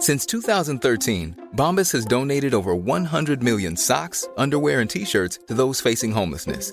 Since two thousand over one hundred millions T shirt facing homelessness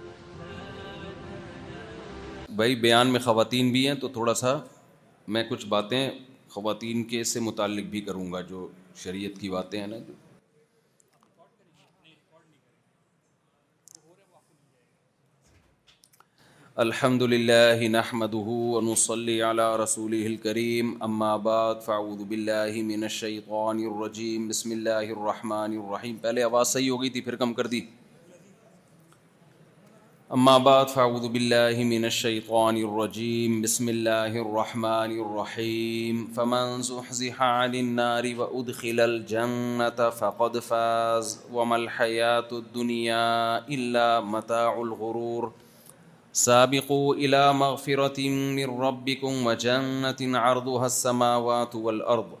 بھائی بیان میں خواتین بھی ہیں تو تھوڑا سا میں کچھ باتیں خواتین کے سے متعلق بھی کروں گا جو شریعت کی باتیں ہیں نا جو الحمد للہ رسوله الكريم اما بعد فاعوذ باللہ من الشیطان الرجیم بسم اللہ الرحمن الرحیم پہلے آواز صحیح ہو گئی تھی پھر کم کر دی اما بعد فاعوذ باللہ من الشیطان الرجیم بسم اللہ الرحمن الرحیم فمن زحزح عن النار وادخل الجنة فقد فاز وما الحیات الدنیا الا متاع الغرور سابقوا الى مغفرة من ربكم وجنة عرضها السماوات والارض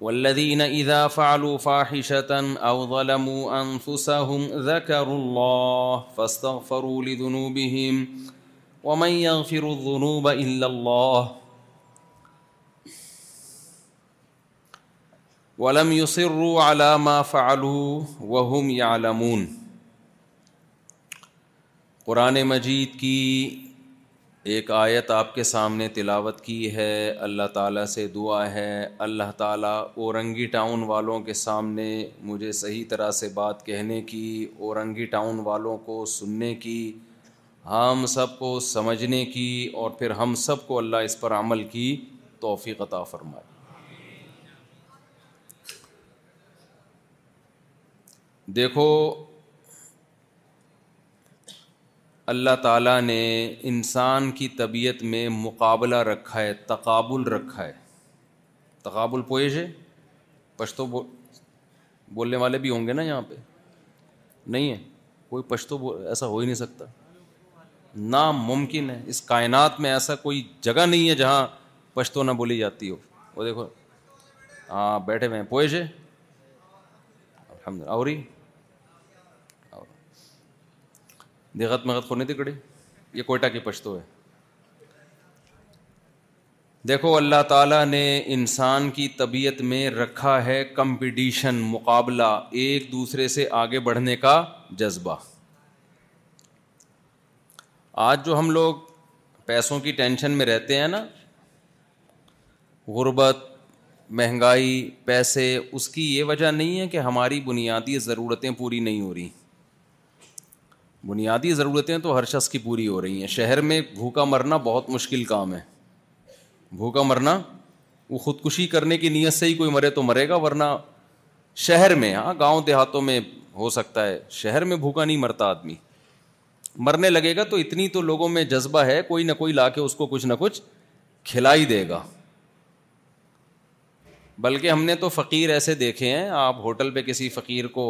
والذين إذا فعلوا فعلوا فاحشة أو ظلموا أنفسهم ذكروا الله الله فاستغفروا لذنوبهم ومن يغفر الذنوب إلا ولم يصروا على ما وهم يعلمون قرآن مجید کی ایک آیت آپ کے سامنے تلاوت کی ہے اللہ تعالیٰ سے دعا ہے اللہ تعالیٰ اورنگی ٹاؤن والوں کے سامنے مجھے صحیح طرح سے بات کہنے کی اورنگی ٹاؤن والوں کو سننے کی ہم سب کو سمجھنے کی اور پھر ہم سب کو اللہ اس پر عمل کی توفیق عطا فرمائے دیکھو اللہ تعالیٰ نے انسان کی طبیعت میں مقابلہ رکھا ہے تقابل رکھا ہے تقابل پویش ہے پشتو بو بولنے والے بھی ہوں گے نا یہاں پہ نہیں ہے کوئی پشتو بول ایسا ہو ہی نہیں سکتا ناممکن ہے اس کائنات میں ایسا کوئی جگہ نہیں ہے جہاں پشتو نہ بولی جاتی ہو وہ دیکھو ہاں بیٹھے ہوئے ہیں پوئش ہے اور ہی دیغت مغت کو نہیں دکھے یہ کوئٹہ کی پشتو ہے دیکھو اللہ تعالیٰ نے انسان کی طبیعت میں رکھا ہے کمپٹیشن مقابلہ ایک دوسرے سے آگے بڑھنے کا جذبہ آج جو ہم لوگ پیسوں کی ٹینشن میں رہتے ہیں نا غربت مہنگائی پیسے اس کی یہ وجہ نہیں ہے کہ ہماری بنیادی ضرورتیں پوری نہیں ہو رہی بنیادی ضرورتیں تو ہر شخص کی پوری ہو رہی ہیں شہر میں بھوکا مرنا بہت مشکل کام ہے بھوکا مرنا وہ خودکشی کرنے کی نیت سے ہی کوئی مرے تو مرے گا ورنہ شہر میں ہاں گاؤں دیہاتوں میں ہو سکتا ہے شہر میں بھوکا نہیں مرتا آدمی مرنے لگے گا تو اتنی تو لوگوں میں جذبہ ہے کوئی نہ کوئی لا کے اس کو کچھ نہ کچھ کھلائی دے گا بلکہ ہم نے تو فقیر ایسے دیکھے ہیں آپ ہوٹل پہ کسی فقیر کو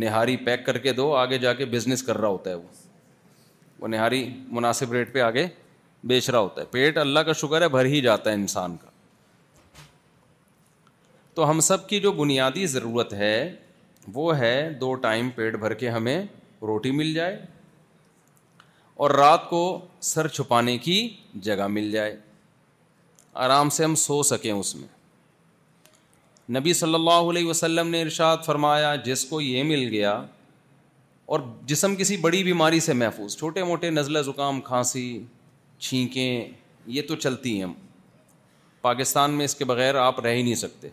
نہاری پیک کر کے دو آگے جا کے بزنس کر رہا ہوتا ہے وہ وہ نہاری مناسب ریٹ پہ آگے بیچ رہا ہوتا ہے پیٹ اللہ کا شکر ہے بھر ہی جاتا ہے انسان کا تو ہم سب کی جو بنیادی ضرورت ہے وہ ہے دو ٹائم پیٹ بھر کے ہمیں روٹی مل جائے اور رات کو سر چھپانے کی جگہ مل جائے آرام سے ہم سو سکیں اس میں نبی صلی اللہ علیہ وسلم نے ارشاد فرمایا جس کو یہ مل گیا اور جسم کسی بڑی بیماری سے محفوظ چھوٹے موٹے نزلہ زکام کھانسی چھینکیں یہ تو چلتی ہیں پاکستان میں اس کے بغیر آپ رہ ہی نہیں سکتے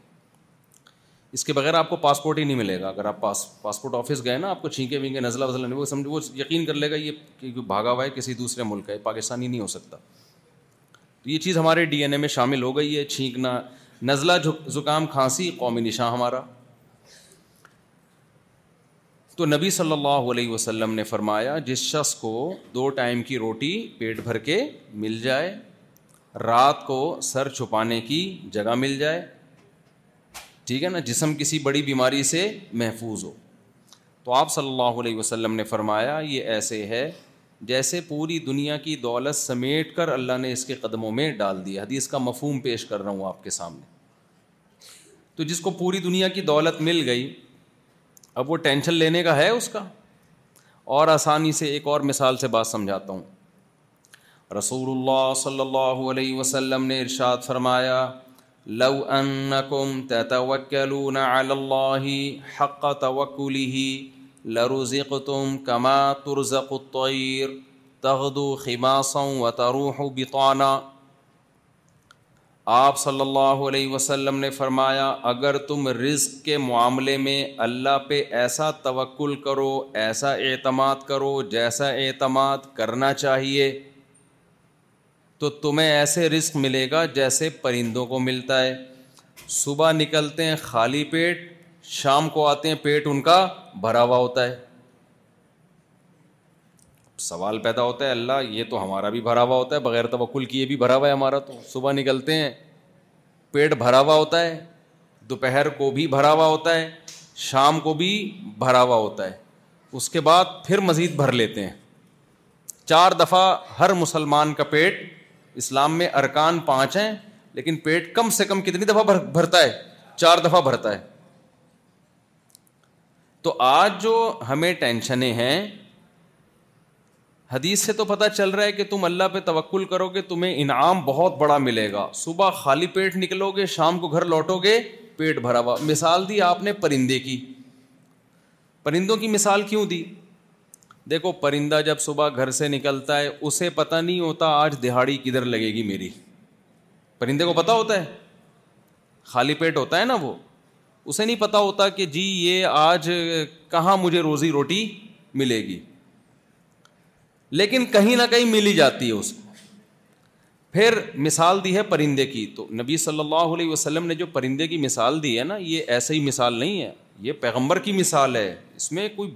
اس کے بغیر آپ کو پاسپورٹ ہی نہیں ملے گا اگر آپ پاس پاسپورٹ آفس گئے نا آپ کو چھینکے وینکے نزلہ وزلہ نہیں وہ سمجھ وہ یقین کر لے گا یہ کہ بھاگا ہوا ہے کسی دوسرے ملک ہے پاکستانی نہیں ہو سکتا تو یہ چیز ہمارے ڈی این اے میں شامل ہو گئی ہے چھینکنا نزلہ زکام کھانسی قومی نشاں ہمارا تو نبی صلی اللہ علیہ وسلم نے فرمایا جس شخص کو دو ٹائم کی روٹی پیٹ بھر کے مل جائے رات کو سر چھپانے کی جگہ مل جائے ٹھیک ہے نا جسم کسی بڑی بیماری سے محفوظ ہو تو آپ صلی اللہ علیہ وسلم نے فرمایا یہ ایسے ہے جیسے پوری دنیا کی دولت سمیٹ کر اللہ نے اس کے قدموں میں ڈال دیا حدیث کا مفہوم پیش کر رہا ہوں آپ کے سامنے تو جس کو پوری دنیا کی دولت مل گئی اب وہ ٹینشن لینے کا ہے اس کا اور آسانی سے ایک اور مثال سے بات سمجھاتا ہوں رسول اللہ صلی اللہ علیہ وسلم نے ارشاد فرمایا لو انکم تتوکلون علی اللہ حق توکلہ لرزقتم تم کما ترزق تغدو خماسوں و تروح و بطانہ آپ صلی اللہ علیہ وسلم نے فرمایا اگر تم رزق کے معاملے میں اللہ پہ ایسا توکل کرو ایسا اعتماد کرو جیسا اعتماد کرنا چاہیے تو تمہیں ایسے رزق ملے گا جیسے پرندوں کو ملتا ہے صبح نکلتے ہیں خالی پیٹ شام کو آتے ہیں پیٹ ان کا بھرا ہوا ہوتا ہے سوال پیدا ہوتا ہے اللہ یہ تو ہمارا بھی بھرا ہوا ہوتا ہے بغیر توکل کی یہ بھی بھرا ہوا ہے ہمارا تو صبح نکلتے ہیں پیٹ بھرا ہوا ہوتا ہے دوپہر کو بھی بھرا ہوا ہوتا ہے شام کو بھی بھرا ہوا ہوتا ہے اس کے بعد پھر مزید بھر لیتے ہیں چار دفعہ ہر مسلمان کا پیٹ اسلام میں ارکان پانچ ہیں لیکن پیٹ کم سے کم کتنی دفعہ بھرتا ہے چار دفعہ بھرتا ہے تو آج جو ہمیں ٹینشنیں ہیں حدیث سے تو پتہ چل رہا ہے کہ تم اللہ پہ توکل کرو گے تمہیں انعام بہت بڑا ملے گا صبح خالی پیٹ نکلو گے شام کو گھر لوٹو گے پیٹ بھرا ہوا مثال دی آپ نے پرندے کی پرندوں کی مثال کیوں دی دیکھو پرندہ جب صبح گھر سے نکلتا ہے اسے پتہ نہیں ہوتا آج دہاڑی کدھر لگے گی میری پرندے کو پتہ ہوتا ہے خالی پیٹ ہوتا ہے نا وہ اسے نہیں پتا ہوتا کہ جی یہ آج کہاں مجھے روزی روٹی ملے گی لیکن کہیں نہ کہیں ملی جاتی ہے اس کو پھر مثال دی ہے پرندے کی تو نبی صلی اللہ علیہ وسلم نے جو پرندے کی مثال دی ہے نا یہ ایسے ہی مثال نہیں ہے یہ پیغمبر کی مثال ہے اس میں کوئی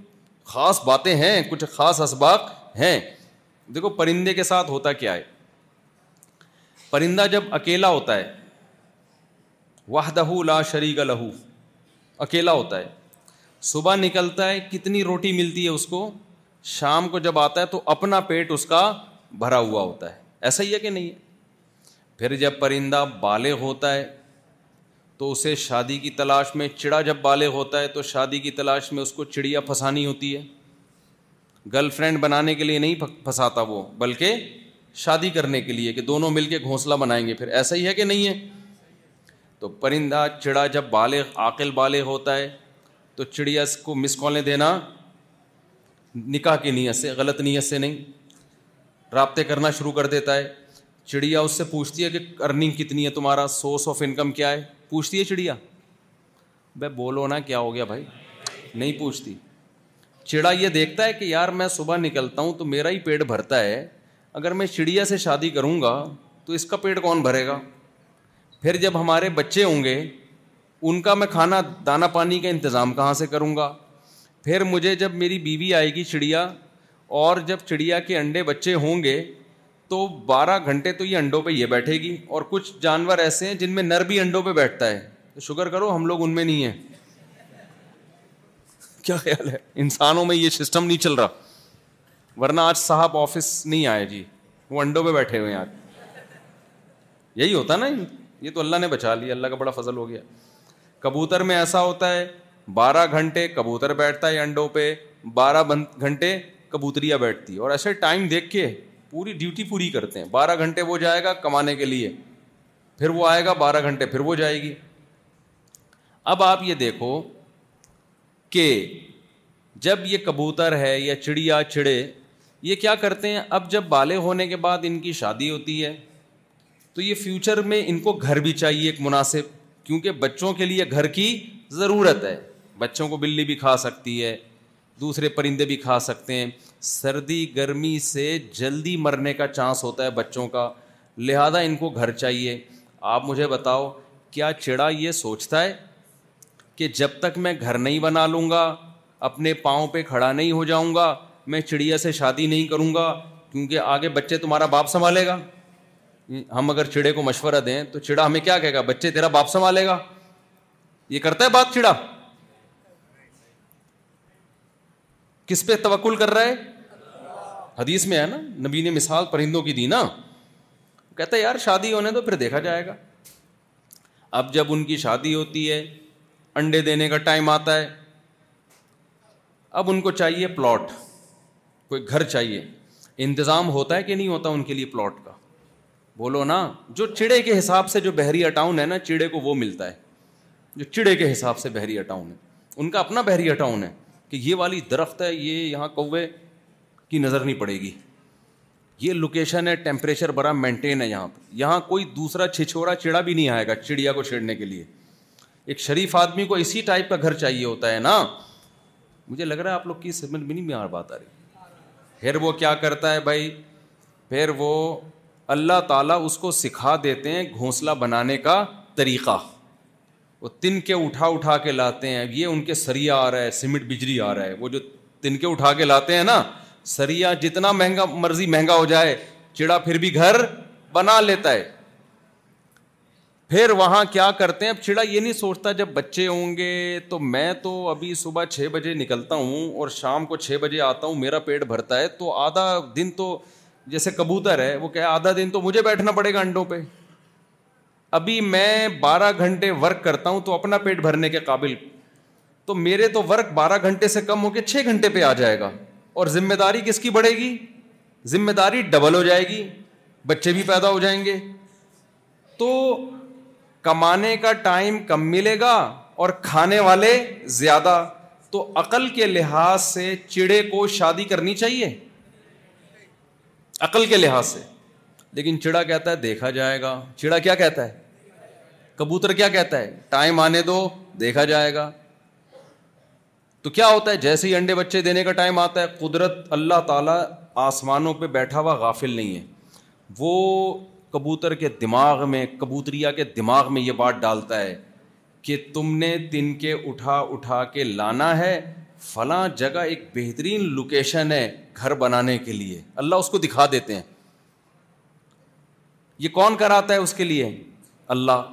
خاص باتیں ہیں کچھ خاص اسباق ہیں دیکھو پرندے کے ساتھ ہوتا کیا ہے پرندہ جب اکیلا ہوتا ہے وحدہ لا شریک لہو اکیلا ہوتا ہے صبح نکلتا ہے کتنی روٹی ملتی ہے اس کو شام کو جب آتا ہے تو اپنا پیٹ اس کا بھرا ہوا ہوتا ہے ایسا ہی ہے کہ نہیں ہے پھر جب پرندہ بالے ہوتا ہے تو اسے شادی کی تلاش میں چڑا جب بالے ہوتا ہے تو شادی کی تلاش میں اس کو چڑیا پھنسانی ہوتی ہے گرل فرینڈ بنانے کے لیے نہیں پھنساتا وہ بلکہ شادی کرنے کے لیے کہ دونوں مل کے گھونسلہ بنائیں گے پھر ایسا ہی ہے کہ نہیں ہے تو پرندہ چڑا جب بالے عاقل بالے ہوتا ہے تو چڑیا اس کو مس کالیں دینا نکاح کی نیت سے غلط نیت سے نہیں رابطے کرنا شروع کر دیتا ہے چڑیا اس سے پوچھتی ہے کہ ارننگ کتنی ہے تمہارا سورس آف انکم کیا ہے پوچھتی ہے چڑیا بھائی بولو نا کیا ہو گیا بھائی نہیں پوچھتی چڑا یہ دیکھتا ہے کہ یار میں صبح نکلتا ہوں تو میرا ہی پیٹ بھرتا ہے اگر میں چڑیا سے شادی کروں گا تو اس کا پیٹ کون بھرے گا پھر جب ہمارے بچے ہوں گے ان کا میں کھانا دانہ پانی کا انتظام کہاں سے کروں گا پھر مجھے جب میری بیوی آئے گی چڑیا اور جب چڑیا کے انڈے بچے ہوں گے تو بارہ گھنٹے تو یہ انڈوں پہ یہ بیٹھے گی اور کچھ جانور ایسے ہیں جن میں نر بھی انڈوں پہ بیٹھتا ہے تو شکر کرو ہم لوگ ان میں نہیں ہیں کیا خیال ہے انسانوں میں یہ سسٹم نہیں چل رہا ورنہ آج صاحب آفس نہیں آئے جی وہ انڈوں پہ بیٹھے ہوئے ہیں آج یہی ہوتا نا یہ تو اللہ نے بچا لیا اللہ کا بڑا فضل ہو گیا کبوتر میں ایسا ہوتا ہے بارہ گھنٹے کبوتر بیٹھتا ہے انڈوں پہ بارہ گھنٹے کبوتریاں بیٹھتی ہے اور ایسے ٹائم دیکھ کے پوری ڈیوٹی پوری کرتے ہیں بارہ گھنٹے وہ جائے گا کمانے کے لیے پھر وہ آئے گا بارہ گھنٹے پھر وہ جائے گی اب آپ یہ دیکھو کہ جب یہ کبوتر ہے یا چڑیا چڑے یہ کیا کرتے ہیں اب جب بالے ہونے کے بعد ان کی شادی ہوتی ہے تو یہ فیوچر میں ان کو گھر بھی چاہیے ایک مناسب کیونکہ بچوں کے لیے گھر کی ضرورت ہے بچوں کو بلی بھی کھا سکتی ہے دوسرے پرندے بھی کھا سکتے ہیں سردی گرمی سے جلدی مرنے کا چانس ہوتا ہے بچوں کا لہذا ان کو گھر چاہیے آپ مجھے بتاؤ کیا چڑا یہ سوچتا ہے کہ جب تک میں گھر نہیں بنا لوں گا اپنے پاؤں پہ کھڑا نہیں ہو جاؤں گا میں چڑیا سے شادی نہیں کروں گا کیونکہ آگے بچے تمہارا باپ سنبھالے گا ہم اگر چڑے کو مشورہ دیں تو چڑا ہمیں کیا کہے گا بچے تیرا باپ سنبھالے گا یہ کرتا ہے بات چڑا کس پہ توکل کر رہا ہے حدیث میں ہے نا نبی نے مثال پرندوں کی دی نا کہتا ہے یار شادی ہونے تو پھر دیکھا جائے گا اب جب ان کی شادی ہوتی ہے انڈے دینے کا ٹائم آتا ہے اب ان کو چاہیے پلاٹ کوئی گھر چاہیے انتظام ہوتا ہے کہ نہیں ہوتا ان کے لیے پلاٹ کا بولو نا جو چڑے کے حساب سے جو بحری اٹاؤن ہے نا چڑے کو وہ ملتا ہے جو چڑے کے حساب سے بحری اٹاؤن ہے ان کا اپنا بحری اٹاؤن ہے کہ یہ والی درخت ہے یہ یہاں کوے کی نظر نہیں پڑے گی یہ لوکیشن ہے ٹیمپریچر بڑا مینٹین ہے یہاں پہ یہاں کوئی دوسرا چھچوڑا چڑا بھی نہیں آئے گا چڑیا کو چھیڑنے کے لیے ایک شریف آدمی کو اسی ٹائپ کا گھر چاہیے ہوتا ہے نا مجھے لگ رہا ہے آپ لوگ کی سمجھ میں نہیں بات آ رہی پھر وہ کیا کرتا ہے بھائی پھر وہ اللہ تعالیٰ اس کو سکھا دیتے ہیں گھونسلہ بنانے کا طریقہ وہ تن کے کے کے اٹھا اٹھا لاتے ہیں یہ ان سریا آ رہا ہے آ رہا ہے وہ جو تن کے کے اٹھا لاتے ہیں نا سریا جتنا مہنگا مرضی مہنگا ہو جائے چڑا پھر بھی گھر بنا لیتا ہے پھر وہاں کیا کرتے ہیں اب چڑا یہ نہیں سوچتا جب بچے ہوں گے تو میں تو ابھی صبح چھ بجے نکلتا ہوں اور شام کو چھ بجے آتا ہوں میرا پیٹ بھرتا ہے تو آدھا دن تو جیسے کبوتر ہے وہ کہ آدھا دن تو مجھے بیٹھنا پڑے گا انڈوں پہ ابھی میں بارہ گھنٹے ورک کرتا ہوں تو اپنا پیٹ بھرنے کے قابل تو میرے تو ورک بارہ گھنٹے سے کم ہو کے چھ گھنٹے پہ آ جائے گا اور ذمہ داری کس کی بڑھے گی ذمہ داری ڈبل ہو جائے گی بچے بھی پیدا ہو جائیں گے تو کمانے کا ٹائم کم ملے گا اور کھانے والے زیادہ تو عقل کے لحاظ سے چڑے کو شادی کرنی چاہیے عقل کے لحاظ سے لیکن چڑا کہتا ہے دیکھا جائے گا چڑا کیا کہتا ہے کبوتر کیا کہتا ہے ٹائم آنے دو دیکھا جائے گا تو کیا ہوتا ہے جیسے ہی انڈے بچے دینے کا ٹائم آتا ہے قدرت اللہ تعالیٰ آسمانوں پہ بیٹھا ہوا غافل نہیں ہے وہ کبوتر کے دماغ میں کبوتریا کے دماغ میں یہ بات ڈالتا ہے کہ تم نے تن کے اٹھا اٹھا کے لانا ہے فلاں جگہ ایک بہترین لوکیشن ہے گھر بنانے کے لیے اللہ اس کو دکھا دیتے ہیں یہ کون کراتا ہے اس کے لیے اللہ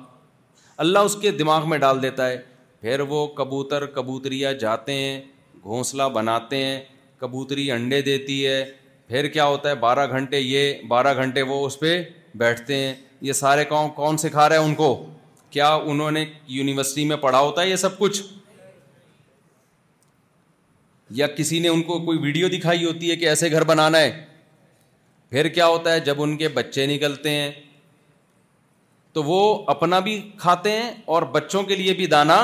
اللہ اس کے دماغ میں ڈال دیتا ہے پھر وہ کبوتر کبوتریا جاتے ہیں گھونسلہ بناتے ہیں کبوتری انڈے دیتی ہے پھر کیا ہوتا ہے بارہ گھنٹے یہ بارہ گھنٹے وہ اس پہ بیٹھتے ہیں یہ سارے کام کون سکھا رہا ہے ان کو کیا انہوں نے یونیورسٹی میں پڑھا ہوتا ہے یہ سب کچھ یا کسی نے ان کو کوئی ویڈیو دکھائی ہوتی ہے کہ ایسے گھر بنانا ہے پھر کیا ہوتا ہے جب ان کے بچے نکلتے ہیں تو وہ اپنا بھی کھاتے ہیں اور بچوں کے لیے بھی دانا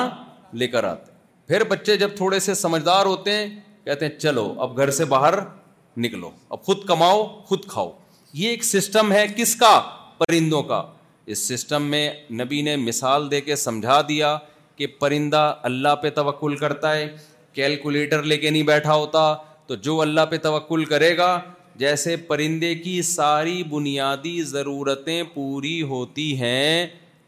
لے کر آتے ہیں پھر بچے جب تھوڑے سے سمجھدار ہوتے ہیں کہتے ہیں چلو اب گھر سے باہر نکلو اب خود کماؤ خود کھاؤ یہ ایک سسٹم ہے کس کا پرندوں کا اس سسٹم میں نبی نے مثال دے کے سمجھا دیا کہ پرندہ اللہ پہ توکل کرتا ہے کیلکولیٹر لے کے نہیں بیٹھا ہوتا تو جو اللہ پہ توکل کرے گا جیسے پرندے کی ساری بنیادی ضرورتیں پوری ہوتی ہیں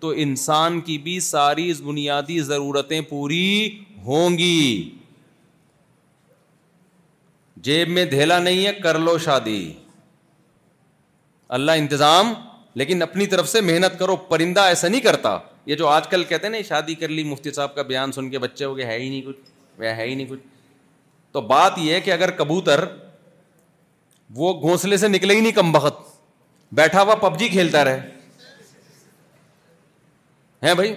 تو انسان کی بھی ساری بنیادی ضرورتیں پوری ہوں گی جیب میں دھیلا نہیں ہے کر لو شادی اللہ انتظام لیکن اپنی طرف سے محنت کرو پرندہ ایسا نہیں کرتا یہ جو آج کل کہتے ہیں نا شادی کر لی مفتی صاحب کا بیان سن کے بچے ہو گئے ہے ہی نہیں کچھ ہے ہی نہیں کچھ تو بات یہ کہ اگر کبوتر وہ گھونسلے سے نکلے ہی نہیں کم بخت بیٹھا ہوا پب جی کھیلتا رہے ہیں بھائی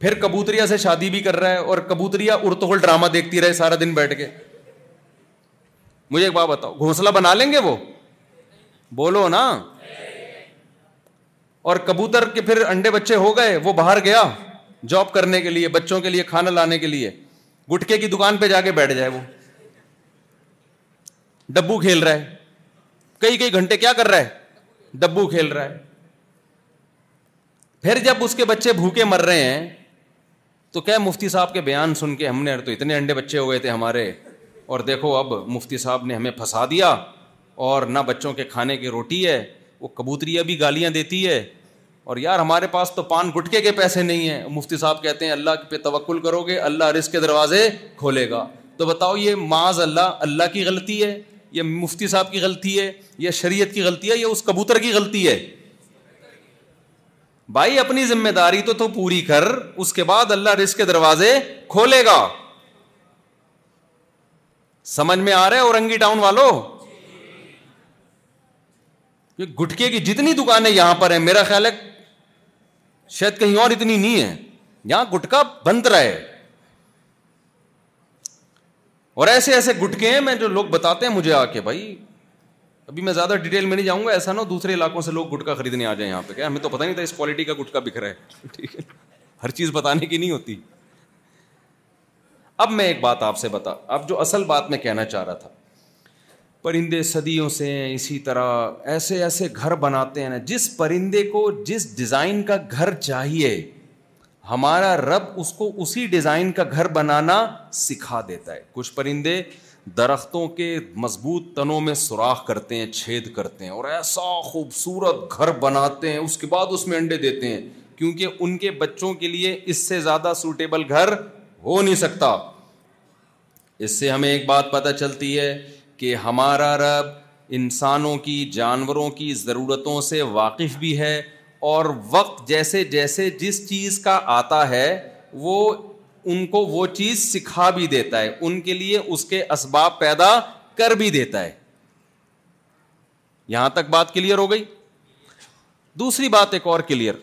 پھر کبوتریا سے شادی بھی کر رہا ہے اور کبوتریا ارتغل ڈرامہ دیکھتی رہے سارا دن بیٹھ کے مجھے ایک بات بتاؤ گھونسلا بنا لیں گے وہ بولو نا اور کبوتر کے پھر انڈے بچے ہو گئے وہ باہر گیا جاب کرنے کے لیے بچوں کے لیے کھانا لانے کے لیے گٹکے کی دکان پہ جا کے بیٹھ جائے وہ ڈبو کھیل رہا ہے کئی کئی گھنٹے کیا کر رہا ہے ڈبو کھیل رہا ہے پھر جب اس کے بچے بھوکے مر رہے ہیں تو کیا مفتی صاحب کے بیان سن کے ہم نے تو اتنے انڈے بچے ہو گئے تھے ہمارے اور دیکھو اب مفتی صاحب نے ہمیں پھنسا دیا اور نہ بچوں کے کھانے کی روٹی ہے وہ کبوتریاں بھی گالیاں دیتی ہے اور یار ہمارے پاس تو پان گٹکے کے پیسے نہیں ہیں مفتی صاحب کہتے ہیں اللہ پہ توکل کرو گے اللہ رزق کے دروازے کھولے گا تو بتاؤ یہ معاذ اللہ اللہ کی غلطی ہے یا مفتی صاحب کی غلطی ہے یا شریعت کی غلطی ہے یا اس کبوتر کی غلطی ہے بھائی اپنی ذمہ داری تو تو پوری کر اس کے بعد اللہ رزق کے دروازے کھولے گا سمجھ میں آ رہا ہے اورنگی ٹاؤن والو گٹکے کی جتنی دکانیں یہاں پر ہیں میرا خیال ہے شاید کہیں اور اتنی نہیں ہے یہاں گٹکا بند رہا ہے اور ایسے ایسے گٹکے ہیں میں جو لوگ بتاتے ہیں مجھے آ کے بھائی ابھی میں زیادہ ڈیٹیل میں نہیں جاؤں گا ایسا نہ دوسرے علاقوں سے لوگ گٹکا خریدنے آ جائیں یہاں پہ کیا ہمیں تو پتا نہیں تھا اس کوالٹی کا گٹکا بکھ رہا ہے ٹھیک ہے ہر چیز بتانے کی نہیں ہوتی اب میں ایک بات آپ سے بتا اب جو اصل بات میں کہنا چاہ رہا تھا پرندے صدیوں سے ہیں اسی طرح ایسے ایسے گھر بناتے ہیں نا جس پرندے کو جس ڈیزائن کا گھر چاہیے ہمارا رب اس کو اسی ڈیزائن کا گھر بنانا سکھا دیتا ہے کچھ پرندے درختوں کے مضبوط تنوں میں سوراخ کرتے ہیں چھید کرتے ہیں اور ایسا خوبصورت گھر بناتے ہیں اس کے بعد اس میں انڈے دیتے ہیں کیونکہ ان کے بچوں کے لیے اس سے زیادہ سوٹیبل گھر ہو نہیں سکتا اس سے ہمیں ایک بات پتہ چلتی ہے کہ ہمارا رب انسانوں کی جانوروں کی ضرورتوں سے واقف بھی ہے اور وقت جیسے جیسے جس چیز کا آتا ہے وہ ان کو وہ چیز سکھا بھی دیتا ہے ان کے لیے اس کے اسباب پیدا کر بھی دیتا ہے یہاں تک بات کلیئر ہو گئی دوسری بات ایک اور کلیئر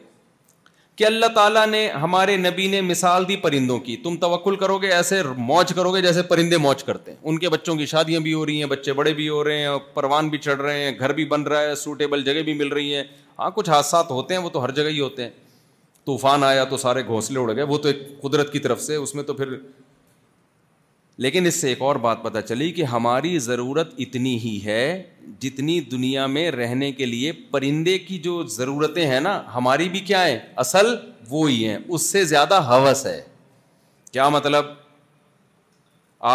کہ اللہ تعالیٰ نے ہمارے نبی نے مثال دی پرندوں کی تم توکل کرو گے ایسے موج کرو گے جیسے پرندے موج کرتے ہیں ان کے بچوں کی شادیاں بھی ہو رہی ہیں بچے بڑے بھی ہو رہے ہیں پروان بھی چڑھ رہے ہیں گھر بھی بن رہا ہے سوٹیبل جگہ بھی مل رہی ہیں ہاں کچھ حادثات ہوتے ہیں وہ تو ہر جگہ ہی ہوتے ہیں طوفان آیا تو سارے گھونسلے اڑ گئے وہ تو ایک قدرت کی طرف سے اس میں تو پھر لیکن اس سے ایک اور بات پتہ چلی کہ ہماری ضرورت اتنی ہی ہے جتنی دنیا میں رہنے کے لیے پرندے کی جو ضرورتیں ہیں نا ہماری بھی کیا ہیں اصل وہی ہیں اس سے زیادہ حوث ہے کیا مطلب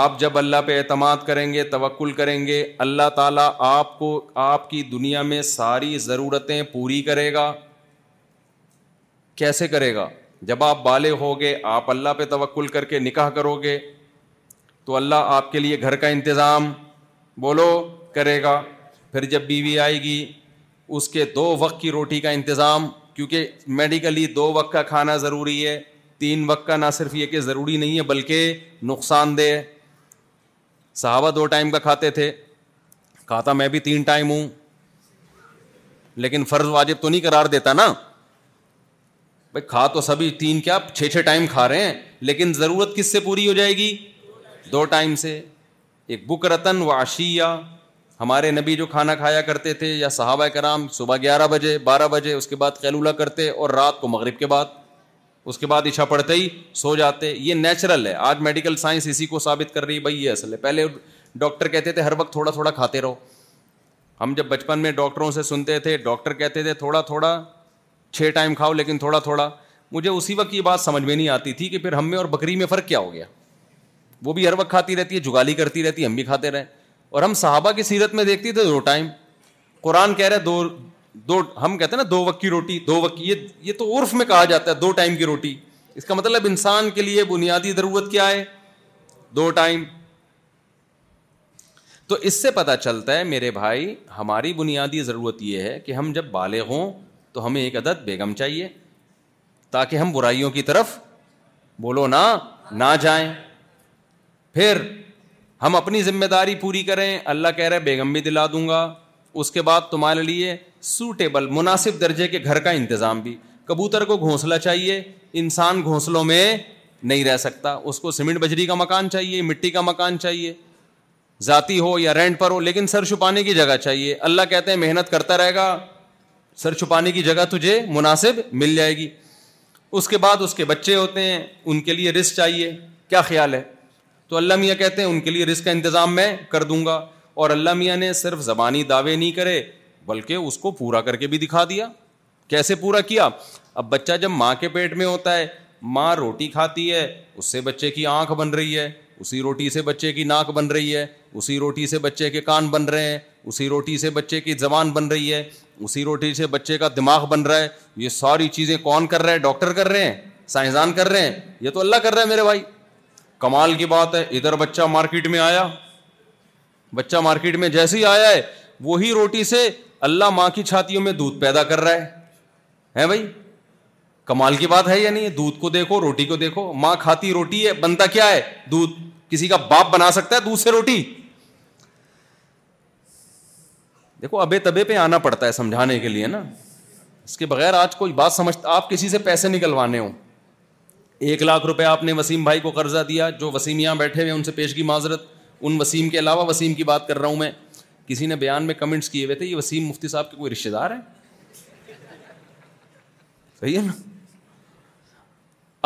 آپ جب اللہ پہ اعتماد کریں گے توکل کریں گے اللہ تعالیٰ آپ کو آپ کی دنیا میں ساری ضرورتیں پوری کرے گا کیسے کرے گا جب آپ بالے ہوگے گے آپ اللہ پہ توکل کر کے نکاح کرو گے تو اللہ آپ کے لیے گھر کا انتظام بولو کرے گا پھر جب بیوی آئے گی اس کے دو وقت کی روٹی کا انتظام کیونکہ میڈیکلی دو وقت کا کھانا ضروری ہے تین وقت کا نہ صرف یہ کہ ضروری نہیں ہے بلکہ نقصان دہ صحابہ دو ٹائم کا کھاتے تھے کھاتا میں بھی تین ٹائم ہوں لیکن فرض واجب تو نہیں قرار دیتا نا بھائی کھا تو سبھی تین کیا چھ چھ ٹائم کھا رہے ہیں لیکن ضرورت کس سے پوری ہو جائے گی دو ٹائم سے ایک و واشیا ہمارے نبی جو کھانا کھایا کرتے تھے یا صحابہ کرام صبح گیارہ بجے بارہ بجے اس کے بعد خیلولہ کرتے اور رات کو مغرب کے بعد اس کے بعد اچھا پڑھتے ہی سو جاتے یہ نیچرل ہے آج میڈیکل سائنس اسی کو ثابت کر رہی ہے بھائی یہ اصل ہے پہلے ڈاکٹر کہتے تھے ہر وقت تھوڑا تھوڑا کھاتے رہو ہم جب بچپن میں ڈاکٹروں سے سنتے تھے ڈاکٹر کہتے تھے تھوڑا تھوڑا چھ ٹائم کھاؤ لیکن تھوڑا تھوڑا مجھے اسی وقت یہ بات سمجھ میں نہیں آتی تھی کہ پھر ہم میں اور بکری میں فرق کیا ہو گیا وہ بھی ہر وقت کھاتی رہتی ہے جگالی کرتی رہتی ہے ہم بھی کھاتے رہے اور ہم صحابہ کی سیرت میں دیکھتی تھے دو ٹائم قرآن کہہ رہے دو دو ہم کہتے ہیں نا دو وقت کی روٹی دو وقت کی یہ یہ تو عرف میں کہا جاتا ہے دو ٹائم کی روٹی اس کا مطلب انسان کے لیے بنیادی ضرورت کیا ہے دو ٹائم تو اس سے پتہ چلتا ہے میرے بھائی ہماری بنیادی ضرورت یہ ہے کہ ہم جب بالغ ہوں تو ہمیں ایک عدد بیگم چاہیے تاکہ ہم برائیوں کی طرف بولو نا نہ جائیں پھر ہم اپنی ذمہ داری پوری کریں اللہ کہہ رہے بیگم بھی دلا دوں گا اس کے بعد تمہارے لیے سوٹیبل مناسب درجے کے گھر کا انتظام بھی کبوتر کو گھونسلہ چاہیے انسان گھونسلوں میں نہیں رہ سکتا اس کو سیمنٹ بجری کا مکان چاہیے مٹی کا مکان چاہیے ذاتی ہو یا رینٹ پر ہو لیکن سر چھپانے کی جگہ چاہیے اللہ کہتے ہیں محنت کرتا رہے گا سر چھپانے کی جگہ تجھے مناسب مل جائے گی اس کے بعد اس کے بچے ہوتے ہیں ان کے لیے رسک چاہیے کیا خیال ہے تو اللہ میاں کہتے ہیں ان کے لیے رسک کا انتظام میں کر دوں گا اور اللہ میاں نے صرف زبانی دعوے نہیں کرے بلکہ اس کو پورا کر کے بھی دکھا دیا کیسے پورا کیا اب بچہ جب ماں کے پیٹ میں ہوتا ہے ماں روٹی کھاتی ہے اس سے بچے کی آنکھ بن رہی ہے اسی روٹی سے بچے کی ناک بن رہی ہے اسی روٹی سے بچے کے کان بن رہے ہیں اسی روٹی سے بچے کی زبان بن رہی ہے اسی روٹی سے بچے کا دماغ بن رہا ہے یہ ساری چیزیں کون کر رہا ہے ڈاکٹر کر رہے ہیں سائنسدان کر رہے ہیں یہ تو اللہ کر رہا ہے میرے بھائی کمال کی بات ہے ادھر بچہ مارکیٹ میں آیا بچہ مارکیٹ میں جیسے ہی آیا ہے وہی روٹی سے اللہ ماں کی چھاتیوں میں دودھ پیدا کر رہا ہے بھائی کمال کی بات ہے یا نہیں دودھ کو دیکھو روٹی کو دیکھو ماں کھاتی روٹی ہے بنتا کیا ہے دودھ کسی کا باپ بنا سکتا ہے دودھ سے روٹی دیکھو ابے تبے پہ آنا پڑتا ہے سمجھانے کے لیے نا اس کے بغیر آج کوئی بات سمجھتا آپ کسی سے پیسے نکلوانے ہوں ایک لاکھ روپے آپ نے وسیم بھائی کو قرضہ دیا جو وسیم یہاں بیٹھے ہوئے ان سے پیشگی معذرت ان وسیم کے علاوہ وسیم کی بات کر رہا ہوں میں کسی نے بیان میں کمنٹس کیے ہوئے تھے یہ وسیم مفتی صاحب کے کوئی رشتے دار ہیں صحیح ہے نا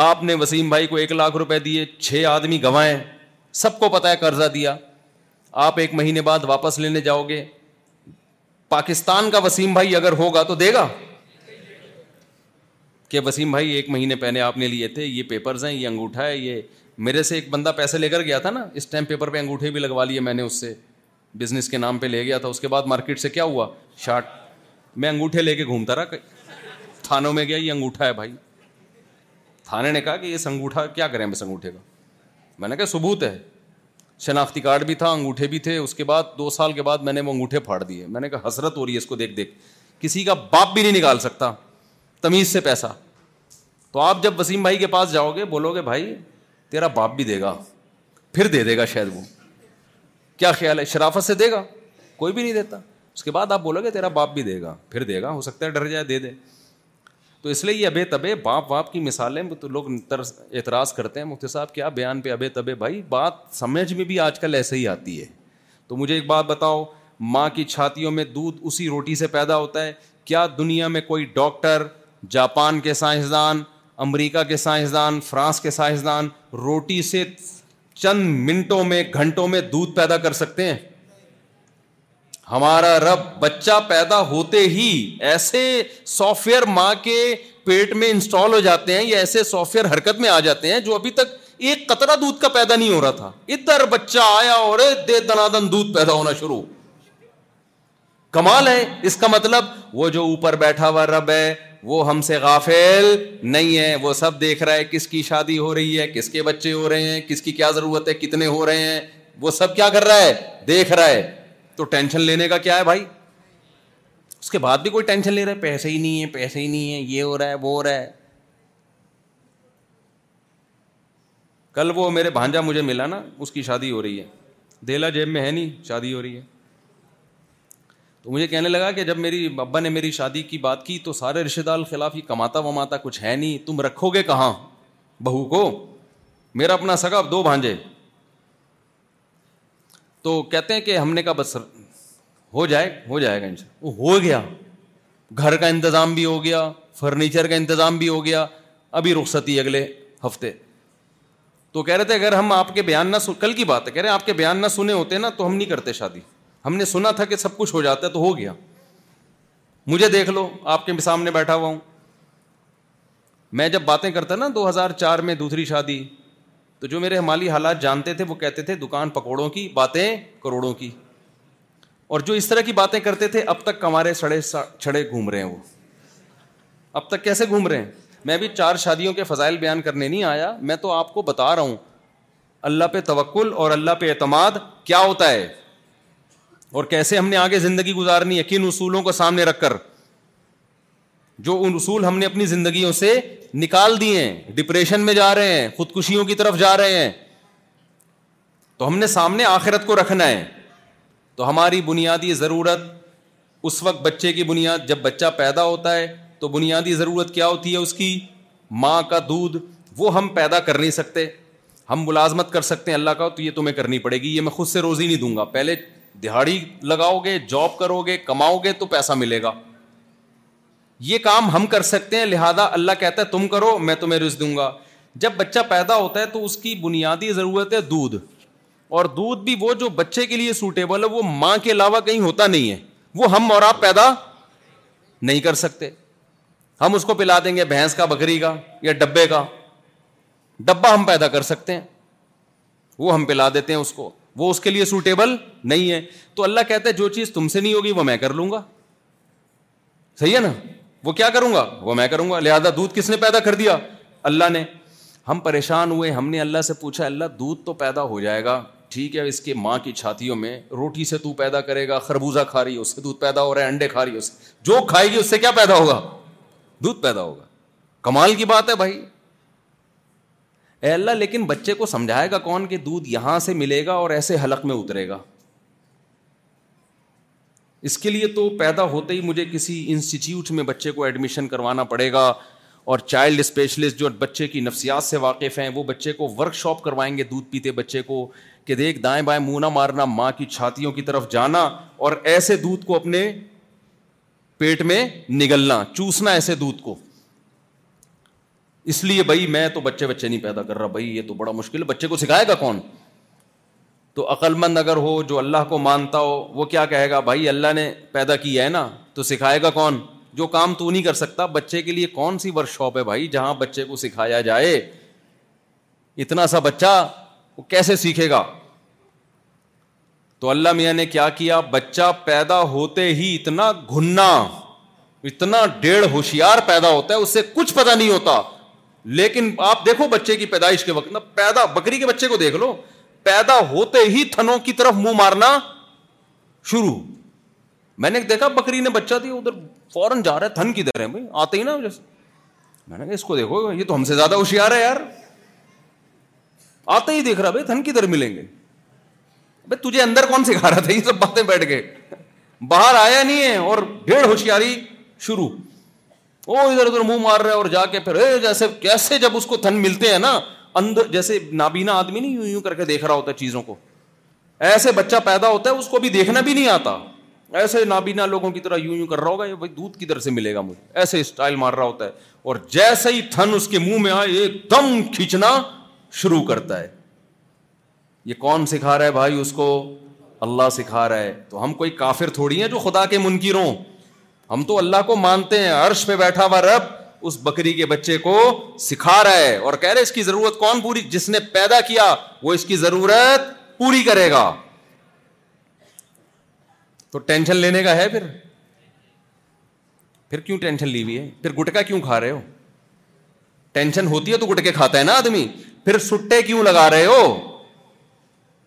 آپ نے وسیم بھائی کو ایک لاکھ روپے دیے چھ آدمی گوائے سب کو پتا ہے قرضہ دیا آپ ایک مہینے بعد واپس لینے جاؤ گے پاکستان کا وسیم بھائی اگر ہوگا تو دے گا کہ وسیم بھائی ایک مہینے پہلے آپ نے لیے تھے یہ پیپرز ہیں یہ انگوٹھا ہے یہ میرے سے ایک بندہ پیسے لے کر گیا تھا نا اس ٹائم پیپر پہ انگوٹھے بھی لگوا لیے میں نے اس سے بزنس کے نام پہ لے گیا تھا اس کے بعد مارکیٹ سے کیا ہوا شارٹ میں انگوٹھے لے کے گھومتا رہا تھانوں میں گیا یہ انگوٹھا ہے بھائی تھانے نے کہا کہ یہ سنگوٹھا کیا کریں بس انگوٹھے کا میں نے کہا ثبوت ہے شناختی کارڈ بھی تھا انگوٹھے بھی تھے اس کے بعد دو سال کے بعد میں نے وہ انگوٹھے پھاڑ دیے میں نے کہا حسرت ہو رہی ہے اس کو دیکھ دیکھ کسی کا باپ بھی نہیں نکال سکتا تمیز سے پیسہ تو آپ جب وسیم بھائی کے پاس جاؤ گے بولو گے بھائی تیرا باپ بھی دے گا پھر دے دے گا شاید وہ کیا خیال ہے شرافت سے دے گا کوئی بھی نہیں دیتا اس کے بعد آپ بولو گے تیرا باپ بھی دے گا پھر دے گا ہو سکتا ہے ڈر جائے دے دے تو اس لیے یہ ابے تبے باپ باپ کی مثالیں تو لوگ اعتراض کرتے ہیں مفتی صاحب کیا بیان پہ ابے تبے بھائی بات سمجھ میں بھی آج کل ایسے ہی آتی ہے تو مجھے ایک بات بتاؤ ماں کی چھاتیوں میں دودھ اسی روٹی سے پیدا ہوتا ہے کیا دنیا میں کوئی ڈاکٹر جاپان کے سائنسدان امریکہ کے سائنسدان فرانس کے سائنسدان روٹی سے چند منٹوں میں گھنٹوں میں دودھ پیدا کر سکتے ہیں ہمارا رب بچہ پیدا ہوتے ہی ایسے سافٹ ویئر ماں کے پیٹ میں انسٹال ہو جاتے ہیں یا ایسے سافٹ ویئر حرکت میں آ جاتے ہیں جو ابھی تک ایک قطرہ دودھ کا پیدا نہیں ہو رہا تھا ادھر بچہ آیا اور دے دنادن دودھ پیدا ہونا شروع کمال ہے اس کا مطلب وہ جو اوپر بیٹھا ہوا رب ہے وہ ہم سے غافل نہیں ہے وہ سب دیکھ رہا ہے کس کی شادی ہو رہی ہے کس کے بچے ہو رہے ہیں کس کی کیا ضرورت ہے کتنے ہو رہے ہیں وہ سب کیا کر رہا ہے دیکھ رہا ہے تو ٹینشن لینے کا کیا ہے بھائی اس کے بعد بھی کوئی ٹینشن لے رہا ہے پیسے ہی نہیں ہے پیسے ہی نہیں ہے یہ ہو رہا ہے وہ ہو رہا ہے کل وہ میرے بھانجا مجھے ملا نا اس کی شادی ہو رہی ہے دہلا جیب میں ہے نہیں شادی ہو رہی ہے تو مجھے کہنے لگا کہ جب میری ابا نے میری شادی کی بات کی تو سارے رشتے دار خلاف یہ کماتا وماتا کچھ ہے نہیں تم رکھو گے کہاں بہو کو میرا اپنا سگا دو بھانجے تو کہتے ہیں کہ ہم نے کہا بس ہو جائے ہو جائے گا وہ ہو گیا گھر کا انتظام بھی ہو گیا فرنیچر کا انتظام بھی ہو گیا ابھی رخصتی اگلے ہفتے تو کہہ رہے تھے اگر ہم آپ کے بیان نہ سن... کل کی بات ہے کہہ رہے ہیں آپ کے بیان نہ سنے ہوتے نا تو ہم نہیں کرتے شادی ہم نے سنا تھا کہ سب کچھ ہو جاتا ہے تو ہو گیا مجھے دیکھ لو آپ کے سامنے بیٹھا ہوا ہوں میں جب باتیں کرتا نا دو ہزار چار میں دوسری شادی تو جو میرے مالی حالات جانتے تھے وہ کہتے تھے دکان پکوڑوں کی کی باتیں کروڑوں اور جو اس طرح کی باتیں کرتے تھے اب تک کمارے چھڑے گھوم رہے ہیں وہ اب تک کیسے گھوم رہے ہیں میں بھی چار شادیوں کے فضائل بیان کرنے نہیں آیا میں تو آپ کو بتا رہا ہوں اللہ پہ توکل اور اللہ پہ اعتماد کیا ہوتا ہے اور کیسے ہم نے آگے زندگی گزارنی ہے کن اصولوں کو سامنے رکھ کر جو ان اصول ہم نے اپنی زندگیوں سے نکال دیے ہیں ڈپریشن میں جا رہے ہیں خودکشیوں کی طرف جا رہے ہیں تو ہم نے سامنے آخرت کو رکھنا ہے تو ہماری بنیادی ضرورت اس وقت بچے کی بنیاد جب بچہ پیدا ہوتا ہے تو بنیادی ضرورت کیا ہوتی ہے اس کی ماں کا دودھ وہ ہم پیدا کر نہیں سکتے ہم ملازمت کر سکتے ہیں اللہ کا تو یہ تمہیں کرنی پڑے گی یہ میں خود سے روزی نہیں دوں گا پہلے دہاڑی لگاؤ گے جاب کرو گے کماؤ گے تو پیسہ ملے گا یہ کام ہم کر سکتے ہیں لہٰذا اللہ کہتا ہے تم کرو میں تمہیں دوں گا جب بچہ پیدا ہوتا ہے تو اس کی بنیادی ضرورت ہے دودھ دودھ اور بھی وہ جو بچے کے لیے سوٹیبل ہے وہ ماں کے علاوہ کہیں ہوتا نہیں ہے وہ ہم اور آپ پیدا نہیں کر سکتے ہم اس کو پلا دیں گے بھینس کا بکری کا یا ڈبے کا ڈبا ہم پیدا کر سکتے ہیں وہ ہم پلا دیتے ہیں اس کو وہ اس کے لیے سوٹیبل نہیں ہے تو اللہ کہتا ہے جو چیز تم سے نہیں ہوگی وہ میں کر لوں گا صحیح ہے نا وہ کیا کروں گا وہ میں کروں گا لہذا دودھ کس نے پیدا کر دیا اللہ نے ہم پریشان ہوئے ہم نے اللہ سے پوچھا اللہ دودھ تو پیدا ہو جائے گا ٹھیک ہے اس کے ماں کی چھاتیوں میں روٹی سے تو پیدا کرے گا خربوزہ کھا رہی ہے اس سے دودھ پیدا ہو رہا ہے انڈے کھا رہی ہے اس جو کھائے گی اس سے کیا پیدا ہوگا دودھ پیدا ہوگا کمال کی بات ہے بھائی اے اللہ لیکن بچے کو سمجھائے گا کون کہ دودھ یہاں سے ملے گا اور ایسے حلق میں اترے گا اس کے لیے تو پیدا ہوتے ہی مجھے کسی انسٹیٹیوٹ میں بچے کو ایڈمیشن کروانا پڑے گا اور چائلڈ اسپیشلسٹ جو بچے کی نفسیات سے واقف ہیں وہ بچے کو ورک شاپ کروائیں گے دودھ پیتے بچے کو کہ دیکھ دائیں بائیں منہ نہ مارنا ماں کی چھاتیوں کی طرف جانا اور ایسے دودھ کو اپنے پیٹ میں نگلنا چوسنا ایسے دودھ کو اس لیے بھائی میں تو بچے بچے نہیں پیدا کر رہا بھائی یہ تو بڑا مشکل بچے کو سکھائے گا کون تو عقلمند اگر ہو جو اللہ کو مانتا ہو وہ کیا کہے گا بھائی اللہ نے پیدا کیا ہے نا تو سکھائے گا کون جو کام تو نہیں کر سکتا بچے کے لیے کون سی ورک شاپ ہے بھائی جہاں بچے کو سکھایا جائے اتنا سا بچہ وہ کیسے سیکھے گا تو اللہ میاں نے کیا کیا بچہ پیدا ہوتے ہی اتنا گھننا اتنا ڈیڑھ ہوشیار پیدا ہوتا ہے اس سے کچھ پتا نہیں ہوتا لیکن آپ دیکھو بچے کی پیدائش کے وقت نا پیدا بکری کے بچے کو دیکھ لو پیدا ہوتے ہی تھنوں کی طرف منہ مارنا شروع میں نے دیکھا بکری نے بچہ دیا ادھر فوراً کی در ہے آتے ہی نا جیسے میں نے کہا اس کو دیکھو یہ تو ہم سے زیادہ ہوشیار ہے یار آتے ہی دیکھ رہا بھائی تھن کدھر ملیں گے بھائی تجھے اندر کون سکھا رہا تھا یہ سب باتیں بیٹھ کے باہر آیا نہیں ہے اور بھیڑ ہوشیاری شروع وہ ادھر ادھر منہ مار رہا ہے اور جا کے پھر جیسے کیسے جب اس کو تھن ملتے ہیں نا اندر جیسے نابینا آدمی نہیں یوں یوں کر کے دیکھ رہا ہوتا ہے چیزوں کو ایسے بچہ پیدا ہوتا ہے اس کو ابھی دیکھنا بھی نہیں آتا ایسے نابینا لوگوں کی طرح یوں یوں کر رہا ہوگا یہ دودھ کی سے ملے گا مجھے ایسے اسٹائل مار رہا ہوتا ہے اور جیسے ہی تھن اس کے منہ میں آئے ایک دم کھینچنا شروع کرتا ہے یہ کون سکھا رہا ہے بھائی اس کو اللہ سکھا رہا ہے تو ہم کوئی کافر تھوڑی ہیں جو خدا کے منکیروں ہم تو اللہ کو مانتے ہیں عرش پہ بیٹھا ہوا رب اس بکری کے بچے کو سکھا رہا ہے اور کہہ رہے اس کی ضرورت کون پوری جس نے پیدا کیا وہ اس کی ضرورت پوری کرے گا تو ٹینشن لینے کا ہے پھر پھر کیوں ٹینشن لی ہوئی ہے پھر گٹکا کیوں کھا رہے ہو ٹینشن ہوتی ہے تو گٹکے کھاتا ہے نا آدمی پھر سٹے کیوں لگا رہے ہو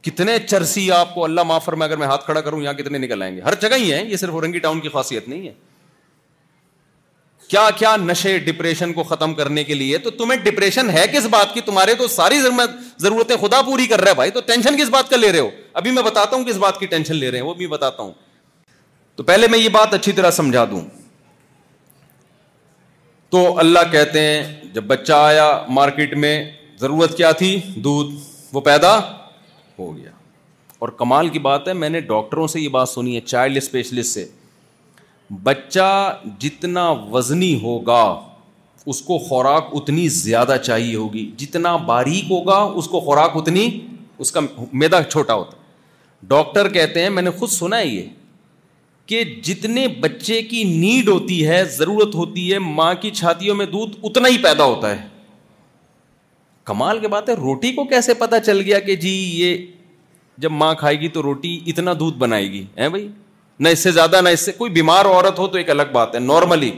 کتنے چرسی آپ کو اللہ معاف فرمائے اگر میں ہاتھ کھڑا کروں یہاں کتنے نکل آئیں گے ہر جگہ ہی ہے یہ صرف اورنگی ٹاؤن کی خاصیت نہیں ہے کیا کیا نشے ڈپریشن کو ختم کرنے کے لیے تو تمہیں ڈپریشن ہے کس بات کی تمہارے تو ساری ضرورتیں خدا پوری کر رہا ہے بھائی تو ٹینشن کس بات کا لے رہے ہو ابھی میں بتاتا ہوں کس بات کی ٹینشن لے رہے ہیں وہ بھی بتاتا ہوں تو پہلے میں یہ بات اچھی طرح سمجھا دوں تو اللہ کہتے ہیں جب بچہ آیا مارکیٹ میں ضرورت کیا تھی دودھ وہ پیدا ہو گیا اور کمال کی بات ہے میں نے ڈاکٹروں سے یہ بات سنی ہے چائلڈ اسپیشلسٹ سے بچہ جتنا وزنی ہوگا اس کو خوراک اتنی زیادہ چاہیے ہوگی جتنا باریک ہوگا اس کو خوراک اتنی اس کا میدا چھوٹا ہوتا ڈاکٹر کہتے ہیں میں نے خود سنا ہے یہ کہ جتنے بچے کی نیڈ ہوتی ہے ضرورت ہوتی ہے ماں کی چھاتیوں میں دودھ اتنا ہی پیدا ہوتا ہے کمال کے بات ہے روٹی کو کیسے پتا چل گیا کہ جی یہ جب ماں کھائے گی تو روٹی اتنا دودھ بنائے گی ہے بھائی نہ اس سے زیادہ نہ اس سے کوئی بیمار عورت ہو تو ایک الگ بات ہے نارملی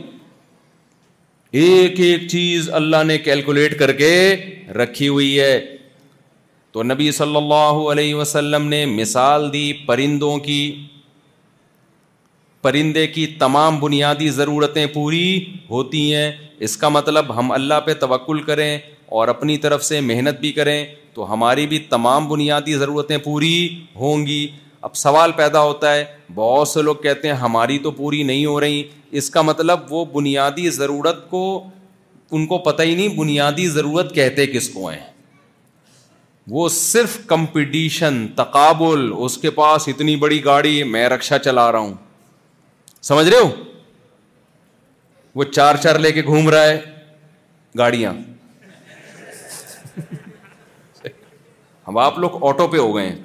ایک ایک چیز اللہ نے کیلکولیٹ کر کے رکھی ہوئی ہے تو نبی صلی اللہ علیہ وسلم نے مثال دی پرندوں کی پرندے کی تمام بنیادی ضرورتیں پوری ہوتی ہیں اس کا مطلب ہم اللہ پہ توکل کریں اور اپنی طرف سے محنت بھی کریں تو ہماری بھی تمام بنیادی ضرورتیں پوری ہوں گی اب سوال پیدا ہوتا ہے بہت سے لوگ کہتے ہیں ہماری تو پوری نہیں ہو رہی اس کا مطلب وہ بنیادی ضرورت کو ان کو پتہ ہی نہیں بنیادی ضرورت کہتے کس کو ہیں وہ صرف کمپٹیشن تقابل اس کے پاس اتنی بڑی گاڑی میں رکشا چلا رہا ہوں سمجھ رہے ہو وہ چار چار لے کے گھوم رہا ہے گاڑیاں ہم آپ لوگ آٹو پہ ہو گئے ہیں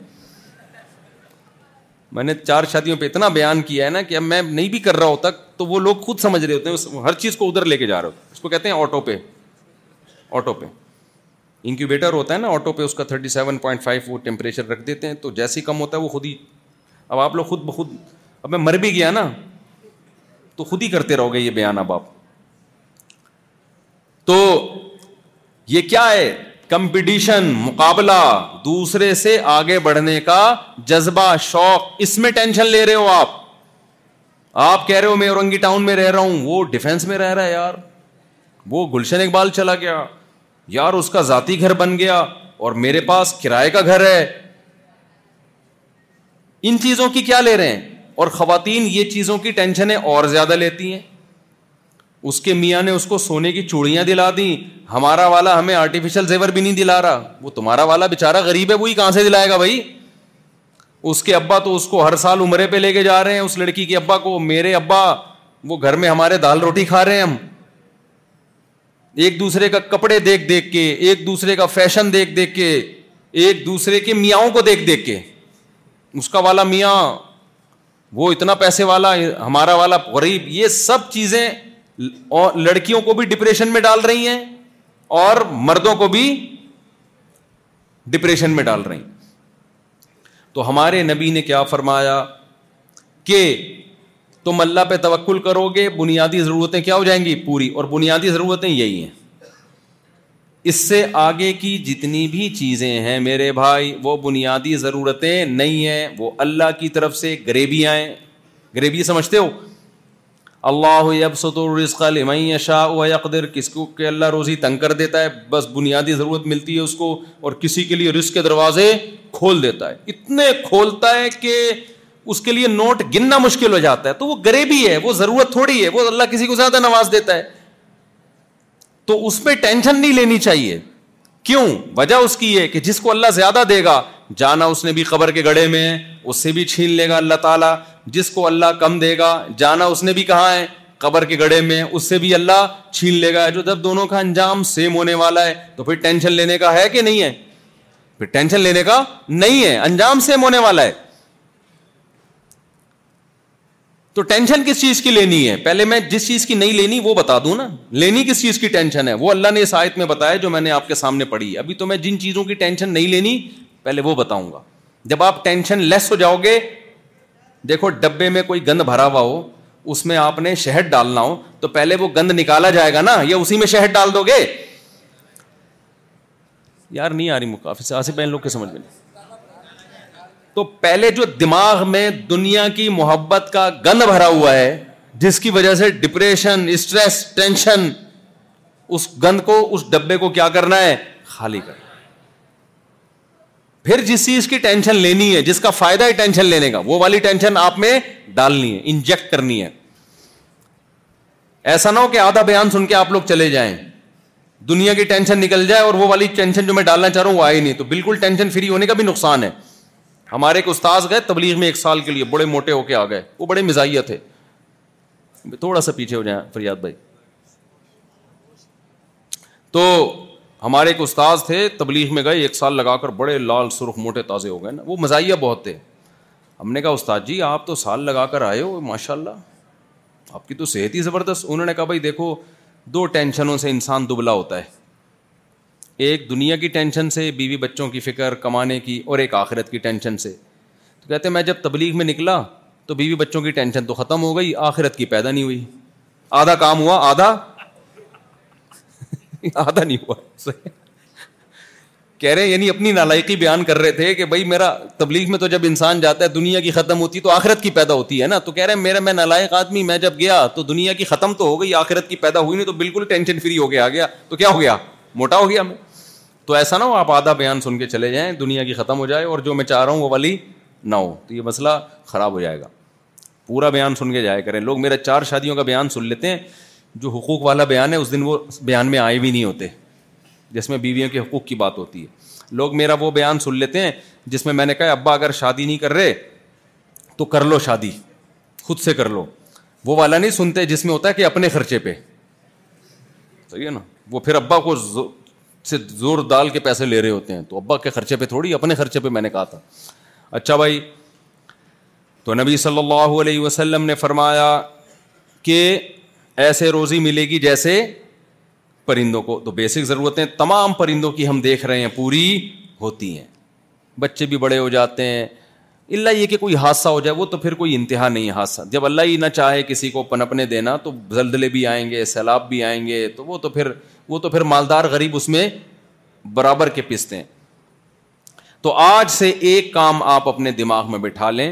میں نے چار شادیوں پہ اتنا بیان کیا ہے نا کہ اب میں نہیں بھی کر رہا ہوتا تو وہ لوگ خود سمجھ رہے ہوتے ہیں ہر چیز کو ادھر لے کے جا رہے ہوتے اس کو کہتے ہیں آٹو پے آٹو پے انکیوبیٹر ہوتا ہے نا آٹو پہ اس کا تھرٹی سیون پوائنٹ فائیو وہ ٹیمپریچر رکھ دیتے ہیں تو جیسے کم ہوتا ہے وہ خود ہی اب آپ لوگ خود بخود اب میں مر بھی گیا نا تو خود ہی کرتے رہو گے یہ بیان اب آپ تو یہ کیا ہے کمپٹیشن مقابلہ دوسرے سے آگے بڑھنے کا جذبہ شوق اس میں ٹینشن لے رہے ہو آپ آپ کہہ رہے ہو میں اورنگی ٹاؤن میں رہ رہا ہوں وہ ڈیفینس میں رہ رہا ہے یار وہ گلشن اقبال چلا گیا یار اس کا ذاتی گھر بن گیا اور میرے پاس کرائے کا گھر ہے ان چیزوں کی کیا لے رہے ہیں اور خواتین یہ چیزوں کی ٹینشنیں اور زیادہ لیتی ہیں اس کے میاں نے اس کو سونے کی چوڑیاں دلا دیں ہمارا والا ہمیں آرٹیفیشل زیور بھی نہیں دلا رہا وہ تمہارا والا بےچارا غریب ہے وہی کہاں سے دلائے گا بھائی اس کے ابا تو اس کو ہر سال عمرے پہ لے کے جا رہے ہیں اس لڑکی کے ابا کو میرے ابا وہ گھر میں ہمارے دال روٹی کھا رہے ہیں ہم ایک دوسرے کا کپڑے دیکھ دیکھ کے ایک دوسرے کا فیشن دیکھ دیکھ کے ایک دوسرے کے میاں کو دیکھ دیکھ کے اس کا والا میاں وہ اتنا پیسے والا ہمارا والا غریب یہ سب چیزیں لڑکیوں کو بھی ڈپریشن میں ڈال رہی ہیں اور مردوں کو بھی ڈپریشن میں ڈال رہی تو ہمارے نبی نے کیا فرمایا کہ تم اللہ پہ توکل کرو گے بنیادی ضرورتیں کیا ہو جائیں گی پوری اور بنیادی ضرورتیں یہی ہیں اس سے آگے کی جتنی بھی چیزیں ہیں میرے بھائی وہ بنیادی ضرورتیں نہیں ہیں وہ اللہ کی طرف سے گریبیاں گریبی سمجھتے ہو اللہ الرزق لمن یشاء کس کو کہ اللہ روزی تنگ کر دیتا ہے بس بنیادی ضرورت ملتی ہے اس کو اور کسی کے لیے رزق کے دروازے کھول دیتا ہے اتنے کھولتا ہے کہ اس کے لیے نوٹ گننا مشکل ہو جاتا ہے تو وہ غریبی ہے وہ ضرورت تھوڑی ہے وہ اللہ کسی کو زیادہ نواز دیتا ہے تو اس پہ ٹینشن نہیں لینی چاہیے کیوں وجہ اس کی ہے کہ جس کو اللہ زیادہ دے گا جانا اس نے بھی قبر کے گڑے میں اس سے بھی چھین لے گا اللہ تعالیٰ جس کو اللہ کم دے گا جانا اس نے بھی کہا ہے قبر کے گڑھے میں اس سے بھی اللہ چھین لے گا جو جب دونوں کا انجام سیم ہونے والا ہے تو پھر ٹینشن لینے کا ہے کہ نہیں ہے پھر ٹینشن لینے کا نہیں ہے انجام سیم ہونے والا ہے تو ٹینشن کس چیز کی لینی ہے پہلے میں جس چیز کی نہیں لینی وہ بتا دوں نا لینی کس چیز کی ٹینشن ہے وہ اللہ نے اس آیت میں بتایا جو میں نے آپ کے سامنے پڑھی ابھی تو میں جن چیزوں کی ٹینشن نہیں لینی پہلے وہ بتاؤں گا جب آپ ٹینشن لیس ہو جاؤ گے دیکھو ڈبے میں کوئی گند بھرا ہوا ہو اس میں آپ نے شہد ڈالنا ہو تو پہلے وہ گند نکالا جائے گا نا یا اسی میں شہد ڈال دو گے یار نہیں آ رہی سے آسے پہن لوگ کے سمجھ میں نہیں تو پہلے جو دماغ میں دنیا کی محبت کا گند بھرا ہوا ہے جس کی وجہ سے ڈپریشن اسٹریس ٹینشن اس گند کو اس ڈبے کو کیا کرنا ہے خالی کرنا پھر جس چیز کی ٹینشن لینی ہے جس کا فائدہ ہے ٹینشن لینے کا وہ والی ٹینشن آپ میں ڈالنی ہے انجیکٹ کرنی ہے ایسا نہ ہو کہ آدھا بیان سن کے آپ لوگ چلے جائیں دنیا کی ٹینشن نکل جائے اور وہ والی ٹینشن جو میں ڈالنا چاہ رہا ہوں وہ آئی نہیں تو بالکل ٹینشن فری ہونے کا بھی نقصان ہے ہمارے ایک استاذ گئے تبلیغ میں ایک سال کے لیے بڑے موٹے ہو کے آ گئے وہ بڑے مزاحیہ تھے تھوڑا سا پیچھے ہو جائیں فریاد بھائی تو ہمارے ایک استاذ تھے تبلیغ میں گئے ایک سال لگا کر بڑے لال سرخ موٹے تازے ہو گئے نا وہ مزاحیہ بہت تھے ہم نے کہا استاد جی آپ تو سال لگا کر آئے ہو ماشاء اللہ آپ کی تو صحت ہی زبردست انہوں نے کہا بھائی دیکھو دو ٹینشنوں سے انسان دبلا ہوتا ہے ایک دنیا کی ٹینشن سے بیوی بچوں کی فکر کمانے کی اور ایک آخرت کی ٹینشن سے تو کہتے ہیں میں جب تبلیغ میں نکلا تو بیوی بچوں کی ٹینشن تو ختم ہو گئی آخرت کی پیدا نہیں ہوئی آدھا کام ہوا آدھا آدھا نہیں ہوا کہہ رہے یعنی اپنی نالائقی بیان کر رہے تھے کہ بھائی میرا تبلیغ میں تو تو جب انسان جاتا ہے دنیا کی ختم ہوتی آخرت کی پیدا ہوتی ہے نا تو تو تو کہہ رہے ہیں میرا میں میں نالائق آدمی جب گیا دنیا کی ختم ہو گئی آخرت کی پیدا ہوئی نہیں تو بالکل ٹینشن فری ہو گیا آ گیا تو کیا ہو گیا موٹا ہو گیا ہمیں تو ایسا نہ ہو آپ آدھا بیان سن کے چلے جائیں دنیا کی ختم ہو جائے اور جو میں چاہ رہا ہوں وہ والی نہ ہو تو یہ مسئلہ خراب ہو جائے گا پورا بیان سن کے جایا کریں لوگ میرے چار شادیوں کا بیان سن لیتے ہیں جو حقوق والا بیان ہے اس دن وہ بیان میں آئے بھی نہیں ہوتے جس میں بیویوں کے حقوق کی بات ہوتی ہے لوگ میرا وہ بیان سن لیتے ہیں جس میں میں نے کہا ابا اگر شادی نہیں کر رہے تو کر لو شادی خود سے کر لو وہ والا نہیں سنتے جس میں ہوتا ہے کہ اپنے خرچے پہ صحیح ہے نا وہ پھر ابا کو سے زور ڈال کے پیسے لے رہے ہوتے ہیں تو ابا کے خرچے پہ تھوڑی اپنے خرچے پہ میں نے کہا تھا اچھا بھائی تو نبی صلی اللہ علیہ وسلم نے فرمایا کہ ایسے روزی ملے گی جیسے پرندوں کو تو بیسک ضرورتیں تمام پرندوں کی ہم دیکھ رہے ہیں پوری ہوتی ہیں بچے بھی بڑے ہو جاتے ہیں اللہ یہ کہ کوئی حادثہ ہو جائے وہ تو پھر کوئی انتہا نہیں ہے حادثہ جب اللہ ہی نہ چاہے کسی کو پنپنے دینا تو زلزلے بھی آئیں گے سیلاب بھی آئیں گے تو وہ تو پھر وہ تو پھر مالدار غریب اس میں برابر کے پستے ہیں تو آج سے ایک کام آپ اپنے دماغ میں بٹھا لیں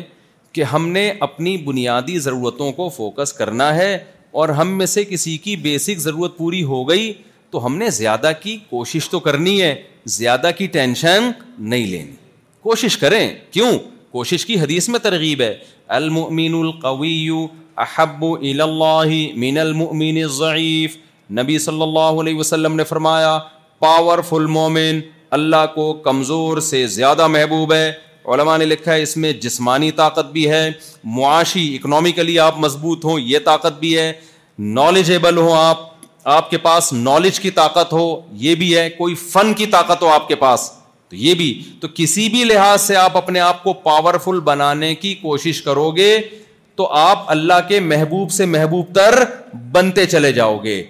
کہ ہم نے اپنی بنیادی ضرورتوں کو فوکس کرنا ہے اور ہم میں سے کسی کی بیسک ضرورت پوری ہو گئی تو ہم نے زیادہ کی کوشش تو کرنی ہے زیادہ کی ٹینشن نہیں لینی کوشش کریں کیوں کوشش کی حدیث میں ترغیب ہے المؤمن القوی احب اللہ مین المؤمن الضعیف نبی صلی اللہ علیہ وسلم نے فرمایا پاورفل مومن اللہ کو کمزور سے زیادہ محبوب ہے علماء نے لکھا ہے اس میں جسمانی طاقت بھی ہے معاشی اکنامیکلی آپ مضبوط ہوں یہ طاقت بھی ہے نالجیبل ہوں آپ آپ کے پاس نالج کی طاقت ہو یہ بھی ہے کوئی فن کی طاقت ہو آپ کے پاس تو یہ بھی تو کسی بھی لحاظ سے آپ اپنے آپ کو پاورفل بنانے کی کوشش کرو گے تو آپ اللہ کے محبوب سے محبوب تر بنتے چلے جاؤ گے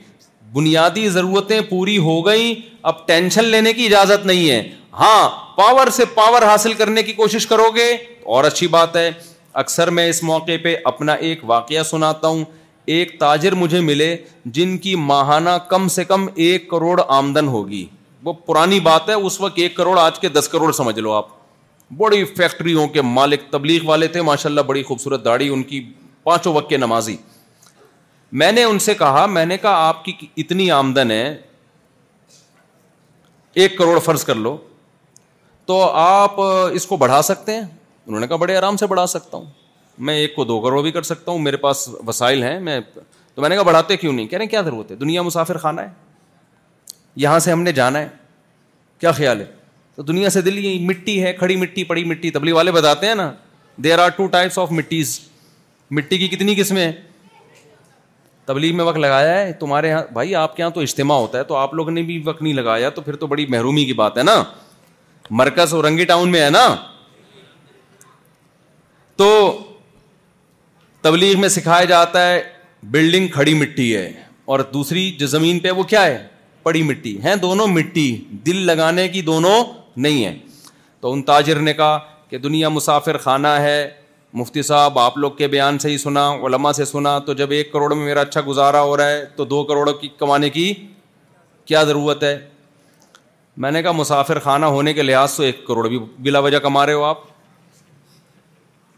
بنیادی ضرورتیں پوری ہو گئی اب ٹینشن لینے کی اجازت نہیں ہے ہاں پاور سے پاور حاصل کرنے کی کوشش کرو گے اور اچھی بات ہے اکثر میں اس موقع پہ اپنا ایک واقعہ سناتا ہوں ایک تاجر مجھے ملے جن کی ماہانہ کم سے کم ایک کروڑ آمدن ہوگی وہ پرانی بات ہے اس وقت ایک کروڑ آج کے دس کروڑ سمجھ لو آپ بڑی فیکٹریوں کے مالک تبلیغ والے تھے ماشاء اللہ بڑی خوبصورت داڑھی ان کی پانچوں وقت کے نمازی میں نے ان سے کہا میں نے کہا آپ کی اتنی آمدن ہے ایک کروڑ فرض کر لو تو آپ اس کو بڑھا سکتے ہیں انہوں نے کہا بڑے آرام سے بڑھا سکتا ہوں میں ایک کو دو کروڑ بھی کر سکتا ہوں میرے پاس وسائل ہیں میں تو میں نے کہا بڑھاتے کیوں نہیں کہہ رہے کیا ضرورت ہے دنیا مسافر خانہ ہے یہاں سے ہم نے جانا ہے کیا خیال ہے تو دنیا سے دل یہ مٹی ہے کھڑی مٹی پڑی مٹی تبلی والے بتاتے ہیں نا there are two types of مٹیز مٹی کی کتنی قسمیں ہیں تبلیغ میں وقت لگایا ہے تمہارے یہاں بھائی آپ کے تو اجتماع ہوتا ہے تو آپ لوگوں نے بھی وقت نہیں لگایا تو پھر تو بڑی محرومی کی بات ہے نا نا مرکز ٹاؤن میں ہے تو تبلیغ میں سکھایا جاتا ہے بلڈنگ کھڑی مٹی ہے اور دوسری جو زمین پہ وہ کیا ہے پڑی مٹی ہے دونوں مٹی دل لگانے کی دونوں نہیں ہے تو ان تاجر نے کہا کہ دنیا مسافر خانہ ہے مفتی صاحب آپ لوگ کے بیان سے ہی سنا علما سے سنا تو جب ایک کروڑ میں میرا اچھا گزارا ہو رہا ہے تو دو کروڑ کی کمانے کی کیا ضرورت ہے میں نے کہا مسافر خانہ ہونے کے لحاظ سے ایک کروڑ بھی بلا وجہ کما رہے ہو آپ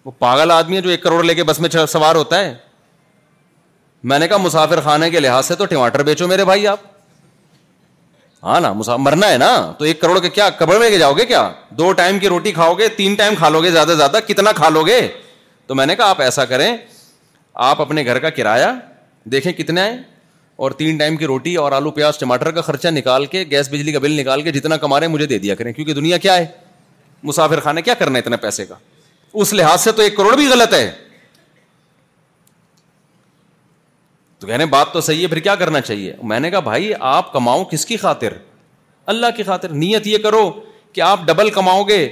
وہ پاگل آدمی ہے جو ایک کروڑ لے کے بس میں سوار ہوتا ہے میں نے کہا مسافر خانے کے لحاظ سے تو ٹماٹر بیچو میرے بھائی آپ ہاں نا مرنا ہے نا تو ایک کروڑ کے کیا قبر میں جاؤ گے کیا دو ٹائم کی روٹی کھاؤ گے تین ٹائم کھا لو گے زیادہ سے زیادہ کتنا کھا لو گے تو میں نے کہا آپ ایسا کریں آپ اپنے گھر کا کرایہ دیکھیں کتنے آئے اور تین ٹائم کی روٹی اور آلو پیاز ٹماٹر کا خرچہ نکال کے گیس بجلی کا بل نکال کے جتنا کما رہے ہیں مجھے دے دیا کریں کیونکہ دنیا کیا ہے مسافر خانے کیا کرنا ہے اتنے پیسے کا اس لحاظ سے تو ایک کروڑ بھی غلط ہے تو کہہ رہے ہیں بات تو صحیح ہے پھر کیا کرنا چاہیے میں نے کہا بھائی آپ کماؤ کس کی خاطر اللہ کی خاطر نیت یہ کرو کہ آپ ڈبل کماؤ گے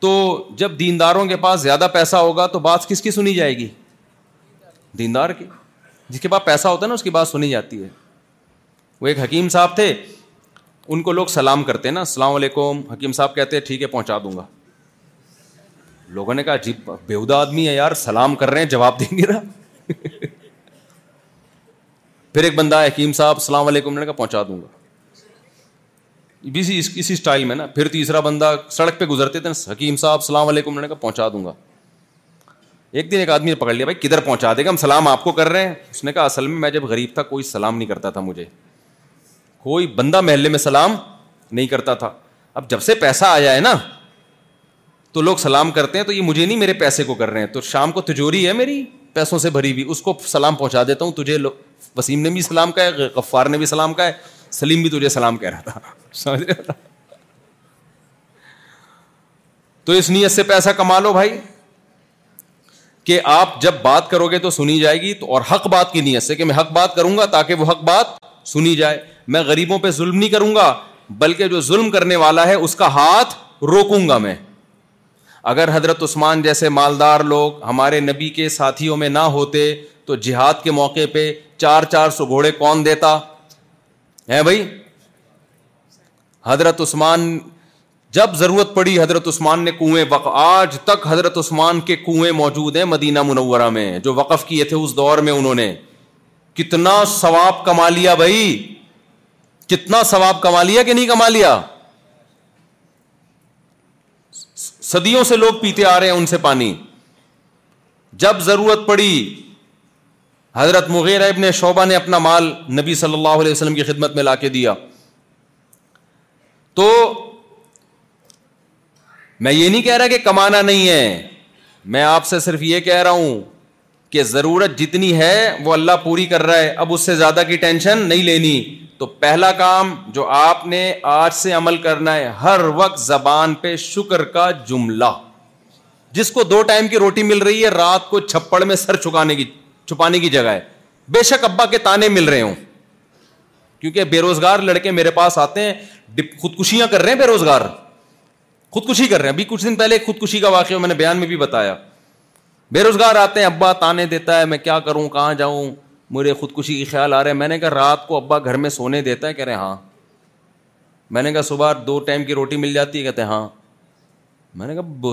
تو جب دینداروں کے پاس زیادہ پیسہ ہوگا تو بات کس کی سنی جائے گی دیندار کی جس کے پاس پیسہ ہوتا ہے نا اس کی بات سنی جاتی ہے وہ ایک حکیم صاحب تھے ان کو لوگ سلام کرتے ہیں نا السلام علیکم حکیم صاحب کہتے ہیں ٹھیک ہے پہنچا دوں گا لوگوں نے کہا جی بےودا آدمی ہے یار سلام کر رہے ہیں جواب دیں گے نا پھر ایک بندہ حکیم صاحب السلام علیکم نے کہا پہنچا دوں گا اسی اسٹائل میں نا پھر تیسرا بندہ سڑک پہ گزرتے تھے حکیم صاحب السلام علیکم نے کہا پہنچا دوں گا ایک دن ایک آدمی نے پکڑ لیا بھائی کدھر پہنچا دے گا ہم سلام آپ کو کر رہے ہیں اس نے کہا اصل میں میں جب غریب تھا کوئی سلام نہیں کرتا تھا مجھے کوئی بندہ محلے میں سلام نہیں کرتا تھا اب جب سے پیسہ آیا ہے نا تو لوگ سلام کرتے ہیں تو یہ مجھے نہیں میرے پیسے کو کر رہے ہیں تو شام کو تجوری ہے میری پیسوں سے بھری ہوئی اس کو سلام پہنچا دیتا ہوں تجھے وسیم نے بھی سلام کہا ہے غفار نے بھی سلام کہا ہے سلیم بھی تجھے سلام کہہ رہا تھا سمجھ رہے تو اس نیت سے پیسہ کما لو بھائی کہ آپ جب بات کرو گے تو سنی جائے گی تو اور حق بات کی نیت سے کہ میں حق بات کروں گا تاکہ وہ حق بات سنی جائے میں غریبوں پہ ظلم نہیں کروں گا بلکہ جو ظلم کرنے والا ہے اس کا ہاتھ روکوں گا میں اگر حضرت عثمان جیسے مالدار لوگ ہمارے نبی کے ساتھیوں میں نہ ہوتے تو جہاد کے موقع پہ چار چار سو گھوڑے کون دیتا ہے بھائی حضرت عثمان جب ضرورت پڑی حضرت عثمان نے کنویں وق آج تک حضرت عثمان کے کنویں موجود ہیں مدینہ منورہ میں جو وقف کیے تھے اس دور میں انہوں نے کتنا ثواب کما لیا بھائی کتنا ثواب کما لیا کہ نہیں کما لیا صدیوں سے لوگ پیتے آ رہے ہیں ان سے پانی جب ضرورت پڑی حضرت مغیر ابن شعبہ نے اپنا مال نبی صلی اللہ علیہ وسلم کی خدمت میں لا کے دیا تو میں یہ نہیں کہہ رہا کہ کمانا نہیں ہے میں آپ سے صرف یہ کہہ رہا ہوں کہ ضرورت جتنی ہے وہ اللہ پوری کر رہا ہے اب اس سے زیادہ کی ٹینشن نہیں لینی تو پہلا کام جو آپ نے آج سے عمل کرنا ہے ہر وقت زبان پہ شکر کا جملہ جس کو دو ٹائم کی روٹی مل رہی ہے رات کو چھپڑ میں سر چکانے کی چھپانے کی جگہ ہے بے شک ابا کے تانے مل رہے ہوں کیونکہ بے روزگار لڑکے میرے پاس آتے ہیں خودکشیاں کر رہے ہیں بے روزگار خودکشی کر رہے ہیں ابھی کچھ دن پہلے خودکشی کا واقعہ میں نے بیان میں بھی بتایا بے روزگار آتے ہیں ابا تانے دیتا ہے میں کیا کروں کہاں جاؤں مجھے خودکشی کی خیال آ رہے ہیں میں نے کہا رات کو ابا گھر میں سونے دیتا ہے کہہ رہے ہاں میں نے کہا صبح دو ٹائم کی روٹی مل جاتی ہے کہتے ہاں میں نے کہا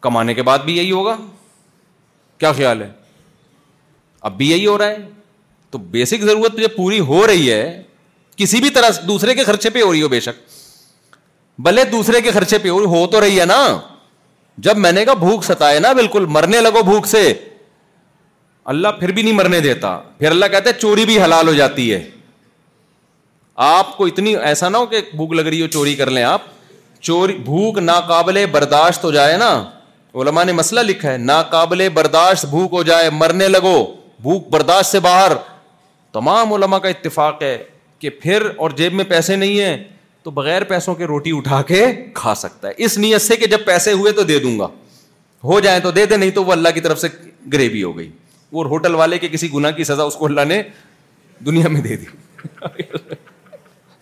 کمانے کے بعد بھی یہی ہوگا کیا خیال ہے اب بھی یہی ہو رہا ہے تو بیسک ضرورت پوری ہو رہی ہے کسی بھی طرح دوسرے کے خرچے پہ ہو رہی ہو بے شک بھلے دوسرے کے خرچے پہ ہو تو رہی ہے نا جب میں نے کہا بھوک ستا ہے نا بالکل مرنے لگو بھوک سے اللہ پھر بھی نہیں مرنے دیتا پھر اللہ کہتے چوری بھی حلال ہو جاتی ہے آپ کو اتنی ایسا نہ ہو کہ بھوک لگ رہی ہو چوری کر لیں آپ چوری بھوک ناقابل برداشت ہو جائے نا علماء نے مسئلہ لکھا ہے ناقابل برداشت بھوک ہو جائے مرنے لگو بھوک برداشت سے باہر تمام علماء کا اتفاق ہے کہ پھر اور جیب میں پیسے نہیں ہیں تو بغیر پیسوں کے روٹی اٹھا کے کھا سکتا ہے اس نیت سے کہ جب پیسے ہوئے تو دے دوں گا ہو جائیں تو دے دیں نہیں تو وہ اللہ کی طرف سے گریوی ہو گئی اور ہوٹل والے کے کسی گنا کی سزا اس کو اللہ نے دنیا میں دے دی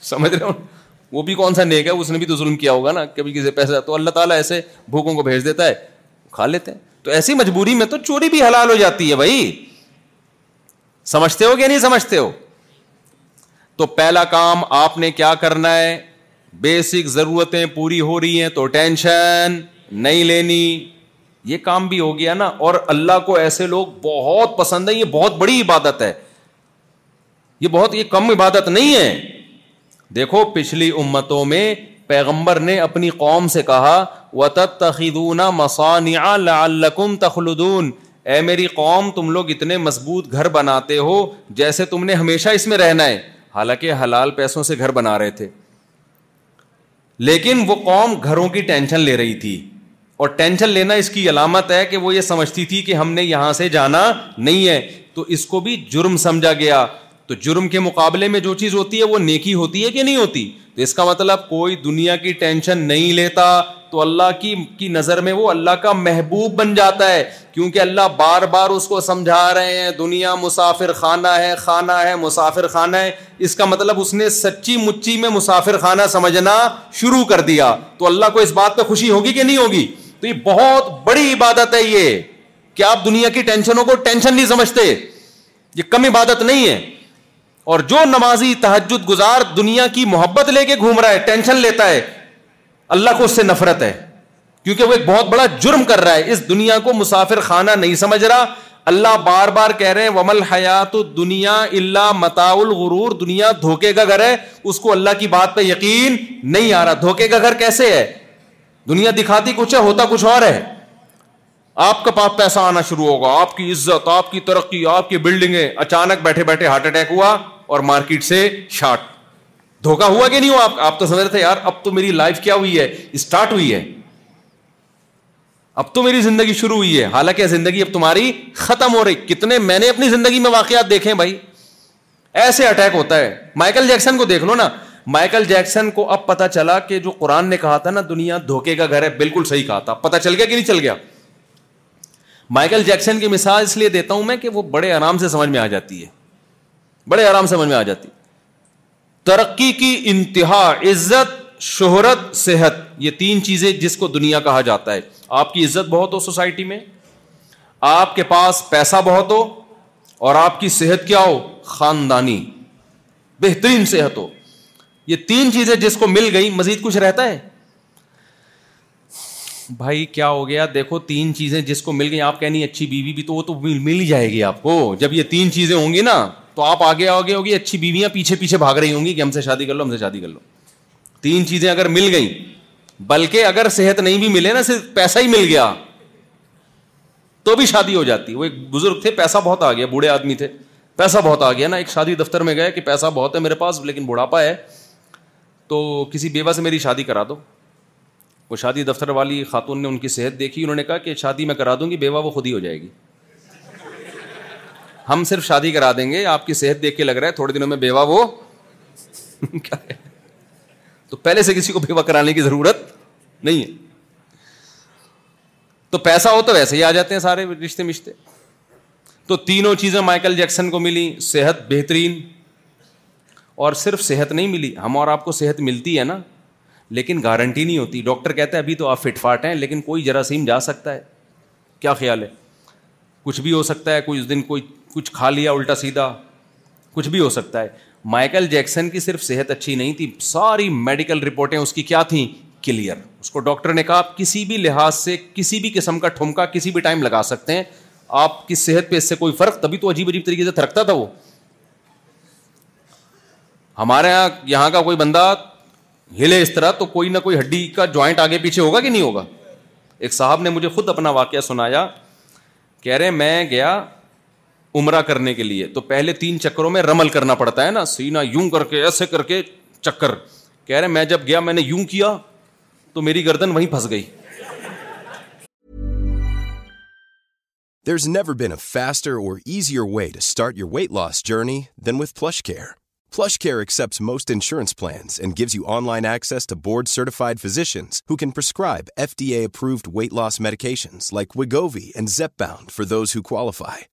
سمجھ رہے ہو وہ بھی کون سا نیک ہے اس نے بھی تو ظلم کیا ہوگا نا کبھی کسی پیسہ تو اللہ تعالیٰ ایسے بھوکوں کو بھیج دیتا ہے کھا لیتے ہیں تو ایسی مجبوری میں تو چوری بھی حلال ہو جاتی ہے بھائی سمجھتے ہو کہ نہیں سمجھتے ہو تو پہلا کام آپ نے کیا کرنا ہے بیسک ضرورتیں پوری ہو رہی ہیں تو ٹینشن نہیں لینی یہ کام بھی ہو گیا نا اور اللہ کو ایسے لوگ بہت پسند ہیں یہ بہت بڑی عبادت ہے یہ بہت یہ کم عبادت نہیں ہے دیکھو پچھلی امتوں میں پیغمبر نے اپنی قوم سے کہا و تخیدون مسانیہ لکم تخلدون اے میری قوم تم لوگ اتنے مضبوط گھر بناتے ہو جیسے تم نے ہمیشہ اس میں رہنا ہے حالانکہ حلال پیسوں سے گھر بنا رہے تھے لیکن وہ قوم گھروں کی ٹینشن لے رہی تھی اور ٹینشن لینا اس کی علامت ہے کہ وہ یہ سمجھتی تھی کہ ہم نے یہاں سے جانا نہیں ہے تو اس کو بھی جرم سمجھا گیا تو جرم کے مقابلے میں جو چیز ہوتی ہے وہ نیکی ہوتی ہے کہ نہیں ہوتی اس کا مطلب کوئی دنیا کی ٹینشن نہیں لیتا تو اللہ کی کی نظر میں وہ اللہ کا محبوب بن جاتا ہے کیونکہ اللہ بار بار اس کو سمجھا رہے ہیں دنیا مسافر خانہ ہے خانہ ہے مسافر خانہ ہے اس کا مطلب اس نے سچی مچی میں مسافر خانہ سمجھنا شروع کر دیا تو اللہ کو اس بات پہ خوشی ہوگی کہ نہیں ہوگی تو یہ بہت بڑی عبادت ہے یہ کہ آپ دنیا کی ٹینشنوں کو ٹینشن نہیں سمجھتے یہ کم عبادت نہیں ہے اور جو نمازی تحجد گزار دنیا کی محبت لے کے گھوم رہا ہے ٹینشن لیتا ہے اللہ کو اس سے نفرت ہے کیونکہ وہ ایک بہت بڑا جرم کر رہا ہے اس دنیا کو مسافر خانہ نہیں سمجھ رہا اللہ بار بار کہہ رہے ہیں ومل حیات دنیا اللہ متا الغرور دنیا دھوکے کا گھر ہے اس کو اللہ کی بات پہ یقین نہیں آ رہا دھوکے کا گھر کیسے ہے دنیا دکھاتی کچھ ہے ہوتا کچھ اور ہے آپ کا پاپ پیسہ آنا شروع ہوگا آپ کی عزت آپ کی ترقی آپ کی بلڈنگیں اچانک بیٹھے بیٹھے ہارٹ اٹیک ہوا اور مارکیٹ سے شارٹ دھوکا ہوا کہ نہیں ہوا آپ تو سمجھ رہے تھے یار اب تو میری لائف کیا ہوئی ہے اسٹارٹ ہوئی ہے اب تو میری زندگی شروع ہوئی ہے حالانکہ زندگی اب تمہاری ختم ہو رہی کتنے میں نے اپنی زندگی میں واقعات دیکھے بھائی ایسے اٹیک ہوتا ہے مائیکل جیکسن کو دیکھ لو نا مائیکل جیکسن کو اب پتا چلا کہ جو قرآن نے کہا تھا نا دنیا دھوکے کا گھر ہے بالکل صحیح کہا تھا پتا چل گیا کہ نہیں چل گیا مائیکل جیکسن کی مثال اس لیے دیتا ہوں میں کہ وہ بڑے آرام سے سمجھ میں آ جاتی ہے بڑے آرام سمجھ میں آ جاتی ترقی کی انتہا عزت شہرت صحت یہ تین چیزیں جس کو دنیا کہا جاتا ہے آپ کی عزت بہت ہو سوسائٹی میں آپ کے پاس پیسہ بہت ہو اور آپ کی صحت کیا ہو خاندانی بہترین صحت ہو یہ تین چیزیں جس کو مل گئی مزید کچھ رہتا ہے بھائی کیا ہو گیا دیکھو تین چیزیں جس کو مل گئی آپ کہنی اچھی بیوی بھی تو وہ تو مل ہی جائے گی آپ کو جب یہ تین چیزیں ہوں گی نا تو آپ آگے آگے ہوگی اچھی بیویاں پیچھے پیچھے بھاگ رہی ہوں گی کہ ہم سے شادی کر لو ہم سے شادی کر لو تین چیزیں اگر مل گئیں بلکہ اگر صحت نہیں بھی ملے نا صرف پیسہ ہی مل گیا تو بھی شادی ہو جاتی وہ ایک بزرگ تھے پیسہ بہت آ گیا بوڑھے آدمی تھے پیسہ بہت آ گیا نا ایک شادی دفتر میں گئے کہ پیسہ بہت ہے میرے پاس لیکن بڑھاپا ہے تو کسی بیوہ سے میری شادی کرا دو وہ شادی دفتر والی خاتون نے ان کی صحت دیکھی انہوں نے کہا کہ شادی میں کرا دوں گی بیوہ وہ خود ہی ہو جائے گی ہم صرف شادی کرا دیں گے آپ کی صحت دیکھ کے لگ رہا ہے تھوڑے دنوں میں بیوہ وہ تو پہلے سے کسی کو بیوہ کرانے کی ضرورت نہیں ہے تو پیسہ ہو تو ویسے ہی آ جاتے ہیں سارے رشتے مشتے تو تینوں چیزیں مائیکل جیکسن کو ملی صحت بہترین اور صرف صحت نہیں ملی ہم اور آپ کو صحت ملتی ہے نا لیکن گارنٹی نہیں ہوتی ڈاکٹر کہتے ابھی تو آپ فٹ فاٹ ہیں لیکن کوئی جراثیم جا سکتا ہے کیا خیال ہے کچھ بھی ہو سکتا ہے کوئی اس دن کوئی کچھ کھا لیا الٹا سیدھا کچھ بھی ہو سکتا ہے مائیکل جیکسن کی صرف صحت اچھی نہیں تھی ساری میڈیکل رپورٹیں اس کی کیا تھیں کلیئر اس کو ڈاکٹر نے کہا آپ کسی بھی لحاظ سے کسی بھی قسم کا ٹھمکا کسی بھی ٹائم لگا سکتے ہیں آپ کی صحت پہ اس سے کوئی فرق تبھی تو عجیب عجیب طریقے سے تھرکتا تھا وہ ہمارے یہاں یہاں کا کوئی بندہ ہلے اس طرح تو کوئی نہ کوئی ہڈی کا جوائنٹ آگے پیچھے ہوگا کہ نہیں ہوگا ایک صاحب نے مجھے خود اپنا واقعہ سنایا کہہ رہے میں گیا عمرہ کرنے کے لیے تو پہلے تین چکروں میں رمل کرنا پڑتا ہے نا سینا یوں کر کے ایسے کر کے چکر کہہ رہے میں جب گیا میں نے یوں کیا تو میری گردن وہیں پھنس گئی there is never been a faster اور easier way to start your weight loss journey than with PlushCare PlushCare accepts most insurance plans and gives you online access the board certified physicians who can prescribe F D A approved weight loss medications like Wegovy and Zepbound for those who qualify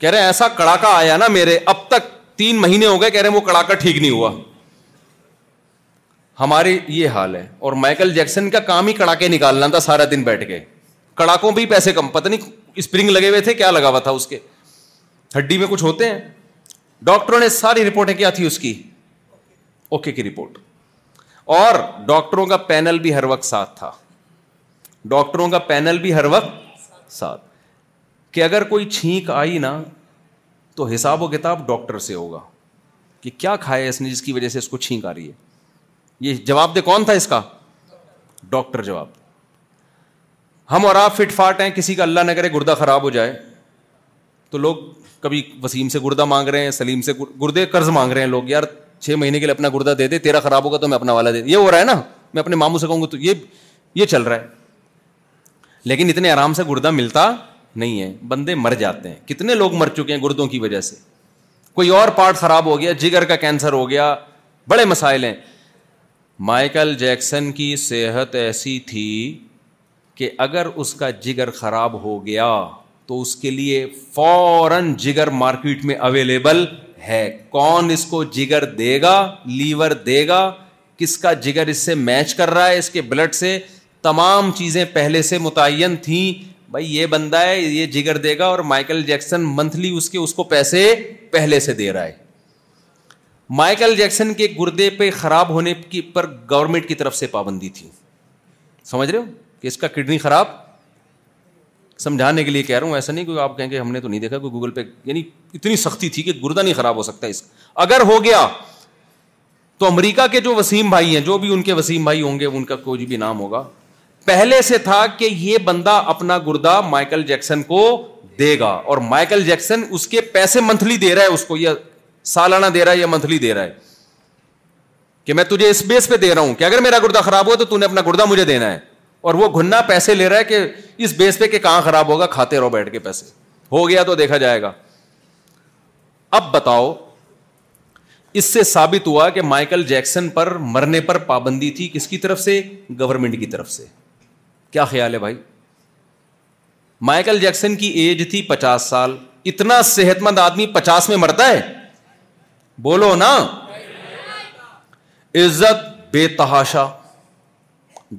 کہہ رہے ایسا کڑاکا آیا نا میرے اب تک تین مہینے ہو گئے کہہ رہے وہ کڑاکا ٹھیک نہیں ہوا ہمارے یہ حال ہے اور مائیکل جیکسن کا کام ہی کڑاکے نکالنا تھا سارا دن بیٹھ کے کڑاکوں بھی پیسے کم پتہ نہیں اسپرنگ لگے ہوئے تھے کیا لگا ہوا تھا اس کے ہڈی میں کچھ ہوتے ہیں ڈاکٹروں نے ساری رپورٹیں کیا تھی اس کی اوکے کی رپورٹ اور ڈاکٹروں کا پینل بھی ہر وقت ساتھ تھا ڈاکٹروں کا پینل بھی ہر وقت ساتھ کہ اگر کوئی چھینک آئی نا تو حساب و کتاب ڈاکٹر سے ہوگا کہ کیا کھایا اس نے جس کی وجہ سے اس کو چھینک آ رہی ہے یہ جواب دے کون تھا اس کا ڈاکٹر جواب ہم اور آپ فٹ فاٹ ہیں کسی کا اللہ نہ کرے گردہ خراب ہو جائے تو لوگ کبھی وسیم سے گردہ مانگ رہے ہیں سلیم سے گردے قرض مانگ رہے ہیں لوگ یار چھ مہینے کے لیے اپنا گردہ دے دے تیرا خراب ہوگا تو میں اپنا والا دے یہ ہو رہا ہے نا میں اپنے ماموں سے کہوں گا تو یہ یہ چل رہا ہے لیکن اتنے آرام سے گردہ ملتا نہیں ہے بندے مر جاتے ہیں کتنے لوگ مر چکے ہیں گردوں کی وجہ سے کوئی اور پارٹ خراب ہو گیا جگر کا کینسر ہو گیا بڑے مسائل ہیں مائیکل جیکسن کی صحت ایسی تھی کہ اگر اس کا جگر خراب ہو گیا تو اس کے لیے فوراً جگر مارکیٹ میں اویلیبل ہے کون اس کو جگر دے گا لیور دے گا کس کا جگر اس سے میچ کر رہا ہے اس کے بلڈ سے تمام چیزیں پہلے سے متعین تھیں بھائی یہ بندہ ہے یہ جگر دے گا اور مائیکل جیکسن منتھلی اس کے اس کو پیسے پہلے سے دے رہا ہے مائیکل جیکسن کے گردے پہ خراب ہونے کی پر گورنمنٹ کی طرف سے پابندی تھی سمجھ رہے ہو کہ اس کا کڈنی خراب سمجھانے کے لیے کہہ رہا ہوں ایسا نہیں کہ آپ کہیں کہ ہم نے تو نہیں دیکھا گوگل پہ یعنی اتنی سختی تھی کہ گردہ نہیں خراب ہو سکتا اس اگر ہو گیا تو امریکہ کے جو وسیم بھائی ہیں جو بھی ان کے وسیم بھائی ہوں گے ان کا کوئی بھی نام ہوگا پہلے سے تھا کہ یہ بندہ اپنا گردا مائیکل جیکسن کو دے گا اور مائیکل جیکسن اس کے پیسے منتھلی دے رہا ہے اس کو یا سالانہ دے رہا ہے یا منتھلی دے رہا ہے کہ میں تجھے اس بیس پہ دے رہا ہوں کہ اگر میرا گردا خراب ہوا تو تو نے اپنا گردا مجھے دینا ہے اور وہ گھننا پیسے لے رہا ہے کہ اس بیس پہ کہ کہاں خراب ہوگا کھاتے رہو بیٹھ کے پیسے ہو گیا تو دیکھا جائے گا اب بتاؤ اس سے ثابت ہوا کہ مائیکل جیکسن پر مرنے پر پابندی تھی کس کی طرف سے گورنمنٹ کی طرف سے کیا خیال ہے بھائی مائیکل جیکسن کی ایج تھی پچاس سال اتنا صحت مند آدمی پچاس میں مرتا ہے بولو نا عزت بے تحاشا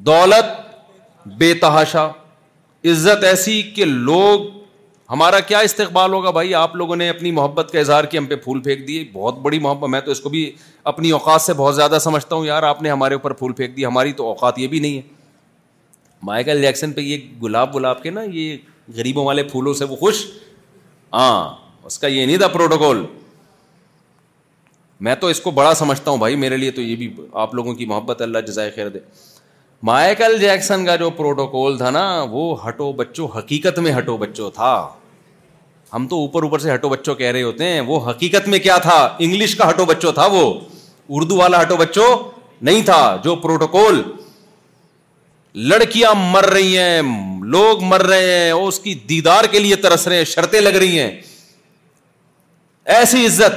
دولت بے تحاشا عزت ایسی کہ لوگ ہمارا کیا استقبال ہوگا بھائی آپ لوگوں نے اپنی محبت کا اظہار کیا ہم پہ پھول پھینک دیے بہت بڑی محبت میں تو اس کو بھی اپنی اوقات سے بہت زیادہ سمجھتا ہوں یار آپ نے ہمارے اوپر پھول پھینک دی ہماری تو اوقات یہ بھی نہیں ہے مائیکل جیکسن پہ یہ گلاب گلاب کے نا یہ غریبوں والے پھولوں سے وہ خوش ہاں اس کا یہ نہیں تھا پروٹوکول میں تو اس کو بڑا سمجھتا ہوں بھائی میرے لیے تو یہ بھی آپ لوگوں کی محبت اللہ جزائے خیر دے مائیکل جیکسن کا جو پروٹوکول تھا نا وہ ہٹو بچوں حقیقت میں ہٹو بچوں تھا ہم تو اوپر اوپر سے ہٹو بچوں کہہ رہے ہوتے ہیں وہ حقیقت میں کیا تھا انگلش کا ہٹو بچوں تھا وہ اردو والا ہٹو بچوں نہیں تھا جو پروٹوکول لڑکیاں مر رہی ہیں لوگ مر رہے ہیں اس کی دیدار کے لیے ترس رہے ہیں شرطیں لگ رہی ہیں ایسی عزت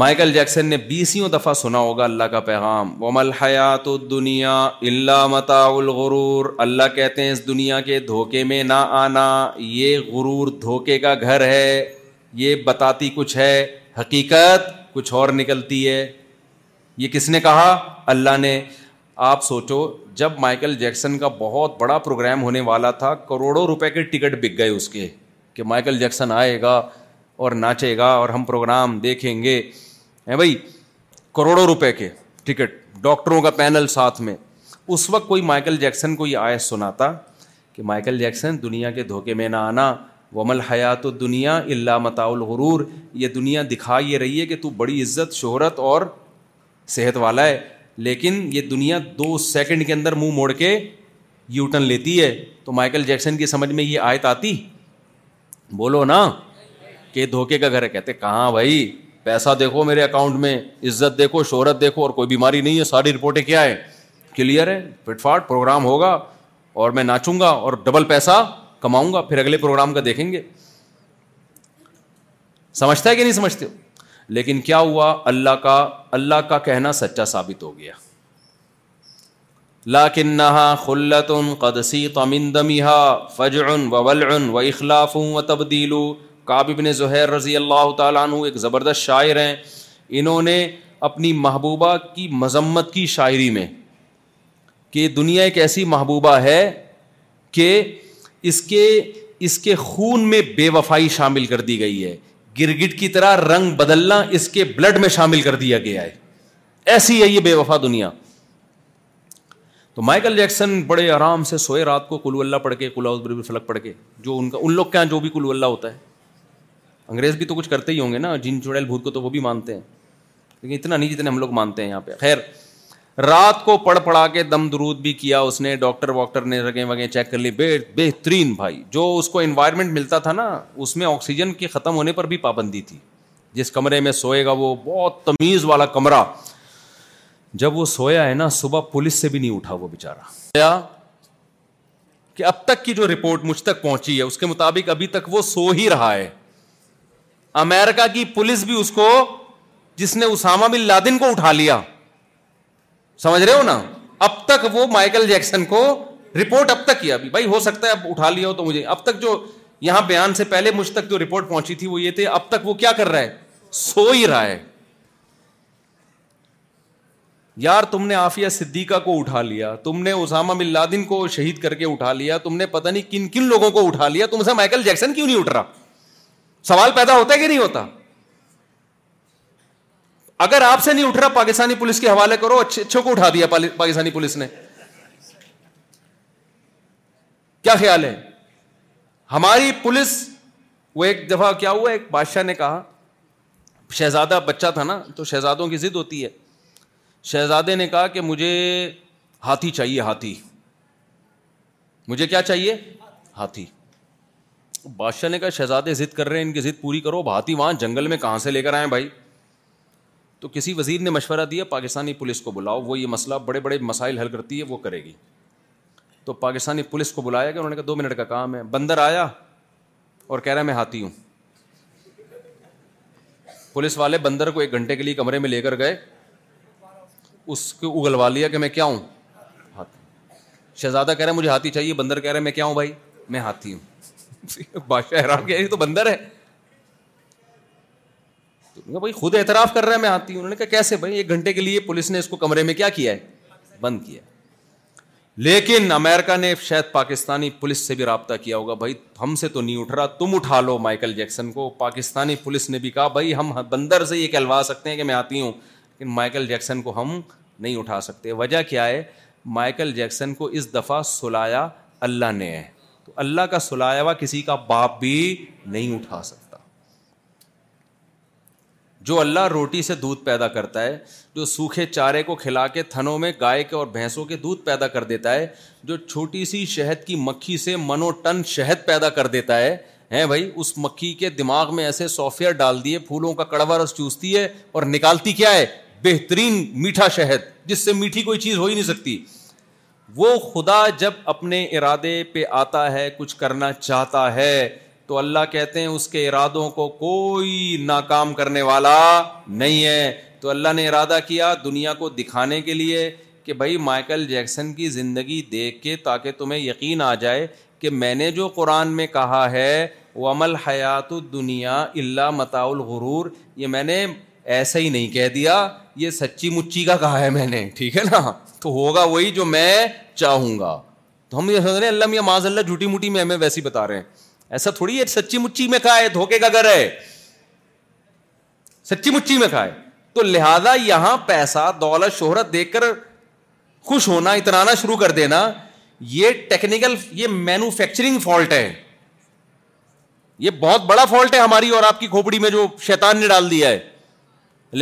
مائیکل جیکسن نے بیسوں دفعہ سنا ہوگا اللہ کا پیغام حیات دنیا اللہ متا الغرور اللہ کہتے ہیں اس دنیا کے دھوکے میں نہ آنا یہ غرور دھوکے کا گھر ہے یہ بتاتی کچھ ہے حقیقت کچھ اور نکلتی ہے یہ کس نے کہا اللہ نے آپ سوچو جب مائیکل جیکسن کا بہت بڑا پروگرام ہونے والا تھا کروڑوں روپے کے ٹکٹ بک گئے اس کے کہ مائیکل جیکسن آئے گا اور ناچے گا اور ہم پروگرام دیکھیں گے ہیں بھائی کروڑوں روپے کے ٹکٹ ڈاکٹروں کا پینل ساتھ میں اس وقت کوئی مائیکل جیکسن کو یہ آئے سناتا کہ مائیکل جیکسن دنیا کے دھوکے میں نہ آنا ومل حیات و دنیا اللہ الغرور یہ دنیا دکھا یہ رہی ہے کہ تو بڑی عزت شہرت اور صحت والا ہے لیکن یہ دنیا دو سیکنڈ کے اندر منہ مو موڑ کے یو ٹرن لیتی ہے تو مائیکل جیکسن کی سمجھ میں یہ آیت آتی بولو نا کہ دھوکے کا گھر ہے کہتے کہاں بھائی پیسہ دیکھو میرے اکاؤنٹ میں عزت دیکھو شہرت دیکھو اور کوئی بیماری نہیں ہے ساری رپورٹیں کیا ہے کلیئر ہے فٹ فاٹ پروگرام ہوگا اور میں ناچوں گا اور ڈبل پیسہ کماؤں گا پھر اگلے پروگرام کا دیکھیں گے سمجھتا ہے کہ نہیں سمجھتے ہو لیکن کیا ہوا اللہ کا اللہ کا کہنا سچا ثابت ہو گیا لا کنہا فج ان فجعن ان و اخلاف ہوں ابن زہیر رضی اللہ تعالیٰ عنہ ایک زبردست شاعر ہیں انہوں نے اپنی محبوبہ کی مذمت کی شاعری میں کہ دنیا ایک ایسی محبوبہ ہے کہ اس کے اس کے خون میں بے وفائی شامل کر دی گئی ہے گرگٹ کی طرح رنگ بدلنا اس کے بلڈ میں شامل کر دیا گیا ہے ایسی ہے یہ بے وفا دنیا تو مائیکل جیکسن بڑے آرام سے سوئے رات کو کلو اللہ پڑھ کے فلک پڑھ کے جو ان کا ان لوگ کے یہاں جو بھی کلو اللہ ہوتا ہے انگریز بھی تو کچھ کرتے ہی ہوں گے نا جن چڑیل بھوت کو تو وہ بھی مانتے ہیں لیکن اتنا نہیں جتنے ہم لوگ مانتے ہیں یہاں پہ خیر رات کو پڑھ پڑھا کے دم درود بھی کیا اس نے ڈاکٹر واکٹر نے رگیں وگیں چیک کر لی بے بہترین بھائی جو اس کو انوائرمنٹ ملتا تھا نا اس میں آکسیجن کے ختم ہونے پر بھی پابندی تھی جس کمرے میں سوئے گا وہ بہت تمیز والا کمرہ جب وہ سویا ہے نا صبح پولیس سے بھی نہیں اٹھا وہ بےچارا کہ اب تک کی جو رپورٹ مجھ تک پہنچی ہے اس کے مطابق ابھی تک وہ سو ہی رہا ہے امیرکا کی پولیس بھی اس کو جس نے اسامہ بن لادن کو اٹھا لیا سمجھ رہے ہو نا اب تک وہ مائیکل جیکسن کو رپورٹ اب تک کیا بھائی ہو سکتا ہے اب اٹھا لیا ہو تو مجھے اب تک جو یہاں بیان سے پہلے مجھ تک جو رپورٹ پہنچی تھی وہ یہ تھے اب تک وہ کیا کر رہا ہے سو ہی رہا ہے یار تم نے آفیہ صدیقہ کو اٹھا لیا تم نے اسامہ بن لادن کو شہید کر کے اٹھا لیا تم نے پتا نہیں کن کن لوگوں کو اٹھا لیا تم سے مائیکل جیکسن کیوں نہیں اٹھ رہا سوال پیدا ہوتا ہے کہ نہیں ہوتا اگر آپ سے نہیں اٹھ رہا پاکستانی پولیس کے حوالے کرو اچھے اچھوں کو اٹھا دیا پاکستانی پولیس نے کیا خیال ہے ہماری پولیس وہ ایک دفعہ کیا ہوا ایک بادشاہ نے کہا شہزادہ بچہ تھا نا تو شہزادوں کی ضد ہوتی ہے شہزادے نے کہا کہ مجھے ہاتھی چاہیے ہاتھی مجھے کیا چاہیے ہاتھی بادشاہ نے کہا شہزادے ضد کر رہے ہیں ان کی ضد پوری کرو ہاتھی وہاں جنگل میں کہاں سے لے کر آئے بھائی تو کسی وزیر نے مشورہ دیا پاکستانی پولیس کو بلاؤ وہ یہ مسئلہ بڑے بڑے مسائل حل کرتی ہے وہ کرے گی تو پاکستانی پولیس کو بلایا گیا انہوں نے کہا دو منٹ کا کام ہے بندر آیا اور کہہ رہا ہے میں ہاتھی ہوں پولیس والے بندر کو ایک گھنٹے کے لیے کمرے میں لے کر گئے اس کو اگلوا لیا کہ میں کیا ہوں ہاتھی شہزادہ کہہ رہا ہے مجھے ہاتھی چاہیے بندر کہہ رہا ہے میں کیا ہوں بھائی میں ہاتھی ہوں بادشاہ حیران کہہ رہی تو بندر ہے بھائی خود اعتراف کر رہا ہے میں آتی ہوں انہوں نے کہا کیسے بھائی ایک گھنٹے کے لیے پولیس نے اس کو کمرے میں کیا کیا ہے بند کیا لیکن امیرکا نے شاید پاکستانی پولیس سے بھی رابطہ کیا ہوگا بھائی ہم سے تو نہیں اٹھ رہا تم اٹھا لو مائیکل جیکسن کو پاکستانی پولیس نے بھی کہا بھائی ہم بندر سے یہ کہلوا سکتے ہیں کہ میں آتی ہوں لیکن مائیکل جیکسن کو ہم نہیں اٹھا سکتے وجہ کیا ہے مائیکل جیکسن کو اس دفعہ سلایا اللہ نے ہے تو اللہ کا سلایا ہوا کسی کا باپ بھی نہیں اٹھا سکتا جو اللہ روٹی سے دودھ پیدا کرتا ہے جو سوکھے چارے کو کھلا کے تھنوں میں گائے کے اور بھینسوں کے دودھ پیدا کر دیتا ہے جو چھوٹی سی شہد کی مکھی سے منو ٹن شہد پیدا کر دیتا ہے ہیں بھائی اس مکھی کے دماغ میں ایسے سافٹ ویئر ڈال دیے پھولوں کا کڑوا رس چوستی ہے اور نکالتی کیا ہے بہترین میٹھا شہد جس سے میٹھی کوئی چیز ہو ہی نہیں سکتی وہ خدا جب اپنے ارادے پہ آتا ہے کچھ کرنا چاہتا ہے تو اللہ کہتے ہیں اس کے ارادوں کو کوئی ناکام کرنے والا نہیں ہے تو اللہ نے ارادہ کیا دنیا کو دکھانے کے لیے کہ بھائی مائیکل جیکسن کی زندگی دیکھ کے تاکہ تمہیں یقین آ جائے کہ میں نے جو قرآن میں کہا ہے وہ عمل حیات الدنیا دنیا اللہ متا الغرور یہ میں نے ایسا ہی نہیں کہہ دیا یہ سچی مچی کا کہا ہے میں نے ٹھیک ہے نا تو ہوگا وہی جو میں چاہوں گا تو ہم یہ سمجھ رہے ہیں اللہ جھوٹی موٹی میں ہمیں ویسے ہی بتا رہے ہیں ایسا تھوڑی ہے سچی مچی میں کھائے دھوکے کا گھر ہے سچی مچی میں کھائے تو لہذا یہاں پیسہ دولت شہرت دیکھ کر خوش ہونا اتنا شروع کر دینا یہ ٹیکنیکل یہ مینوفیکچرنگ فالٹ ہے یہ بہت بڑا فالٹ ہے ہماری اور آپ کی کھوپڑی میں جو شیتان نے ڈال دیا ہے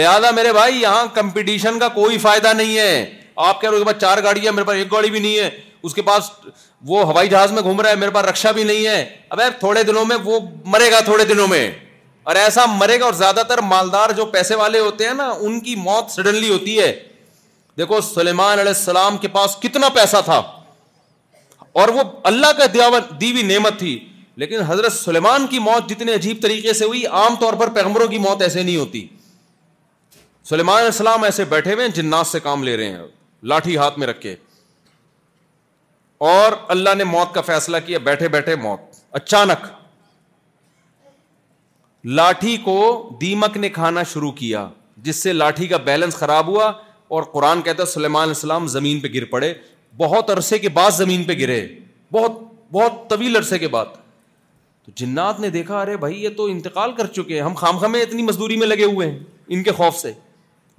لہذا میرے بھائی یہاں کمپٹیشن کا کوئی فائدہ نہیں ہے آپ کہہ رہے ہو چار گاڑی ہے میرے پاس ایک گاڑی بھی نہیں ہے اس کے پاس وہ ہوائی جہاز میں گھوم رہا ہے میرے پاس رکشا بھی نہیں ہے اب تھوڑے دنوں میں وہ مرے گا تھوڑے دنوں میں اور ایسا مرے گا اور زیادہ تر مالدار جو پیسے والے ہوتے ہیں نا ان کی موت سڈنلی ہوتی ہے دیکھو سلیمان علیہ السلام کے پاس کتنا پیسہ تھا اور وہ اللہ کا دی نعمت تھی لیکن حضرت سلیمان کی موت جتنے عجیب طریقے سے ہوئی عام طور پر پیغمبروں کی موت ایسے نہیں ہوتی سلیمان علیہ السلام ایسے بیٹھے ہوئے ہیں جنات سے کام لے رہے ہیں لاٹھی ہاتھ میں رکھ کے اور اللہ نے موت کا فیصلہ کیا بیٹھے بیٹھے موت اچانک لاٹھی کو دیمک نے کھانا شروع کیا جس سے لاٹھی کا بیلنس خراب ہوا اور قرآن کہتا ہے سلیمان السلام زمین پہ گر پڑے بہت عرصے کے بعد زمین پہ گرے بہت بہت طویل عرصے کے بعد تو جنات نے دیکھا ارے بھائی یہ تو انتقال کر چکے ہیں ہم خام خامے اتنی مزدوری میں لگے ہوئے ہیں ان کے خوف سے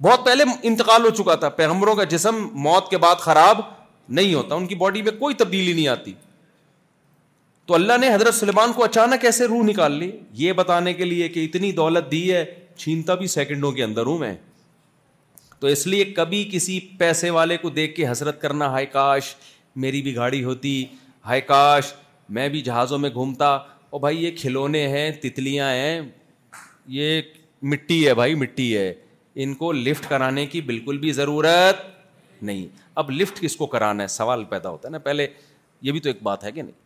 بہت پہلے انتقال ہو چکا تھا پیغمبروں کا جسم موت کے بعد خراب نہیں ہوتا ان کی باڈی میں کوئی تبدیلی نہیں آتی تو اللہ نے حضرت سلیمان کو اچانک ایسے روح نکال لی یہ بتانے کے لیے کہ اتنی دولت دی ہے چھینتا بھی سیکنڈوں کے اندر ہوں میں تو اس لیے کبھی کسی پیسے والے کو دیکھ کے حسرت کرنا ہائے کاش میری بھی گاڑی ہوتی ہائے کاش میں بھی جہازوں میں گھومتا اور بھائی یہ کھلونے ہیں تتلیاں ہیں یہ مٹی ہے بھائی مٹی ہے ان کو لفٹ کرانے کی بالکل بھی ضرورت نہیں اب لفٹ کس کو کرانا ہے سوال پیدا ہوتا ہے نا پہلے یہ بھی تو ایک بات ہے کہ نہیں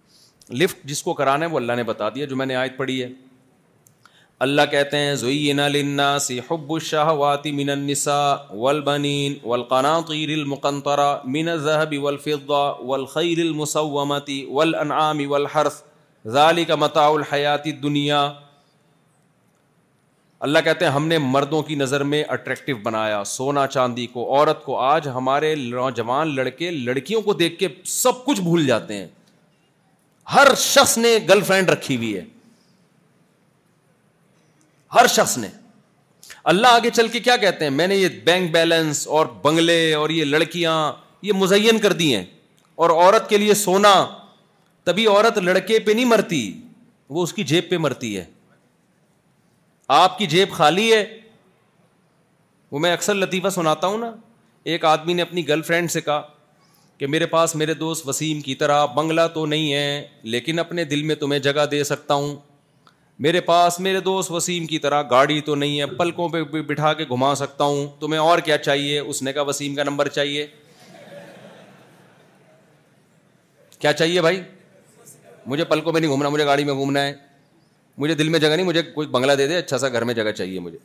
لفٹ جس کو کرانا ہے وہ اللہ نے بتا دیا جو میں نے آیت پڑھی ہے اللہ کہتے ہیں زوئی نلنا حب الشہوات من النساء النسا والقناطیر و من الذهب مین ذہب و والانعام والحرث المسمتی متاع الحیات الدنیا ذالی کا الحیاتی دنیا اللہ کہتے ہیں ہم نے مردوں کی نظر میں اٹریکٹو بنایا سونا چاندی کو عورت کو آج ہمارے نوجوان لڑکے لڑکیوں کو دیکھ کے سب کچھ بھول جاتے ہیں ہر شخص نے گرل فرینڈ رکھی ہوئی ہے ہر شخص نے اللہ آگے چل کے کیا کہتے ہیں میں نے یہ بینک بیلنس اور بنگلے اور یہ لڑکیاں یہ مزین کر دی ہیں اور عورت کے لیے سونا تبھی عورت لڑکے پہ نہیں مرتی وہ اس کی جیب پہ مرتی ہے آپ کی جیب خالی ہے وہ میں اکثر لطیفہ سناتا ہوں نا ایک آدمی نے اپنی گرل فرینڈ سے کہا کہ میرے پاس میرے دوست وسیم کی طرح بنگلہ تو نہیں ہے لیکن اپنے دل میں تمہیں جگہ دے سکتا ہوں میرے پاس میرے دوست وسیم کی طرح گاڑی تو نہیں ہے پلکوں پہ بھی بٹھا کے گھما سکتا ہوں تمہیں اور کیا چاہیے اس نے کہا وسیم کا نمبر چاہیے کیا چاہیے بھائی مجھے پلکوں میں نہیں گھومنا مجھے گاڑی میں گھومنا ہے مجھے دل میں جگہ نہیں مجھے کوئی بنگلہ دے دے اچھا سا گھر میں جگہ چاہیے مجھے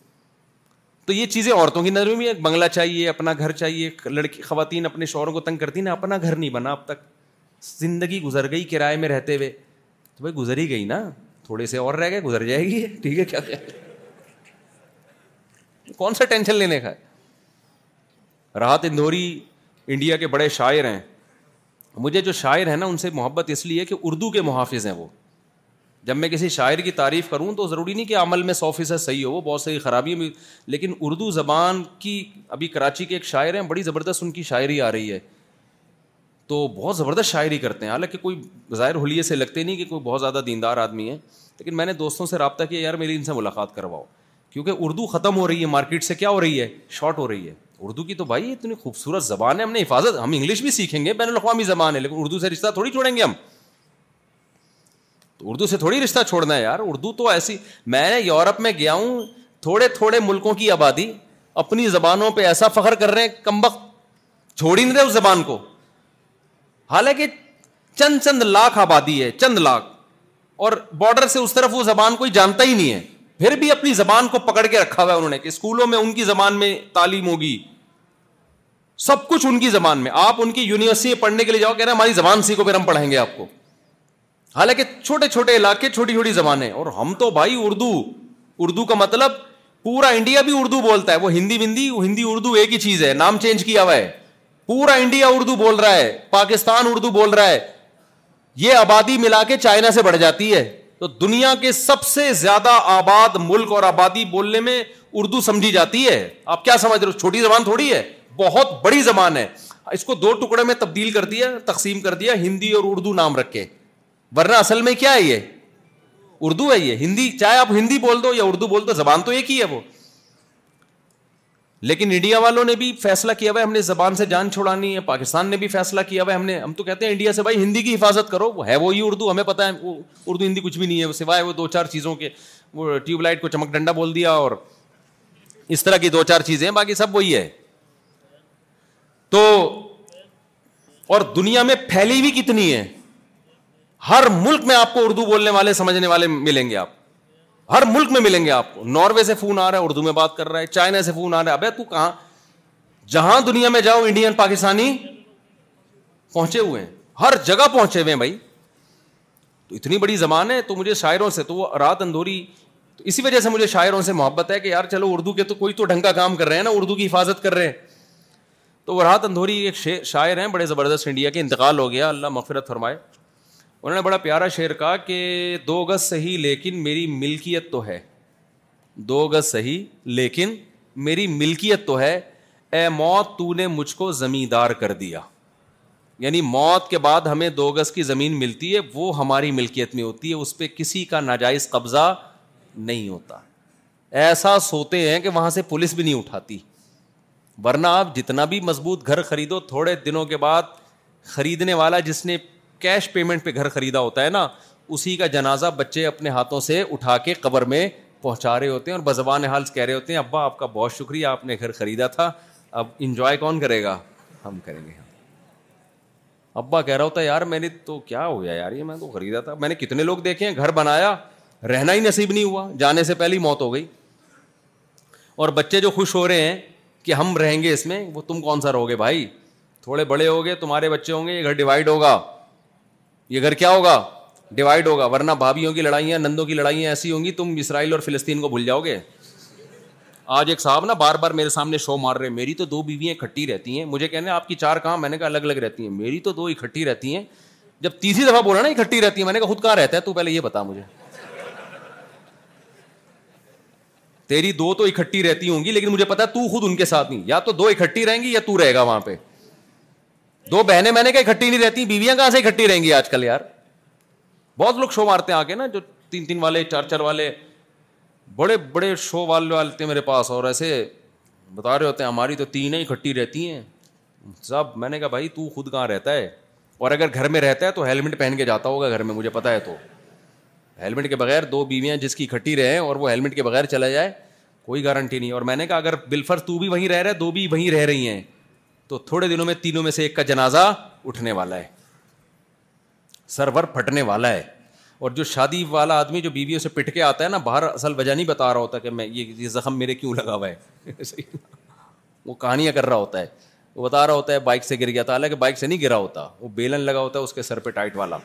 تو یہ چیزیں عورتوں کی نظر میں بھی ایک بنگلہ چاہیے اپنا گھر چاہیے لڑکی خواتین اپنے شوہروں کو تنگ کرتی نا اپنا گھر نہیں بنا اب تک زندگی گزر گئی کرائے میں رہتے ہوئے تو بھائی گزر ہی گئی نا تھوڑے سے اور رہ گئے گزر جائے گی ٹھیک ہے کیا کون سا ٹینشن لینے کا راحت اندوری انڈیا کے بڑے شاعر ہیں مجھے جو شاعر ہیں نا ان سے محبت اس لیے کہ اردو کے محافظ ہیں وہ جب میں کسی شاعر کی تعریف کروں تو ضروری نہیں کہ عمل میں سو فیصد صحیح ہو وہ بہت سی خرابیاں بھی لیکن اردو زبان کی ابھی کراچی کے ایک شاعر ہیں بڑی زبردست ان کی شاعری آ رہی ہے تو بہت زبردست شاعری کرتے ہیں حالانکہ کوئی ظاہر حلیے سے لگتے نہیں کہ کوئی بہت زیادہ دیندار آدمی ہے لیکن میں نے دوستوں سے رابطہ کیا یار میری ان سے ملاقات کرواؤ کیونکہ اردو ختم ہو رہی ہے مارکیٹ سے کیا ہو رہی ہے شارٹ ہو رہی ہے اردو کی تو بھائی اتنی خوبصورت زبان ہے ہم نے حفاظت ہم انگلش بھی سیکھیں گے بین الاقوامی زبان ہے لیکن اردو سے رشتہ تھوڑی چھوڑیں گے ہم اردو سے تھوڑی رشتہ چھوڑنا ہے یار اردو تو ایسی میں یورپ میں گیا ہوں تھوڑے تھوڑے ملکوں کی آبادی اپنی زبانوں پہ ایسا فخر کر رہے ہیں کم وقت چھوڑ ہی نہیں رہے اس زبان کو حالانکہ چند چند لاکھ آبادی ہے چند لاکھ اور بارڈر سے اس طرف وہ زبان کوئی جانتا ہی نہیں ہے پھر بھی اپنی زبان کو پکڑ کے رکھا ہوا ہے انہوں نے کہ اسکولوں میں ان کی زبان میں تعلیم ہوگی سب کچھ ان کی زبان میں آپ ان کی یونیورسٹی پڑھنے کے لیے جاؤ کہہ رہے ہیں ہماری زبان سیکھو پھر ہم پڑھیں گے آپ کو حالانکہ چھوٹے چھوٹے علاقے چھوٹی چھوٹی زبانیں اور ہم تو بھائی اردو اردو کا مطلب پورا انڈیا بھی اردو بولتا ہے وہ ہندی بندی ہندی اردو ایک ہی چیز ہے نام چینج کیا ہوا ہے پورا انڈیا اردو بول رہا ہے پاکستان اردو بول رہا ہے یہ آبادی ملا کے چائنا سے بڑھ جاتی ہے تو دنیا کے سب سے زیادہ آباد ملک اور آبادی بولنے میں اردو سمجھی جاتی ہے آپ کیا سمجھ رہے ہو چھوٹی زبان تھوڑی ہے بہت بڑی زبان ہے اس کو دو ٹکڑے میں تبدیل کر دیا تقسیم کر دیا ہندی اور اردو نام رکھے ورنہ اصل میں کیا ہے یہ اردو ہے یہ ہندی چاہے آپ ہندی بول دو یا اردو بول دو زبان تو ایک ہی ہے وہ لیکن انڈیا والوں نے بھی فیصلہ کیا ہوا ہے ہم نے زبان سے جان چھوڑانی ہے پاکستان نے بھی فیصلہ کیا ہوا ہے ہم نے ہم تو کہتے ہیں انڈیا سے بھائی ہندی کی حفاظت کرو وہ ہے وہی اردو ہمیں پتہ ہے اردو ہندی کچھ بھی نہیں ہے وہ سوائے وہ دو چار چیزوں کے وہ ٹیوب لائٹ کو چمک ڈنڈا بول دیا اور اس طرح کی دو چار چیزیں باقی سب وہی ہے تو اور دنیا میں پھیلی بھی کتنی ہے ہر ملک میں آپ کو اردو بولنے والے سمجھنے والے ملیں گے آپ ہر ملک میں ملیں گے آپ کو ناروے سے فون آ رہا ہے اردو میں بات کر رہا ہے چائنا سے فون آ رہا ہے ابے تو کہاں جہاں دنیا میں جاؤ انڈین پاکستانی پہنچے ہوئے ہیں ہر جگہ پہنچے ہوئے ہیں بھائی تو اتنی بڑی زبان ہے تو مجھے شاعروں سے تو وہ رات اندھوری تو اسی وجہ سے مجھے شاعروں سے محبت ہے کہ یار چلو اردو کے تو کوئی تو ڈھنگ کا کام کر رہے ہیں نا اردو کی حفاظت کر رہے ہیں تو وہ رات اندھوری ایک شاعر ہیں بڑے زبردست انڈیا کے انتقال ہو گیا اللہ مغفرت فرمائے انہوں نے بڑا پیارا شعر کہا کہ دو گز صحیح لیکن میری ملکیت تو ہے دو گز صحیح لیکن میری ملکیت تو ہے اے موت تو نے مجھ کو زمیندار کر دیا یعنی موت کے بعد ہمیں دو گز کی زمین ملتی ہے وہ ہماری ملکیت میں ہوتی ہے اس پہ کسی کا ناجائز قبضہ نہیں ہوتا ایسا سوتے ہیں کہ وہاں سے پولیس بھی نہیں اٹھاتی ورنہ آپ جتنا بھی مضبوط گھر خریدو تھوڑے دنوں کے بعد خریدنے والا جس نے کیش پیمنٹ پہ گھر خریدا ہوتا ہے نا اسی کا جنازہ بچے اپنے ہاتھوں سے اٹھا کے قبر میں پہنچا رہے ہوتے ہیں اور بزبان حال کہہ رہے ہوتے ہیں ابا آپ کا بہت شکریہ آپ نے گھر خریدا تھا اب انجوائے کون کرے گا ہم کریں گے ابا کہہ رہا ہوتا ہے یار میں نے تو کیا ہوا یار یہ میں تو خریدا تھا میں نے کتنے لوگ دیکھے ہیں گھر بنایا رہنا ہی نصیب نہیں ہوا جانے سے پہلے ہی موت ہو گئی اور بچے جو خوش ہو رہے ہیں کہ ہم رہیں گے اس میں وہ تم کون سا رہو گے بھائی تھوڑے بڑے ہو گئے تمہارے بچے ہوں گے یہ گھر ڈیوائڈ ہوگا یہ گھر کیا ہوگا ڈیوائڈ ہوگا ورنہ بھابھیوں کی لڑائیاں نندوں کی لڑائیاں ایسی ہوں گی تم اسرائیل اور فلسطین کو بھول جاؤ گے آج ایک صاحب نا بار بار میرے سامنے شو مار رہے میری تو دو بیویاں اکٹھی رہتی ہیں مجھے کہنے آپ کی چار کہاں میں نے کہا الگ الگ رہتی ہیں میری تو دو اکٹھی رہتی ہیں جب تیسری دفعہ بولا نا اکٹھی رہتی ہیں میں نے کہا خود کہاں رہتا ہے تو پہلے یہ بتا مجھے تیری دو تو اکٹھی رہتی ہوں گی لیکن مجھے پتا تو خود ان کے ساتھ نہیں یا تو دو اکٹھی رہیں گی یا تو رہے گا وہاں پہ دو بہنیں میں نے کہا اکٹھی نہیں رہتی بیویاں کہاں سے اکٹھی رہیں گی آج کل یار بہت لوگ شو مارتے ہیں آگے نا جو تین تین والے چار چار والے بڑے بڑے شو والے والتے میرے پاس اور ایسے بتا رہے ہوتے ہیں ہماری تو تینیں کھٹی رہتی ہیں سب میں نے کہا بھائی تو خود کہاں رہتا ہے اور اگر گھر میں رہتا ہے تو ہیلمٹ پہن کے جاتا ہوگا گھر میں مجھے پتا ہے تو ہیلمٹ کے بغیر دو بیویاں جس کی اکٹھی رہیں اور وہ ہیلمٹ کے بغیر چلا جائے کوئی گارنٹی نہیں اور میں نے کہا اگر بلفر تو بھی وہیں رہ رہا ہے بھی وہیں رہ رہی ہیں تو تھوڑے دنوں میں تینوں میں سے ایک کا جنازہ اٹھنے والا ہے سرور پھٹنے والا ہے اور جو شادی والا آدمی جو بیویوں سے پٹ کے آتا ہے نا باہر اصل وجہ نہیں بتا رہا ہوتا کہ میں یہ زخم میرے کیوں لگا ہوا ہے وہ کہانیاں کر رہا ہوتا ہے وہ بتا رہا ہوتا ہے بائک سے گر گیا تھا حالانکہ بائک سے نہیں گرا ہوتا وہ بیلن لگا ہوتا ہے اس کے سر پہ ٹائٹ والا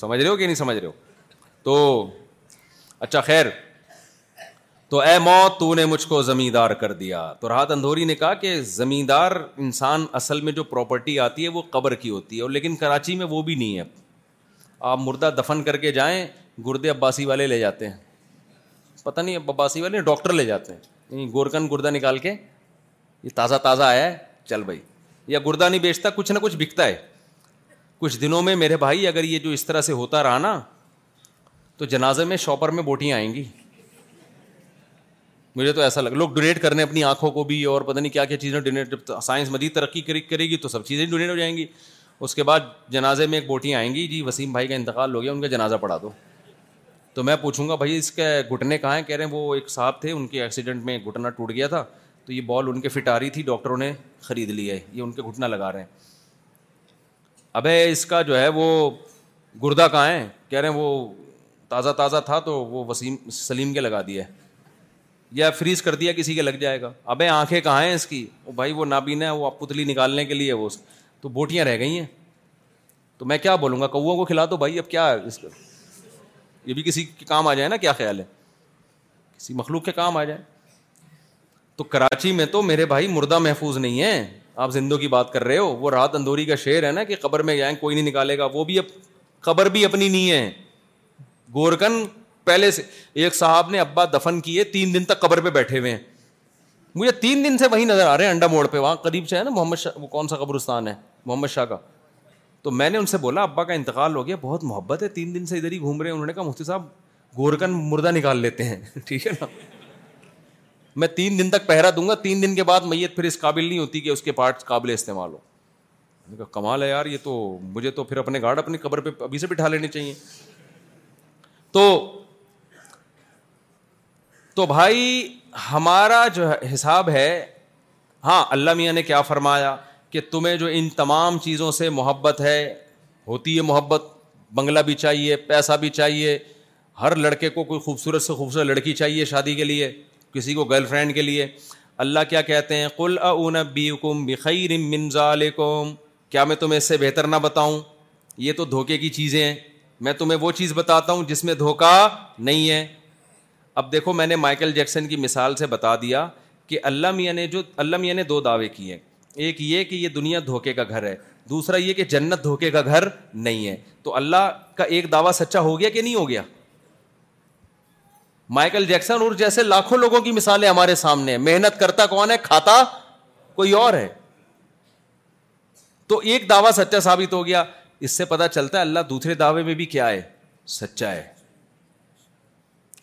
سمجھ رہے ہو کہ نہیں سمجھ رہے ہو تو اچھا خیر تو اے موت تو نے مجھ کو زمیندار کر دیا تو راحت اندھوری نے کہا کہ زمیندار انسان اصل میں جو پراپرٹی آتی ہے وہ قبر کی ہوتی ہے اور لیکن کراچی میں وہ بھی نہیں ہے اب آپ مردہ دفن کر کے جائیں گردے عباسی والے لے جاتے ہیں پتہ نہیں اب عباسی والے ڈاکٹر لے جاتے ہیں یعنی گورکن گردہ نکال کے یہ تازہ تازہ آیا ہے چل بھائی یا گردہ نہیں بیچتا کچھ نہ کچھ بکتا ہے کچھ دنوں میں میرے بھائی اگر یہ جو اس طرح سے ہوتا رہا نا تو جنازے میں شاپر میں بوٹیاں آئیں گی مجھے تو ایسا لگ لوگ ڈونیٹ کرنے اپنی آنکھوں کو بھی اور پتہ نہیں کیا کیا چیزیں ڈونیٹ جب سائنس مزید ترقی کرے گی تو سب چیزیں ڈونیٹ ہو جائیں گی اس کے بعد جنازے میں ایک بوٹیاں آئیں گی جی وسیم بھائی کا انتقال ہو گیا ان کا جنازہ پڑھا دو تو میں پوچھوں گا بھائی اس کے گھٹنے کہاں ہیں کہہ رہے ہیں وہ ایک صاحب تھے ان کے ایکسیڈنٹ میں گھٹنا ٹوٹ گیا تھا تو یہ بال ان کے فٹ آ رہی تھی ڈاکٹروں نے خرید لی ہے یہ ان کے گھٹنا لگا رہے ہیں ابے اس کا جو ہے وہ گردہ کہاں ہیں کہہ رہے ہیں وہ تازہ تازہ تھا تو وہ وسیم سلیم کے لگا دیا ہے یا فریز کر دیا کسی کے لگ جائے گا اب آنکھیں کہاں ہیں اس کی بھائی وہ نابینا ہے وہ آپ پتلی نکالنے کے لیے وہ تو بوٹیاں رہ گئی ہیں تو میں کیا بولوں گا کوا کو کھلا دو بھائی اب کیا ہے اس کا یہ بھی کسی کے کام آ جائے نا کیا خیال ہے کسی مخلوق کے کام آ جائے تو کراچی میں تو میرے بھائی مردہ محفوظ نہیں ہے آپ زندوں کی بات کر رہے ہو وہ رات اندوری کا شعر ہے نا کہ قبر میں جائیں کوئی نہیں نکالے گا وہ بھی اب قبر بھی اپنی نہیں ہے گورکن پہلے سے ایک صاحب نے ابا دفن کیے تین دن تک قبر پہ بیٹھے ہوئے ہیں مجھے تین دن سے وہی نظر آ رہے ہیں انڈا موڑ پہ وہاں قریب سے ہے نا محمد شاہ وہ کون سا قبرستان ہے محمد شاہ کا تو میں نے ان سے بولا ابا کا انتقال ہو گیا بہت محبت ہے تین دن سے ادھر ہی گھوم رہے ہیں انہوں نے کہا مفتی صاحب گورکن مردہ نکال لیتے ہیں ٹھیک ہے نا میں تین دن تک پہرا دوں گا تین دن کے بعد میت پھر اس قابل نہیں ہوتی کہ اس کے پارٹ قابل استعمال ہو کہا کمال ہے یار یہ تو مجھے تو پھر اپنے گارڈ اپنی قبر پہ ابھی سے بٹھا لینے چاہیے تو تو بھائی ہمارا جو حساب ہے ہاں اللہ میاں نے کیا فرمایا کہ تمہیں جو ان تمام چیزوں سے محبت ہے ہوتی ہے محبت بنگلہ بھی چاہیے پیسہ بھی چاہیے ہر لڑکے کو کوئی خوبصورت سے خوبصورت لڑکی چاہیے شادی کے لیے کسی کو گرل فرینڈ کے لیے اللہ کیا کہتے ہیں قل اون بی کم بخیر من کیا میں تمہیں اس سے بہتر نہ بتاؤں یہ تو دھوکے کی چیزیں ہیں میں تمہیں وہ چیز بتاتا ہوں جس میں دھوکہ نہیں ہے اب دیکھو میں نے مائیکل جیکسن کی مثال سے بتا دیا کہ اللہ میاں نے جو اللہ میاں نے دو دعوے کیے ایک یہ کہ یہ دنیا دھوکے کا گھر ہے دوسرا یہ کہ جنت دھوکے کا گھر نہیں ہے تو اللہ کا ایک دعویٰ سچا ہو گیا کہ نہیں ہو گیا مائیکل جیکسن اور جیسے لاکھوں لوگوں کی مثالیں ہمارے سامنے محنت کرتا کون ہے کھاتا کوئی اور ہے تو ایک دعویٰ سچا ثابت ہو گیا اس سے پتا چلتا ہے اللہ دوسرے دعوے میں بھی کیا ہے سچا ہے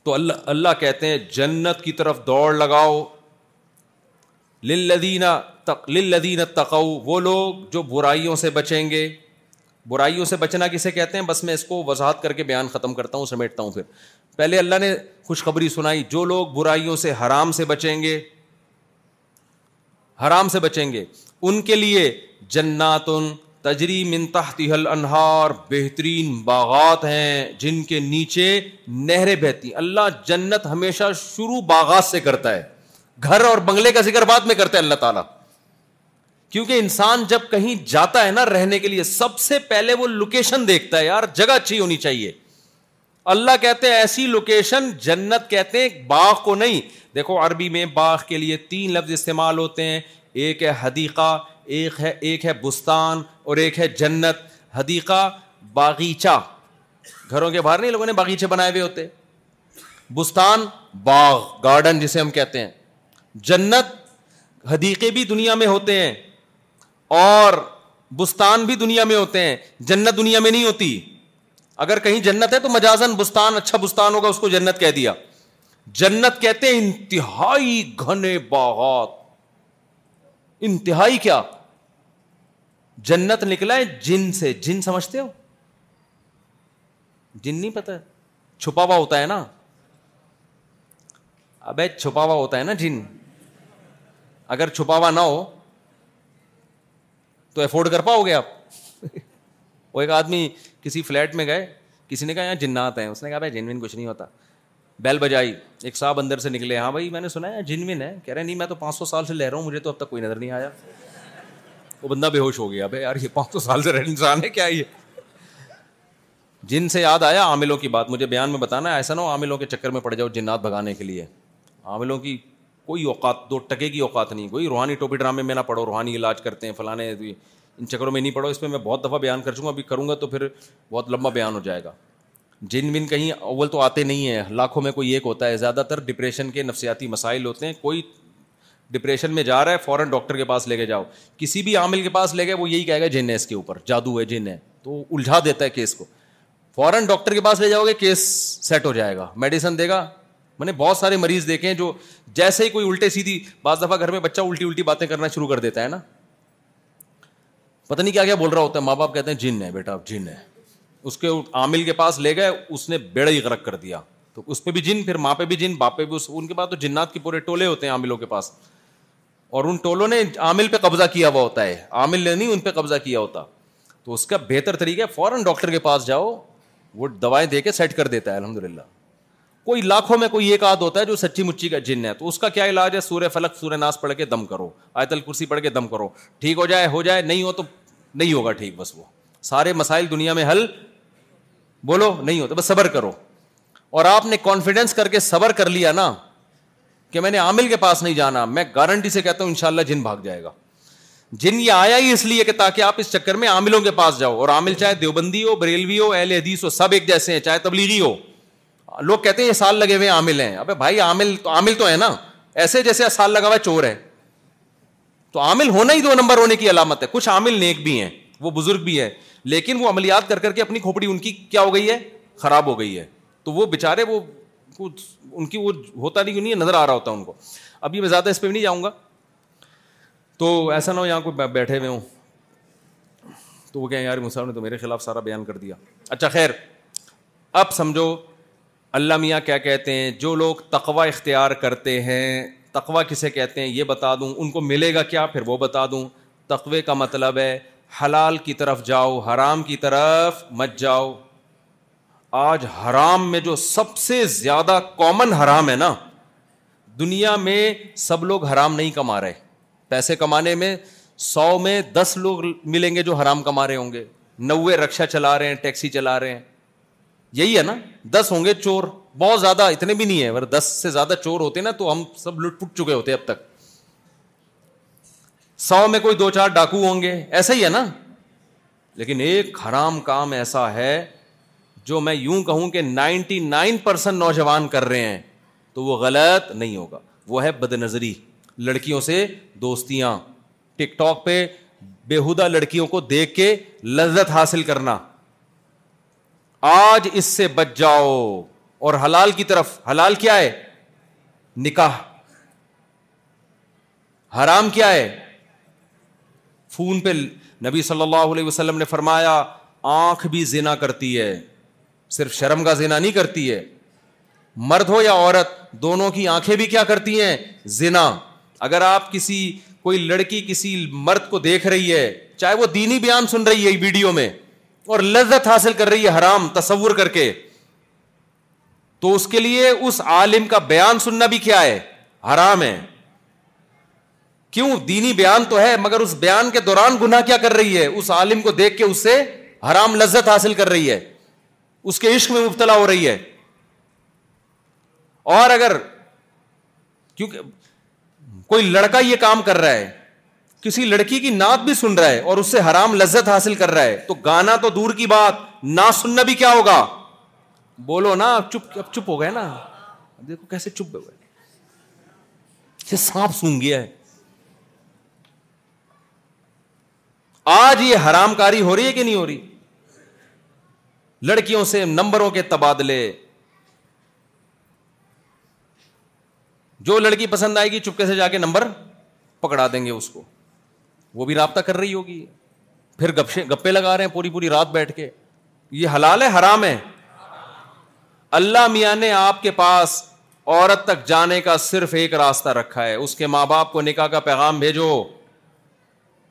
تو اللہ اللہ کہتے ہیں جنت کی طرف دوڑ لگاؤ تقو وہ لوگ جو برائیوں سے بچیں گے برائیوں سے بچنا کسے کہتے ہیں بس میں اس کو وضاحت کر کے بیان ختم کرتا ہوں سمیٹتا ہوں پھر پہلے اللہ نے خوشخبری سنائی جو لوگ برائیوں سے حرام سے بچیں گے حرام سے بچیں گے ان کے لیے جنات تجری من تیل انہار بہترین باغات ہیں جن کے نیچے نہریں بہتی اللہ جنت ہمیشہ شروع باغات سے کرتا ہے گھر اور بنگلے کا ذکر بات میں کرتا ہے اللہ تعالیٰ کیونکہ انسان جب کہیں جاتا ہے نا رہنے کے لیے سب سے پہلے وہ لوکیشن دیکھتا ہے یار جگہ اچھی ہونی چاہیے اللہ کہتے ہیں ایسی لوکیشن جنت کہتے ہیں باغ کو نہیں دیکھو عربی میں باغ کے لیے تین لفظ استعمال ہوتے ہیں ایک ہے حدیقہ ایک ہے ایک ہے بستان اور ایک ہے جنت حدیقہ باغیچہ گھروں کے باہر نہیں لوگوں نے باغیچے بنائے ہوئے ہوتے بستان باغ گارڈن جسے ہم کہتے ہیں جنت حدیقے بھی دنیا میں ہوتے ہیں اور بستان بھی دنیا میں ہوتے ہیں جنت دنیا میں نہیں ہوتی اگر کہیں جنت ہے تو مجازن بستان اچھا بستان ہوگا اس کو جنت کہہ دیا جنت کہتے ہیں انتہائی گھنے باغات انتہائی کیا جنت نکلا ہے جن سے جن سمجھتے ہو جن نہیں پتا چھپا ہوا ہوتا ہے نا ابے چھپا ہوا ہوتا ہے نا جن اگر چھپا ہوا نہ ہو تو افورڈ کر پاؤ گے آپ وہ ایک آدمی کسی فلیٹ میں گئے کسی نے کہا یہاں جن نہ اس نے کہا بھائی جنوین کچھ نہیں ہوتا بیل بجائی ایک صاحب اندر سے نکلے ہاں بھائی میں نے سنا ہے جنوین ہے کہہ رہے نہیں میں تو پانچ سو سال سے لے رہا ہوں مجھے تو اب تک کوئی نظر نہیں آیا وہ بندہ بے ہوش ہو گیا یار یہ یہ پانچ سو سال سے رہ انسان ہے کیا جن سے یاد آیا عاملوں کی بات مجھے بیان میں بتانا ہے ایسا نہ ہو عاملوں کے چکر میں پڑ جاؤ جنات بھگانے کے لیے عاملوں کی کوئی اوقات دو ٹکے کی اوقات نہیں کوئی روحانی ٹوپی ڈرامے میں نہ پڑھو روحانی علاج کرتے ہیں فلانے ان چکروں میں نہیں پڑھو اس پہ میں بہت دفعہ بیان کر چکا ابھی کروں گا تو پھر بہت لمبا بیان ہو جائے گا جن بن کہیں اول تو آتے نہیں ہیں لاکھوں میں کوئی ایک ہوتا ہے زیادہ تر ڈپریشن کے نفسیاتی مسائل ہوتے ہیں کوئی ڈپریشن میں جا رہا ہے فوراً ڈاکٹر کے پاس لے کے جاؤ کسی بھی عامل کے پاس لے گئے وہ یہی کہے گا جن ہے اس کے اوپر جادو ہے جن ہے تو الجھا دیتا ہے کیس کو فوراً ڈاکٹر کے پاس لے جاؤ گے کیس سیٹ ہو جائے گا گا میڈیسن دے میں نے بہت سارے مریض دیکھے ہیں جو جیسے ہی کوئی الٹے سیدھی بعض دفعہ گھر میں بچہ الٹی الٹی باتیں کرنا شروع کر دیتا ہے نا پتا نہیں کیا کیا بول رہا ہوتا ہے ماں باپ کہتے ہیں جن ہے بیٹا جن ہے اس کے عامل کے پاس لے گئے اس نے بیڑا ہی غرق کر دیا تو اس پہ بھی جن پھر ماں پہ بھی جن باپ پہ بھی اس ان کے پاس تو جنات کے پورے ٹولے ہوتے ہیں عاملوں کے پاس اور ان ٹولوں نے عامل پہ قبضہ کیا ہوا ہوتا ہے عامل نے نہیں ان پہ قبضہ کیا ہوتا تو اس کا بہتر طریقہ فوراً ڈاکٹر کے پاس جاؤ وہ دوائیں دے کے سیٹ کر دیتا ہے الحمد للہ کوئی لاکھوں میں کوئی ایک آدھ ہوتا ہے جو سچی مچی کا جن ہے تو اس کا کیا علاج ہے سورہ فلک سورہ ناس پڑھ کے دم کرو آیت الکرسی پڑھ کے دم کرو ٹھیک ہو جائے ہو جائے نہیں ہو تو نہیں ہوگا ٹھیک بس وہ سارے مسائل دنیا میں حل بولو نہیں ہوتا بس صبر کرو اور آپ نے کانفیڈینس کر کے صبر کر لیا نا کہ میں نے عامل کے پاس نہیں جانا میں گارنٹی سے کہتا ہوں ان شاء اللہ جن بھاگ جائے گا جن یہ آیا ہی اس لیے کہ تاکہ آپ اس چکر میں عاملوں کے پاس جاؤ اور عامل چاہے دیوبندی ہو بریلوی ہو اہل حدیث ہو سب ایک جیسے ہیں چاہے تبلیغی ہو لوگ کہتے ہیں یہ سال لگے ہوئے عامل ہیں بھائی عامل تو عامل تو ہے نا ایسے جیسے سال لگا ہوا ہے چور ہے تو عامل ہونا ہی دو نمبر ہونے کی علامت ہے کچھ عامل نیک بھی ہیں وہ بزرگ بھی ہے لیکن وہ عملیات کر کر کے اپنی کھوپڑی ان کی کیا ہو گئی ہے خراب ہو گئی ہے تو وہ بےچارے وہ کو ان کی وہ ہوتا نہیں کیوں نہیں نظر آ رہا ہوتا ان کو ابھی میں زیادہ اس پہ بھی نہیں جاؤں گا تو ایسا نہ ہو یہاں کو بیٹھے ہوئے ہوں تو وہ کہیں یار مصعب نے تو میرے خلاف سارا بیان کر دیا اچھا خیر اب سمجھو اللہ میاں کیا کہتے ہیں جو لوگ تقوا اختیار کرتے ہیں تقوا کسے کہتے ہیں یہ بتا دوں ان کو ملے گا کیا پھر وہ بتا دوں تقوے کا مطلب ہے حلال کی طرف جاؤ حرام کی طرف مت جاؤ آج حرام میں جو سب سے زیادہ کامن حرام ہے نا دنیا میں سب لوگ حرام نہیں کما رہے پیسے کمانے میں سو میں دس لوگ ملیں گے جو حرام کما رہے ہوں گے نوے رکشا چلا رہے ہیں ٹیکسی چلا رہے ہیں یہی ہے نا دس ہوں گے چور بہت زیادہ اتنے بھی نہیں ہے اگر دس سے زیادہ چور ہوتے نا تو ہم سب لٹ پٹ چکے ہوتے اب تک سو میں کوئی دو چار ڈاکو ہوں گے ایسا ہی ہے نا لیکن ایک حرام کام ایسا ہے جو میں یوں کہوں کہ نائنٹی نائن پرسینٹ نوجوان کر رہے ہیں تو وہ غلط نہیں ہوگا وہ ہے بد نظری لڑکیوں سے دوستیاں ٹک ٹاک پہ بےحدہ لڑکیوں کو دیکھ کے لذت حاصل کرنا آج اس سے بچ جاؤ اور حلال کی طرف حلال کیا ہے نکاح حرام کیا ہے فون پہ نبی صلی اللہ علیہ وسلم نے فرمایا آنکھ بھی زنا کرتی ہے صرف شرم کا زنا نہیں کرتی ہے مرد ہو یا عورت دونوں کی آنکھیں بھی کیا کرتی ہیں زنا اگر آپ کسی کوئی لڑکی کسی مرد کو دیکھ رہی ہے چاہے وہ دینی بیان سن رہی ہے ویڈیو میں اور لذت حاصل کر رہی ہے حرام تصور کر کے تو اس کے لیے اس عالم کا بیان سننا بھی کیا ہے حرام ہے کیوں دینی بیان تو ہے مگر اس بیان کے دوران گناہ کیا کر رہی ہے اس عالم کو دیکھ کے اس سے حرام لذت حاصل کر رہی ہے اس کے عشق میں مبتلا ہو رہی ہے اور اگر کیونکہ کوئی لڑکا یہ کام کر رہا ہے کسی لڑکی کی نعت بھی سن رہا ہے اور اس سے حرام لذت حاصل کر رہا ہے تو گانا تو دور کی بات نہ سننا بھی کیا ہوگا بولو نا چپ اب چپ ہو گئے نا دیکھو کیسے چپ ہو گئے سانپ سن گیا ہے آج یہ حرام کاری ہو رہی ہے کہ نہیں ہو رہی لڑکیوں سے نمبروں کے تبادلے جو لڑکی پسند آئے گی چپکے سے جا کے نمبر پکڑا دیں گے اس کو وہ بھی رابطہ کر رہی ہوگی پھر گپشے گپے لگا رہے ہیں پوری پوری رات بیٹھ کے یہ حلال ہے حرام ہے اللہ میاں نے آپ کے پاس عورت تک جانے کا صرف ایک راستہ رکھا ہے اس کے ماں باپ کو نکاح کا پیغام بھیجو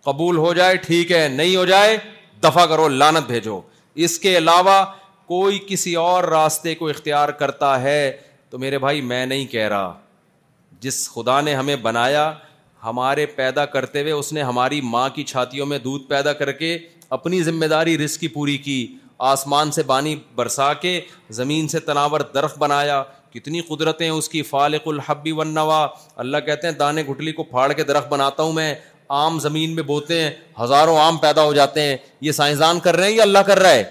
قبول ہو جائے ٹھیک ہے نہیں ہو جائے دفاع کرو لانت بھیجو اس کے علاوہ کوئی کسی اور راستے کو اختیار کرتا ہے تو میرے بھائی میں نہیں کہہ رہا جس خدا نے ہمیں بنایا ہمارے پیدا کرتے ہوئے اس نے ہماری ماں کی چھاتیوں میں دودھ پیدا کر کے اپنی ذمہ داری رسک کی پوری کی آسمان سے بانی برسا کے زمین سے تناور درخت بنایا کتنی قدرتیں اس کی فالق الحبی ونوا اللہ کہتے ہیں دانے گھٹلی کو پھاڑ کے درخت بناتا ہوں میں آم زمین میں بوتے ہیں ہزاروں آم پیدا ہو جاتے ہیں یہ سائنسدان کر رہے ہیں یا اللہ کر رہا ہے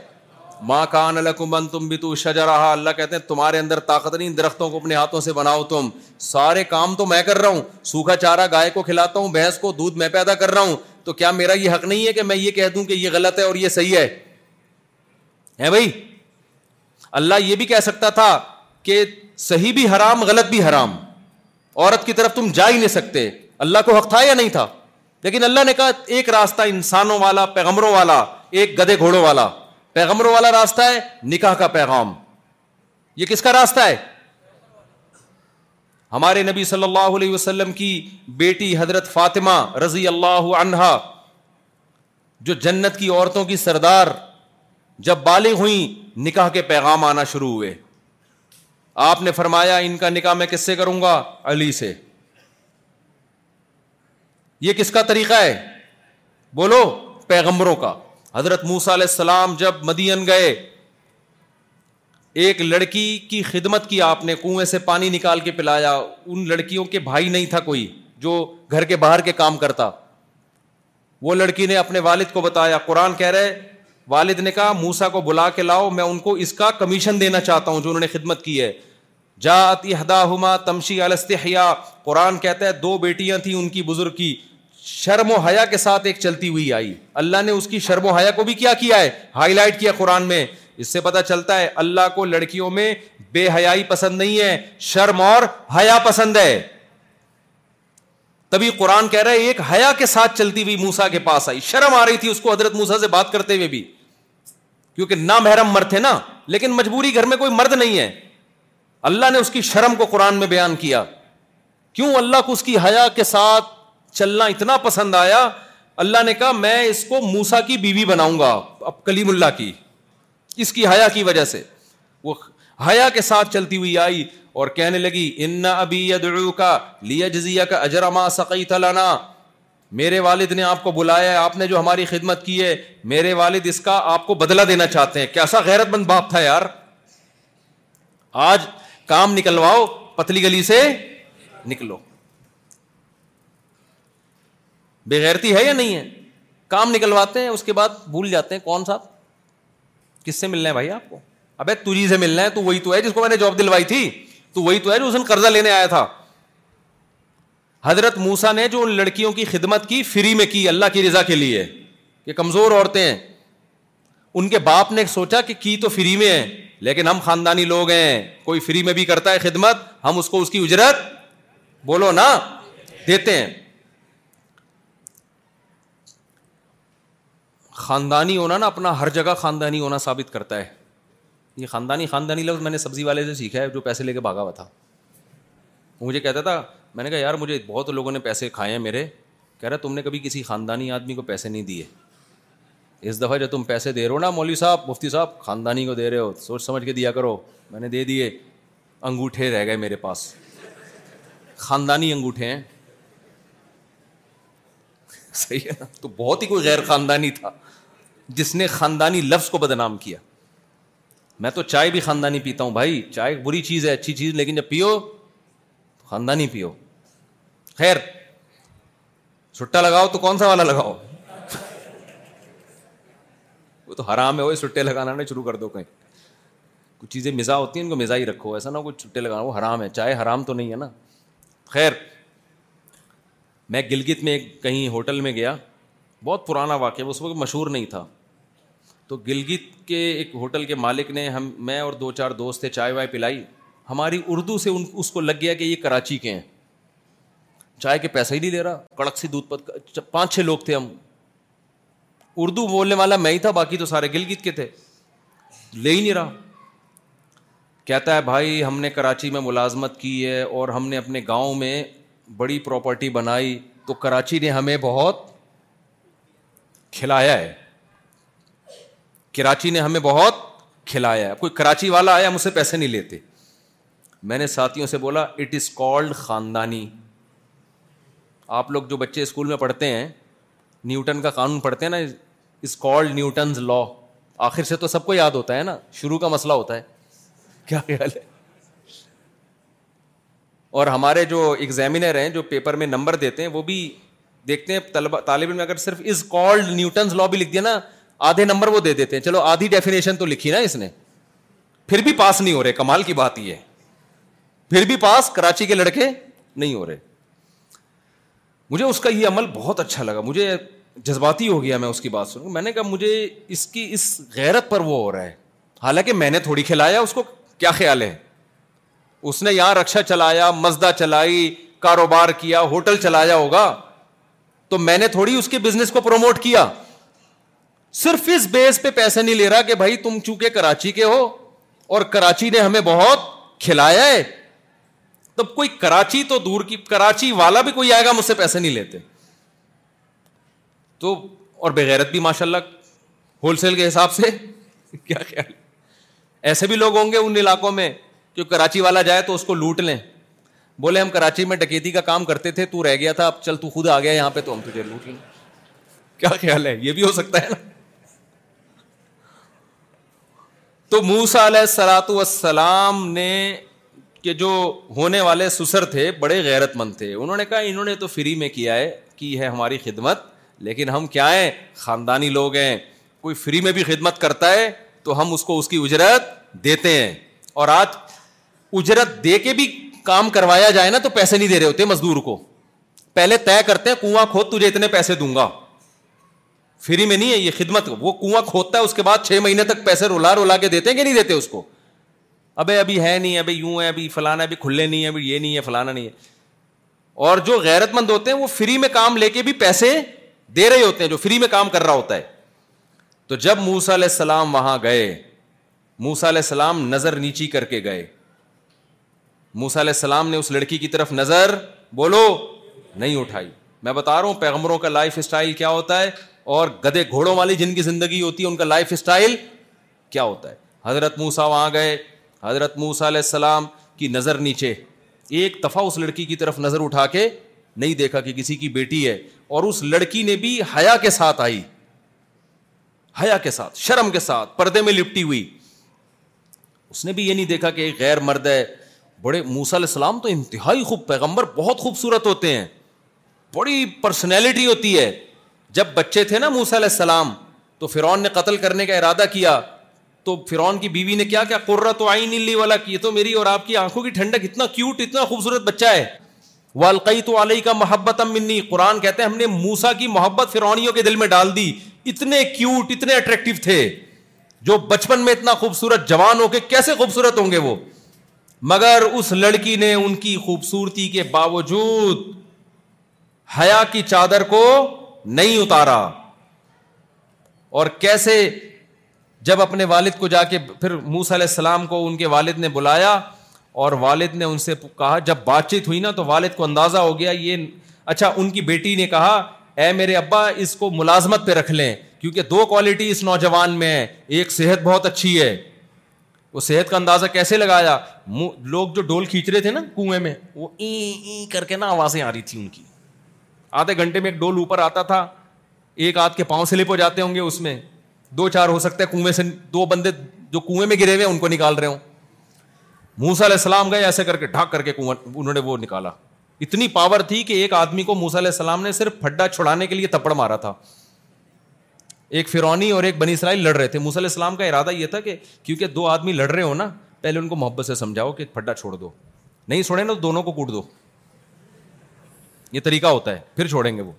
ماں کان الکمن تم بھی تو شجا رہا اللہ کہتے ہیں تمہارے اندر طاقت نہیں درختوں کو اپنے ہاتھوں سے بناؤ تم سارے کام تو میں کر رہا ہوں سوکھا چارہ گائے کو کھلاتا ہوں بھینس کو دودھ میں پیدا کر رہا ہوں تو کیا میرا یہ حق نہیں ہے کہ میں یہ کہہ دوں کہ یہ غلط ہے اور یہ صحیح ہے ہے بھائی اللہ یہ بھی کہہ سکتا تھا کہ صحیح بھی حرام غلط بھی حرام عورت کی طرف تم جا ہی نہیں سکتے اللہ کو حق تھا یا نہیں تھا لیکن اللہ نے کہا ایک راستہ انسانوں والا پیغمبروں والا ایک گدے گھوڑوں والا پیغمبروں والا راستہ ہے نکاح کا پیغام یہ کس کا راستہ ہے ہمارے نبی صلی اللہ علیہ وسلم کی بیٹی حضرت فاطمہ رضی اللہ عنہا جو جنت کی عورتوں کی سردار جب بالغ ہوئی نکاح کے پیغام آنا شروع ہوئے آپ نے فرمایا ان کا نکاح میں کس سے کروں گا علی سے یہ کس کا طریقہ ہے بولو پیغمبروں کا حضرت موسا علیہ السلام جب مدین گئے ایک لڑکی کی خدمت کی آپ نے کنویں سے پانی نکال کے پلایا ان لڑکیوں کے بھائی نہیں تھا کوئی جو گھر کے باہر کے کام کرتا وہ لڑکی نے اپنے والد کو بتایا قرآن کہہ رہے والد نے کہا موسا کو بلا کے لاؤ میں ان کو اس کا کمیشن دینا چاہتا ہوں جو انہوں نے خدمت کی ہے جاتی ہدا ہما تمشی السط حیا قرآن کہتا ہے دو بیٹیاں تھیں ان کی بزرگ کی شرم و حیا کے ساتھ ایک چلتی ہوئی آئی اللہ نے اس کی شرم و حیا کو بھی کیا کیا ہے ہائی لائٹ کیا قرآن میں اس سے پتا چلتا ہے اللہ کو لڑکیوں میں بے حیائی پسند نہیں ہے شرم اور حیا پسند ہے تبھی قرآن کہہ رہا ہے ایک حیا کے ساتھ چلتی ہوئی موسا کے پاس آئی شرم آ رہی تھی اس کو حضرت موسا سے بات کرتے ہوئے بھی کیونکہ نامحرم مرد ہے نا لیکن مجبوری گھر میں کوئی مرد نہیں ہے اللہ نے اس کی شرم کو قرآن میں بیان کیا کیوں اللہ کو اس کی حیا کے ساتھ چلنا اتنا پسند آیا اللہ نے کہا میں اس کو موسا کی بیوی بناؤں گا اب کلیم اللہ کی اس کی حیا کی وجہ سے وہ حیا کے ساتھ چلتی ہوئی آئی اور کہنے لگی ان ابی کا لیا جزیا کا اجرما سقی تلانا میرے والد نے آپ کو بلایا ہے آپ نے جو ہماری خدمت کی ہے میرے والد اس کا آپ کو بدلہ دینا چاہتے ہیں کیسا غیرت مند باپ تھا یار آج کام نکلواؤ پتلی گلی سے نکلو بےغیرتی ہے یا نہیں ہے کام نکلواتے ہیں اس کے بعد بھول جاتے ہیں کون سا کس سے ملنا ہے بھائی آپ کو ابے سے ملنا ہے جس کو میں نے جاب دلوائی تھی تو وہی تو ہے جو اس نے قرضہ لینے آیا تھا حضرت موسا نے جو ان لڑکیوں کی خدمت کی فری میں کی اللہ کی رضا کے لیے کہ کمزور عورتیں ان کے باپ نے سوچا کہ کی تو فری میں ہے لیکن ہم خاندانی لوگ ہیں کوئی فری میں بھی کرتا ہے خدمت ہم اس کو اس کی اجرت بولو نا دیتے ہیں خاندانی ہونا نا اپنا ہر جگہ خاندانی ہونا ثابت کرتا ہے یہ خاندانی خاندانی لفظ میں نے سبزی والے سے سیکھا ہے جو پیسے لے کے بھاگا ہوا تھا مجھے کہتا تھا میں نے کہا یار مجھے بہت لوگوں نے پیسے کھائے ہیں میرے کہہ رہا تم نے کبھی کسی خاندانی آدمی کو پیسے نہیں دیے اس دفعہ جو تم پیسے دے رہو نا مولوی صاحب مفتی صاحب خاندانی کو دے رہے ہو سوچ سمجھ کے دیا کرو میں نے دے دیے انگوٹھے رہ گئے میرے پاس خاندانی انگوٹھے ہیں صحیح ہے نا تو بہت ہی کوئی غیر خاندانی تھا جس نے خاندانی لفظ کو بدنام کیا میں تو چائے بھی خاندانی پیتا ہوں بھائی چائے بری چیز ہے اچھی چیز لیکن جب پیو خاندانی پیو خیر چھٹا لگاؤ تو کون سا والا لگاؤ وہ تو حرام ہے وہ سٹے لگانا نہیں شروع کر دو کہیں کچھ چیزیں مزا ہوتی ہیں ان کو مزا ہی رکھو ایسا نہ کچھ چھٹے لگانا وہ حرام ہے چائے حرام تو نہیں ہے نا خیر میں گلگت میں کہیں ہوٹل میں گیا بہت پرانا واقعہ اس وقت مشہور نہیں تھا تو گلگت کے ایک ہوٹل کے مالک نے ہم میں اور دو چار دوست تھے چائے وائے پلائی ہماری اردو سے ان اس کو لگ گیا کہ یہ کراچی کے ہیں چائے کے پیسے ہی نہیں دے رہا کڑک سی دودھ پت پانچ چھ لوگ تھے ہم اردو بولنے والا میں ہی تھا باقی تو سارے گل کے تھے لے ہی نہیں رہا کہتا ہے بھائی ہم نے کراچی میں ملازمت کی ہے اور ہم نے اپنے گاؤں میں بڑی پراپرٹی بنائی تو کراچی نے ہمیں بہت کھلایا ہے کراچی نے ہمیں بہت کھلایا ہے کوئی کراچی والا آیا ہم اسے پیسے نہیں لیتے میں نے ساتھیوں سے بولا اٹ از کالڈ خاندانی آپ لوگ جو بچے اسکول میں پڑھتے ہیں نیوٹن کا قانون پڑھتے ہیں نا از کالڈ نیوٹنز لا آخر سے تو سب کو یاد ہوتا ہے نا شروع کا مسئلہ ہوتا ہے کیا خیال ہے اور ہمارے جو ایگزامینر ہیں جو پیپر میں نمبر دیتے ہیں وہ بھی دیکھتے ہیں طالب علم اگر صرف از کالڈ نیوٹنز لا بھی لکھ دیا نا آدھے نمبر وہ دے دیتے ہیں چلو آدھی ڈیفینیشن تو لکھی نا اس نے پھر بھی پاس نہیں ہو رہے کمال کی بات یہ پھر بھی پاس کراچی کے لڑکے نہیں ہو رہے مجھے اس کا یہ عمل بہت اچھا لگا مجھے جذباتی ہو گیا میں اس کی بات سنوں میں نے کہا مجھے اس کی اس غیرت پر وہ ہو رہا ہے حالانکہ میں نے تھوڑی کھلایا اس کو کیا خیال ہے اس نے یہاں رکشا چلایا مزدہ چلائی کاروبار کیا ہوٹل چلایا ہوگا تو میں نے تھوڑی اس کے بزنس کو پروموٹ کیا صرف اس بیس پہ پیسے نہیں لے رہا کہ بھائی تم چونکہ کراچی کے ہو اور کراچی نے ہمیں بہت کھلایا ہے تب کوئی کراچی تو دور کی کراچی والا بھی کوئی آئے گا مجھ سے پیسے نہیں لیتے تو اور بغیرت بھی ماشاء اللہ ہول سیل کے حساب سے کیا خیال ایسے بھی لوگ ہوں گے ان علاقوں میں کہ کراچی والا جائے تو اس کو لوٹ لیں بولے ہم کراچی میں ڈکیتی کا کام کرتے تھے تو رہ گیا تھا اب چل تو خود آ گیا یہاں پہ تو ہم تجھے لوٹ لیں کیا خیال ہے یہ بھی ہو سکتا ہے نا تو موسا علیہ السلات وسلام نے کہ جو ہونے والے سسر تھے بڑے غیرت مند تھے انہوں نے کہا انہوں نے تو فری میں کیا ہے کی ہے ہماری خدمت لیکن ہم کیا ہیں خاندانی لوگ ہیں کوئی فری میں بھی خدمت کرتا ہے تو ہم اس کو اس کی اجرت دیتے ہیں اور آج اجرت دے کے بھی کام کروایا جائے نا تو پیسے نہیں دے رہے ہوتے مزدور کو پہلے طے کرتے ہیں کنواں کھود تجھے اتنے پیسے دوں گا فری میں نہیں ہے یہ خدمت وہ کنواں کھودتا ہے اس کے بعد چھ مہینے تک پیسے رولا رولا کے دیتے ہیں کہ نہیں دیتے اس کو ابے ابھی ہے نہیں ابھی یوں ہے ابھی فلانا ابھی کھلے نہیں ہے ابھی یہ نہیں ہے فلانا نہیں ہے اور جو غیرت مند ہوتے ہیں وہ فری میں کام لے کے بھی پیسے دے رہے ہوتے ہیں جو فری میں کام کر رہا ہوتا ہے تو جب موسا علیہ السلام وہاں گئے موسا علیہ السلام نظر نیچی کر کے گئے موسا علیہ السلام نے اس لڑکی کی طرف نظر بولو نہیں اٹھائی میں بتا رہا ہوں پیغمروں کا لائف اسٹائل کیا ہوتا ہے اور گدے گھوڑوں والی جن کی زندگی ہوتی ہے ان کا لائف اسٹائل کیا ہوتا ہے حضرت موسا وہاں گئے حضرت موسا علیہ السلام کی نظر نیچے ایک دفعہ اس لڑکی کی طرف نظر اٹھا کے نہیں دیکھا کہ کسی کی بیٹی ہے اور اس لڑکی نے بھی حیا کے ساتھ آئی حیا کے ساتھ شرم کے ساتھ پردے میں لپٹی ہوئی اس نے بھی یہ نہیں دیکھا کہ غیر مرد ہے بڑے موسا علیہ السلام تو انتہائی خوب پیغمبر بہت خوبصورت ہوتے ہیں بڑی پرسنالٹی ہوتی ہے جب بچے تھے نا موسا علیہ السلام تو فرعون نے قتل کرنے کا ارادہ کیا تو فرعون کی بیوی نے کیا کیا قرۃ تو آئی والا کی تو میری اور آپ کی آنکھوں کی ٹھنڈک اتنا کیوٹ اتنا خوبصورت بچہ ہے والقئی تو علیہ کا محبت امنی قرآن کہتے ہیں ہم نے موسا کی محبت فرونیوں کے دل میں ڈال دی اتنے کیوٹ اتنے اٹریکٹو تھے جو بچپن میں اتنا خوبصورت جوان ہو کے کیسے خوبصورت ہوں گے وہ مگر اس لڑکی نے ان کی خوبصورتی کے باوجود حیا کی چادر کو نہیں اتارا اور کیسے جب اپنے والد کو جا کے پھر موسا علیہ السلام کو ان کے والد نے بلایا اور والد نے ان سے کہا جب بات چیت ہوئی نا تو والد کو اندازہ ہو گیا یہ اچھا ان کی بیٹی نے کہا اے میرے ابا اس کو ملازمت پہ رکھ لیں کیونکہ دو کوالٹی اس نوجوان میں ہے ایک صحت بہت اچھی ہے وہ صحت کا اندازہ کیسے لگایا لوگ جو ڈول کھینچ رہے تھے نا کنویں میں وہ این این کر کے نا آوازیں آ رہی تھیں ان کی آدھے گھنٹے میں ایک ڈول اوپر آتا تھا ایک آدھ کے پاؤں سلپ ہو جاتے ہوں گے اس میں دو چار ہو سکتے ہیں کنویں سے دو بندے جو کنویں میں گرے ہوئے ہیں ان کو نکال رہے ہوں موسا علیہ السلام گئے ایسے کر کے ڈھاک کر کے انہوں نے وہ نکالا اتنی پاور تھی کہ ایک آدمی کو موسا علیہ السلام نے صرف پھڈا چھڑانے کے لیے تپڑ مارا تھا ایک فرونی اور ایک بنی اسرائیل لڑ رہے تھے موسا علیہ السلام کا ارادہ یہ تھا کہ کیونکہ دو آدمی لڑ رہے ہو نا پہلے ان کو محبت سے سمجھاؤ کہ پھڈا چھوڑ دو نہیں چھوڑے نا تو دونوں کو کوٹ دو یہ طریقہ ہوتا ہے پھر چھوڑیں گے وہ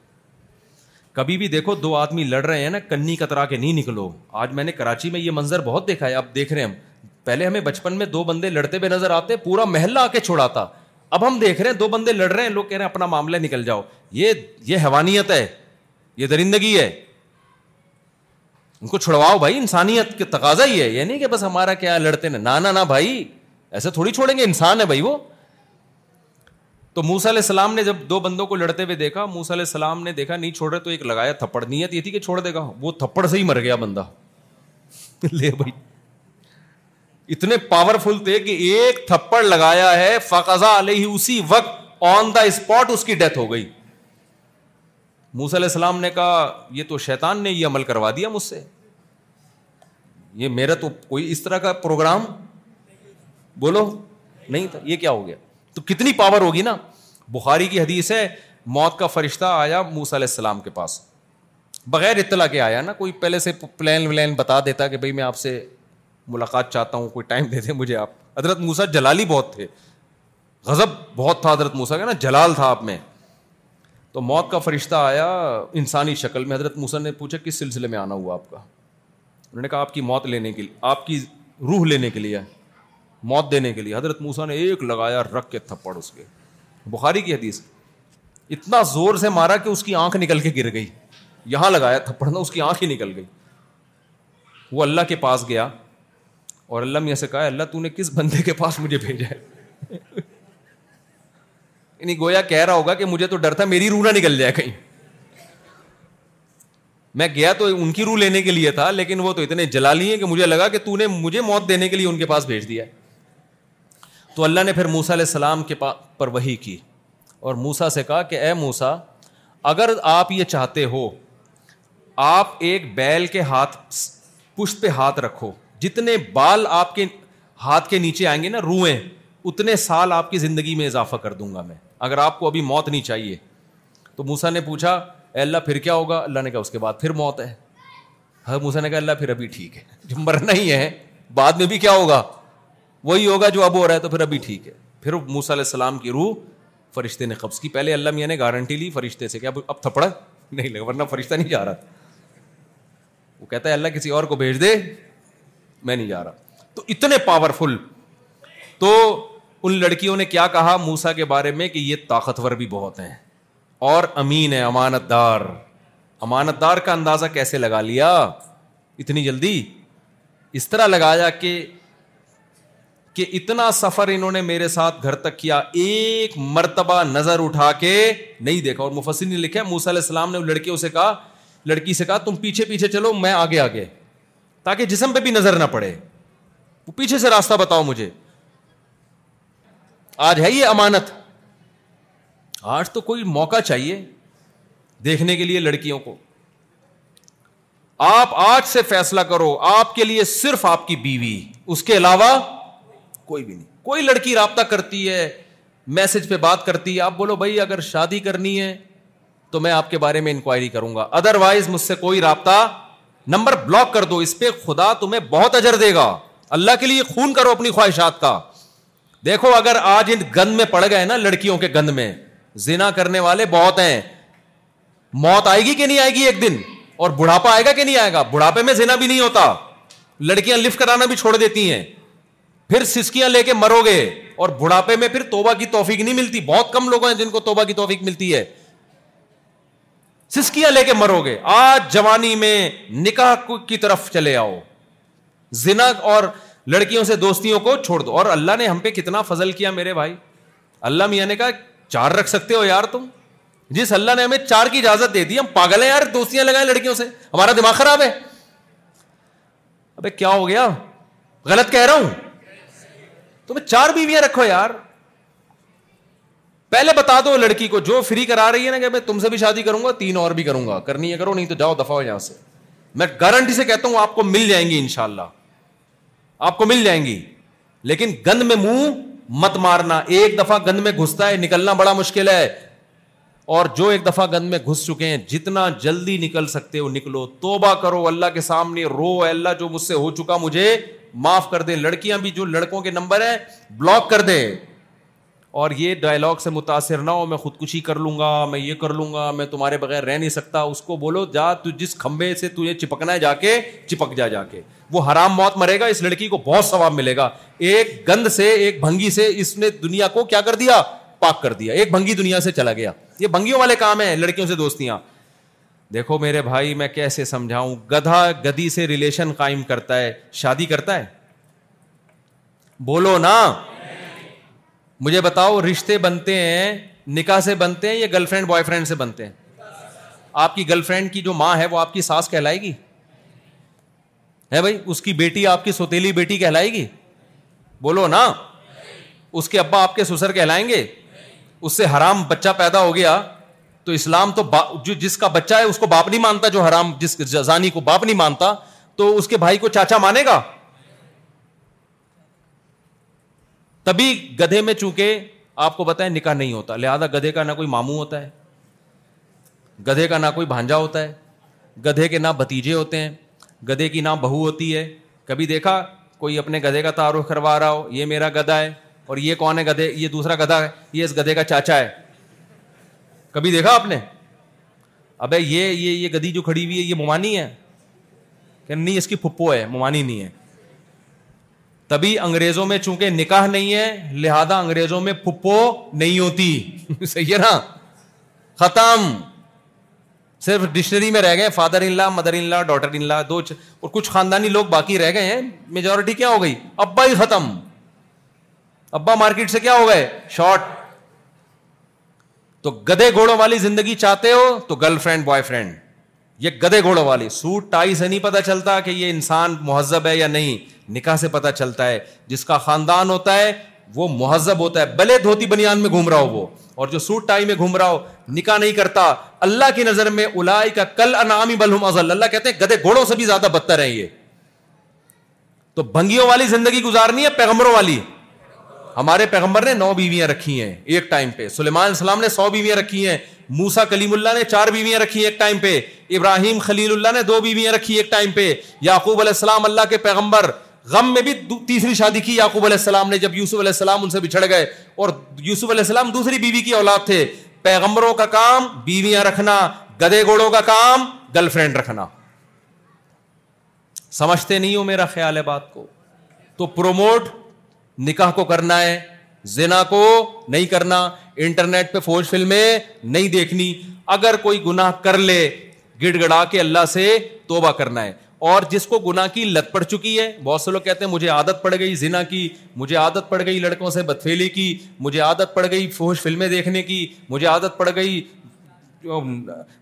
کبھی بھی دیکھو دو آدمی لڑ رہے ہیں نا کنی کترا کے نہیں نکلو آج میں نے کراچی میں یہ منظر بہت دیکھا ہے اب دیکھ رہے ہیں ہم پہلے ہمیں بچپن میں دو بندے لڑتے ہوئے نظر آتے پورا محلہ آ کے چھوڑاتا اب ہم دیکھ رہے ہیں دو بندے لڑ رہے ہیں لوگ کہہ رہے ہیں اپنا معاملہ نکل جاؤ یہ یہ حیوانیت ہے یہ درندگی ہے ان کو چھڑواؤ بھائی انسانیت کے تقاضا ہی ہے یہ نہیں کہ بس ہمارا کیا لڑتے نا نہ نہ انسان ہے بھائی وہ تو موسا علیہ السلام نے جب دو بندوں کو لڑتے ہوئے دیکھا موسا علیہ السلام نے دیکھا نہیں چھوڑ رہے تو ایک لگایا تھپڑ نیت یہ تھی کہ چھوڑ دے گا وہ تھپڑ سے ہی مر گیا بندہ لے بھائی اتنے پاورفل تھے کہ ایک تھپڑ لگایا ہے فقضا علیہ اسی وقت آن دا اسپاٹ اس کی ڈیتھ ہو گئی موس علیہ السلام نے کہا یہ تو شیطان نے یہ عمل کروا دیا مجھ سے یہ میرا تو کوئی اس طرح کا پروگرام بولو نہیں تھا یہ کیا ہو گیا تو کتنی پاور ہوگی نا بخاری کی حدیث ہے موت کا فرشتہ آیا موسا علیہ السلام کے پاس بغیر اطلاع کے آیا نا کوئی پہلے سے پلان ولین بتا دیتا کہ بھائی میں آپ سے ملاقات چاہتا ہوں کوئی ٹائم دے دیں مجھے آپ حضرت موسا جلالی بہت تھے غضب بہت تھا حضرت موسا کا نا جلال تھا آپ میں تو موت کا فرشتہ آیا انسانی شکل میں حضرت موسا نے پوچھا کس سلسلے میں آنا ہوا آپ کا انہوں نے کہا آپ کی موت لینے کے لیے آپ کی روح لینے کے لیے موت دینے کے لیے حضرت موسا نے ایک لگایا رکھ کے تھپڑ اس کے بخاری کی حدیث اتنا زور سے مارا کہ اس کی آنکھ نکل کے گر گئی یہاں لگایا تھپڑ نہ اس کی آنکھ ہی نکل گئی وہ اللہ کے پاس گیا اور اللہ میاں سے کہا اللہ تو نے کس بندے کے پاس مجھے بھیجا ہے یعنی گویا کہہ رہا ہوگا کہ مجھے تو ڈر تھا میری روح نہ نکل جائے کہیں میں گیا تو ان کی روح لینے کے لیے تھا لیکن وہ تو اتنے جلالی ہیں کہ مجھے لگا کہ تو نے مجھے موت دینے کے لیے ان کے پاس بھیج دیا تو اللہ نے پھر موسا علیہ السلام کے پر وہی کی اور موسا سے کہا کہ اے موسا اگر آپ یہ چاہتے ہو آپ ایک بیل کے ہاتھ پشت پہ ہاتھ رکھو جتنے بال آپ کے ہاتھ کے نیچے آئیں گے نا روئیں اتنے سال آپ کی زندگی میں اضافہ کر دوں گا میں اگر آپ کو ابھی موت نہیں چاہیے تو موسا نے پوچھا اے اللہ پھر کیا ہوگا اللہ نے کہا اس کے بعد پھر موت ہے موسا نے کہا اللہ پھر ابھی ٹھیک ہے جو مرنا ہی ہے بعد میں بھی کیا ہوگا وہی ہوگا جو اب ہو رہا ہے تو پھر ابھی ٹھیک ہے پھر موسا علیہ السلام کی روح فرشتے نے قبض کی پہلے اللہ میاں نے گارنٹی لی فرشتے سے اب اب تھپڑا نہیں لگا ورنہ فرشتہ نہیں جا رہا وہ کہتا ہے اللہ کسی اور کو بھیج دے میں نہیں جا رہا تو اتنے پاورفل تو ان لڑکیوں نے کیا کہا موسا کے بارے میں کہ یہ طاقتور بھی بہت ہیں اور امین ہے امانت دار امانت دار کا اندازہ کیسے لگا لیا اتنی جلدی اس طرح لگایا کہ کہ اتنا سفر انہوں نے میرے ساتھ گھر تک کیا ایک مرتبہ نظر اٹھا کے نہیں دیکھا اور مفسر نے لکھا موسا علیہ السلام نے لڑکیوں سے کہا لڑکی سے کہا تم پیچھے پیچھے چلو میں آگے آگے تاکہ جسم پہ بھی نظر نہ پڑے وہ پیچھے سے راستہ بتاؤ مجھے آج ہے یہ امانت آج تو کوئی موقع چاہیے دیکھنے کے لیے لڑکیوں کو آپ آج سے فیصلہ کرو آپ کے لیے صرف آپ کی بیوی اس کے علاوہ کوئی بھی نہیں کوئی لڑکی رابطہ کرتی ہے میسج پہ بات کرتی ہے آپ بولو بھائی اگر شادی کرنی ہے تو میں آپ کے بارے میں انکوائری کروں گا ادر وائز مجھ سے کوئی رابطہ نمبر بلاک کر دو اس پہ خدا تمہیں بہت اجر دے گا اللہ کے لیے خون کرو اپنی خواہشات کا دیکھو اگر آج ان گند میں پڑ گئے نا لڑکیوں کے گند میں زنا کرنے والے بہت ہیں موت آئے گی کہ نہیں آئے گی ایک دن اور بڑھاپا آئے گا کہ نہیں آئے گا بڑھاپے میں زنا بھی نہیں ہوتا لڑکیاں لفٹ کرانا بھی چھوڑ دیتی ہیں پھر سسکیاں لے کے مرو گے اور بڑھاپے میں پھر توبہ کی توفیق نہیں ملتی بہت کم لوگ ہیں جن کو توبہ کی توفیق ملتی ہے سسکیاں لے کے مرو گے آج جوانی میں نکاح کی طرف چلے آؤ زنا اور لڑکیوں سے دوستیوں کو چھوڑ دو اور اللہ نے ہم پہ کتنا فضل کیا میرے بھائی اللہ میاں نے کہا چار رکھ سکتے ہو یار تم جس اللہ نے ہمیں چار کی اجازت دے دی ہم پاگل ہیں یار دوستیاں لگائیں لڑکیوں سے ہمارا دماغ خراب ہے ابے کیا ہو گیا غلط کہہ رہا ہوں تمہیں چار بیویاں رکھو یار پہلے بتا دو لڑکی کو جو فری کرا رہی ہے نا کہ میں تم سے بھی شادی کروں گا تین اور بھی کروں گا کرنی ہے کرو نہیں تو جاؤ دفاع یہاں سے میں گارنٹی سے کہتا ہوں آپ کو مل جائیں گی ان شاء اللہ آپ کو مل جائیں گی لیکن گند میں منہ مت مارنا ایک دفعہ گند میں گھستا ہے نکلنا بڑا مشکل ہے اور جو ایک دفعہ گند میں گھس چکے ہیں جتنا جلدی نکل سکتے ہو نکلو توبہ کرو اللہ کے سامنے رو اللہ جو مجھ سے ہو چکا مجھے معاف کر دیں لڑکیاں بھی جو لڑکوں کے نمبر ہیں بلاک کر دیں اور یہ ڈائلگ سے متاثر نہ ہو میں خودکشی کر لوں گا میں یہ کر لوں گا میں تمہارے بغیر رہ نہیں سکتا اس کو بولو جا تو جس کھمبے سے تجھے چپکنا ہے جا جا جا کے کے چپک وہ حرام موت مرے گا اس لڑکی کو بہت ثواب ملے گا ایک گند سے ایک بھنگی سے اس نے دنیا کو کیا کر دیا پاک کر دیا ایک بھنگی دنیا سے چلا گیا یہ بھنگیوں والے کام ہیں لڑکیوں سے دوستیاں دیکھو میرے بھائی میں کیسے سمجھاؤں گدھا گدی سے ریلیشن قائم کرتا ہے شادی کرتا ہے بولو نا مجھے بتاؤ رشتے بنتے ہیں نکاح سے بنتے ہیں یا گرل فرینڈ بوائے فرینڈ سے بنتے ہیں آپ کی گرل فرینڈ کی جو ماں ہے وہ آپ کی ساس کہلائے گی ہے بھائی اس کی بیٹی آپ کی سوتیلی بیٹی کہلائے گی بولو نا اس کے ابا آپ کے سسر کہلائیں گے اس سے حرام بچہ پیدا ہو گیا تو اسلام تو جو جس کا بچہ ہے اس کو باپ نہیں مانتا جو حرام جس زانی کو باپ نہیں مانتا تو اس کے بھائی کو چاچا مانے گا تبھی گدھے میں چونکہ آپ کو بتائیں نکاح نہیں ہوتا لہٰذا گدھے کا نہ کوئی مامو ہوتا ہے گدھے کا نہ کوئی بھانجا ہوتا ہے گدھے کے نہ بھتیجے ہوتے ہیں گدھے کی نہ بہو ہوتی ہے کبھی دیکھا کوئی اپنے گدھے کا تعارف کروا رہا ہو یہ میرا گدھا ہے اور یہ کون ہے گدھے یہ دوسرا گدھا ہے یہ اس گدھے کا چاچا ہے کبھی دیکھا آپ نے ابے یہ یہ گدھی جو کھڑی ہوئی ہے یہ ممانی ہے کہ نہیں اس کی پھپھو ہے ممانی نہیں ہے تبھی انگریزوں میں چونکہ نکاح نہیں ہے لہذا انگریزوں میں پپو نہیں ہوتی صحیح ہے نا ختم صرف ڈکشنری میں رہ گئے father in law mother in law daughter in law دو چ... اور کچھ خاندانی لوگ باقی رہ گئے ہیں میجورٹی کیا ہو گئی ابا ہی ختم ابا مارکیٹ سے کیا ہو گئے شارٹ تو گدے گھوڑوں والی زندگی چاہتے ہو تو گرل فرینڈ بوائے فرینڈ یہ گدے گھوڑوں والی سوٹ ٹائی سے نہیں پتا چلتا کہ یہ انسان مہذب ہے یا نہیں نکاح سے پتہ چلتا ہے جس کا خاندان ہوتا ہے وہ مہذب ہوتا ہے بلے دھوتی بنیان میں گھوم رہا ہو وہ اور جو سوٹ ٹائی میں گھوم رہا ہو نکاح نہیں کرتا اللہ کی نظر میں الائی کا کل انعامی بلحم ازل اللہ کہتے ہیں گدے گھوڑوں سے بھی زیادہ بدتر ہیں یہ تو بھنگیوں والی زندگی گزارنی ہے پیغمبروں والی ہمارے پیغمبر نے نو بیویاں رکھی ہیں ایک ٹائم پہ سلیمان السلام نے سو بیویاں رکھی ہیں موسا کلیم اللہ نے چار بیویاں رکھی ایک ٹائم پہ ابراہیم خلیل اللہ نے دو بیویاں رکھی ایک ٹائم پہ یعقوب علیہ السلام اللہ کے پیغمبر غم میں بھی تیسری شادی کی یعقوب علیہ السلام نے جب یوسف علیہ السلام ان سے بچھڑ گئے اور یوسف علیہ السلام دوسری بیوی کی اولاد تھے پیغمبروں کا کام بیویاں رکھنا گدے گوڑوں کا کام گرل فرینڈ رکھنا سمجھتے نہیں ہو میرا خیال ہے بات کو تو پروموٹ نکاح کو کرنا ہے زنا کو نہیں کرنا انٹرنیٹ پہ فوج فلمیں نہیں دیکھنی اگر کوئی گناہ کر لے گڑ گڑا کے اللہ سے توبہ کرنا ہے اور جس کو گنا کی لت پڑ چکی ہے بہت سے لوگ کہتے ہیں مجھے عادت پڑ گئی زنا کی مجھے عادت پڑ گئی لڑکوں سے بدفیلی کی مجھے عادت پڑ گئی فوش فلمیں دیکھنے کی مجھے عادت پڑ گئی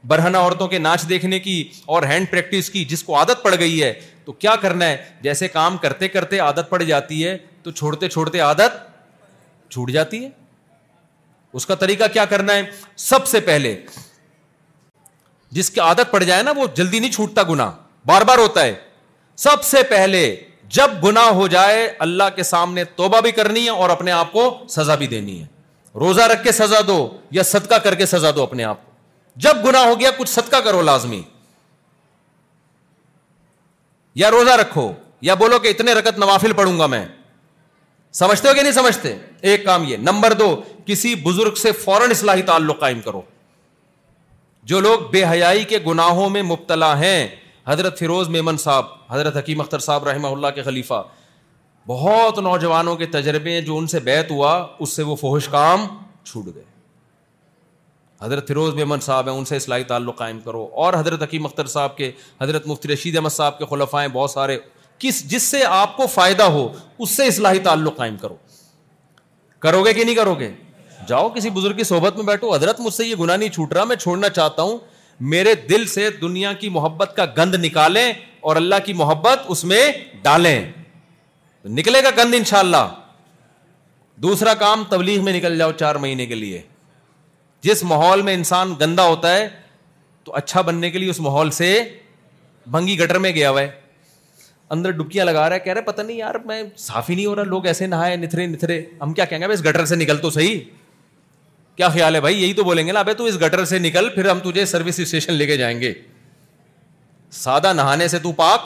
برہنا عورتوں کے ناچ دیکھنے کی اور ہینڈ پریکٹس کی جس کو عادت پڑ گئی ہے تو کیا کرنا ہے جیسے کام کرتے کرتے عادت پڑ جاتی ہے تو چھوڑتے چھوڑتے عادت چھوٹ جاتی ہے اس کا طریقہ کیا کرنا ہے سب سے پہلے جس کی عادت پڑ جائے نا وہ جلدی نہیں چھوٹتا گنا بار بار ہوتا ہے سب سے پہلے جب گنا ہو جائے اللہ کے سامنے توبہ بھی کرنی ہے اور اپنے آپ کو سزا بھی دینی ہے روزہ رکھ کے سزا دو یا صدقہ کر کے سزا دو اپنے آپ کو جب گنا ہو گیا کچھ صدقہ کرو لازمی یا روزہ رکھو یا بولو کہ اتنے رکت نوافل پڑوں گا میں سمجھتے ہو کہ نہیں سمجھتے ایک کام یہ نمبر دو کسی بزرگ سے فوراً اصلاحی تعلق قائم کرو جو لوگ بے حیائی کے گناہوں میں مبتلا ہیں حضرت فیروز میمن صاحب حضرت حکیم اختر صاحب رحمہ اللہ کے خلیفہ بہت نوجوانوں کے تجربے ہیں جو ان سے بیت ہوا اس سے وہ فوہش کام چھوٹ گئے حضرت فیروز میمن صاحب ہیں ان سے اصلاحی تعلق قائم کرو اور حضرت حکیم اختر صاحب کے حضرت مفتی رشید احمد صاحب کے خلفائیں بہت سارے کس جس سے آپ کو فائدہ ہو اس سے اصلاحی تعلق قائم کرو کرو گے کہ نہیں کرو گے جاؤ کسی بزرگ کی صحبت میں بیٹھو حضرت مجھ سے یہ گناہ نہیں چھوٹ رہا میں چھوڑنا چاہتا ہوں میرے دل سے دنیا کی محبت کا گند نکالیں اور اللہ کی محبت اس میں ڈالیں نکلے گا گند انشاءاللہ اللہ دوسرا کام تبلیغ میں نکل جاؤ چار مہینے کے لیے جس ماحول میں انسان گندا ہوتا ہے تو اچھا بننے کے لیے اس ماحول سے بھنگی گٹر میں گیا ہوا ہے اندر ڈبکیاں لگا رہا ہے کہہ رہے پتہ نہیں یار میں صاف ہی نہیں ہو رہا لوگ ایسے نہائے نتھرے نتھرے ہم کیا کہیں گے اس گٹر سے نکل تو صحیح کیا خیال ہے بھائی یہی تو بولیں گے نا تو اس گٹر سے نکل پھر ہم تجھے سروس اسٹیشن لے کے جائیں گے سادہ نہانے سے تو پاک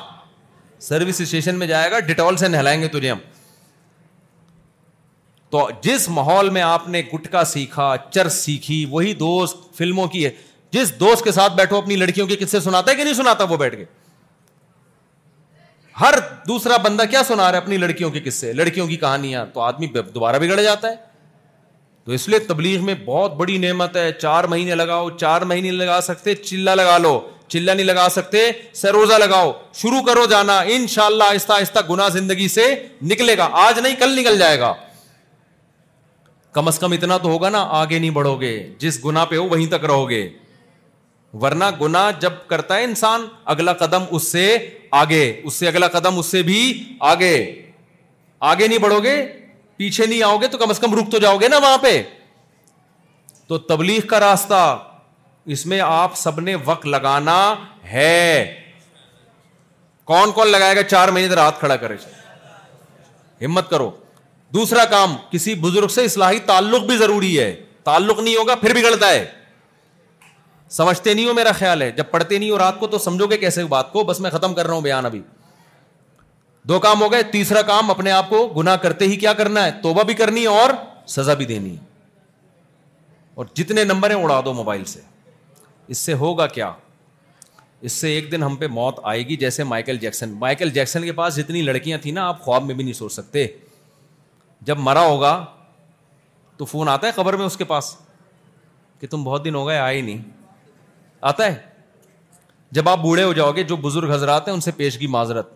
سروس اسٹیشن میں جائے گا ڈیٹول سے نہلائیں گے تجھے ہم تو جس ماحول میں آپ نے گٹکا سیکھا چرس سیکھی وہی دوست فلموں کی ہے جس دوست کے ساتھ بیٹھو اپنی لڑکیوں کے سے سناتا ہے کہ نہیں سناتا وہ بیٹھ کے ہر دوسرا بندہ کیا سنا رہا ہے اپنی لڑکیوں کے سے لڑکیوں کی کہانیاں تو آدمی دوبارہ بگڑ جاتا ہے تو اس لیے تبلیغ میں بہت بڑی نعمت ہے چار مہینے لگاؤ چار مہینے لگا سکتے چلہ لگا لو چلا نہیں لگا سکتے سروزہ لگاؤ شروع کرو جانا ان شاء اللہ آہستہ آہستہ گنا زندگی سے نکلے گا آج نہیں کل نکل جائے گا کم از کم اتنا تو ہوگا نا آگے نہیں بڑھو گے جس گنا پہ ہو وہیں تک رہو گے ورنہ گنا جب کرتا ہے انسان اگلا قدم اس سے آگے اس سے اگلا قدم اس سے بھی آگے آگے نہیں بڑھو گے پیچھے نہیں آؤ گے تو کم از کم رک تو جاؤ گے نا وہاں پہ تو تبلیغ کا راستہ اس میں آپ سب نے وقت لگانا ہے کون کون لگائے گا چار مہینے رات کھڑا کرے ہمت کرو دوسرا کام کسی بزرگ سے اصلاحی تعلق بھی ضروری ہے تعلق نہیں ہوگا پھر بھی گڑتا ہے سمجھتے نہیں ہو میرا خیال ہے جب پڑھتے نہیں ہو رات کو تو سمجھو گے کیسے بات کو بس میں ختم کر رہا ہوں بیان ابھی دو کام ہو گئے تیسرا کام اپنے آپ کو گنا کرتے ہی کیا کرنا ہے توبہ بھی کرنی اور سزا بھی دینی اور جتنے نمبر ہیں اڑا دو موبائل سے اس سے ہوگا کیا اس سے ایک دن ہم پہ موت آئے گی جیسے مائیکل جیکسن مائیکل جیکسن کے پاس جتنی لڑکیاں تھیں نا آپ خواب میں بھی نہیں سوچ سکتے جب مرا ہوگا تو فون آتا ہے خبر میں اس کے پاس کہ تم بہت دن ہو گئے آئے ہی نہیں آتا ہے جب آپ بوڑھے ہو جاؤ گے جو بزرگ حضرات ہیں ان سے پیشگی معذرت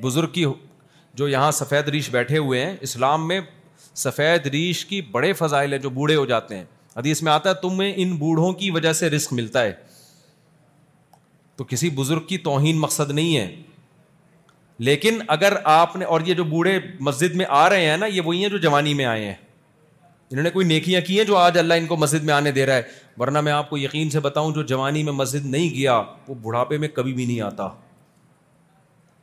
بزرگ کی جو یہاں سفید ریش بیٹھے ہوئے ہیں اسلام میں سفید ریش کی بڑے فضائل ہیں جو بوڑھے ہو جاتے ہیں حدیث اس میں آتا ہے تم ان بوڑھوں کی وجہ سے رسک ملتا ہے تو کسی بزرگ کی توہین مقصد نہیں ہے لیکن اگر آپ نے اور یہ جو بوڑھے مسجد میں آ رہے ہیں نا یہ وہی ہیں جو جوانی میں آئے ہیں انہوں نے کوئی نیکیاں کی ہیں جو آج اللہ ان کو مسجد میں آنے دے رہا ہے ورنہ میں آپ کو یقین سے بتاؤں جو جوانی میں مسجد نہیں گیا وہ بڑھاپے میں کبھی بھی نہیں آتا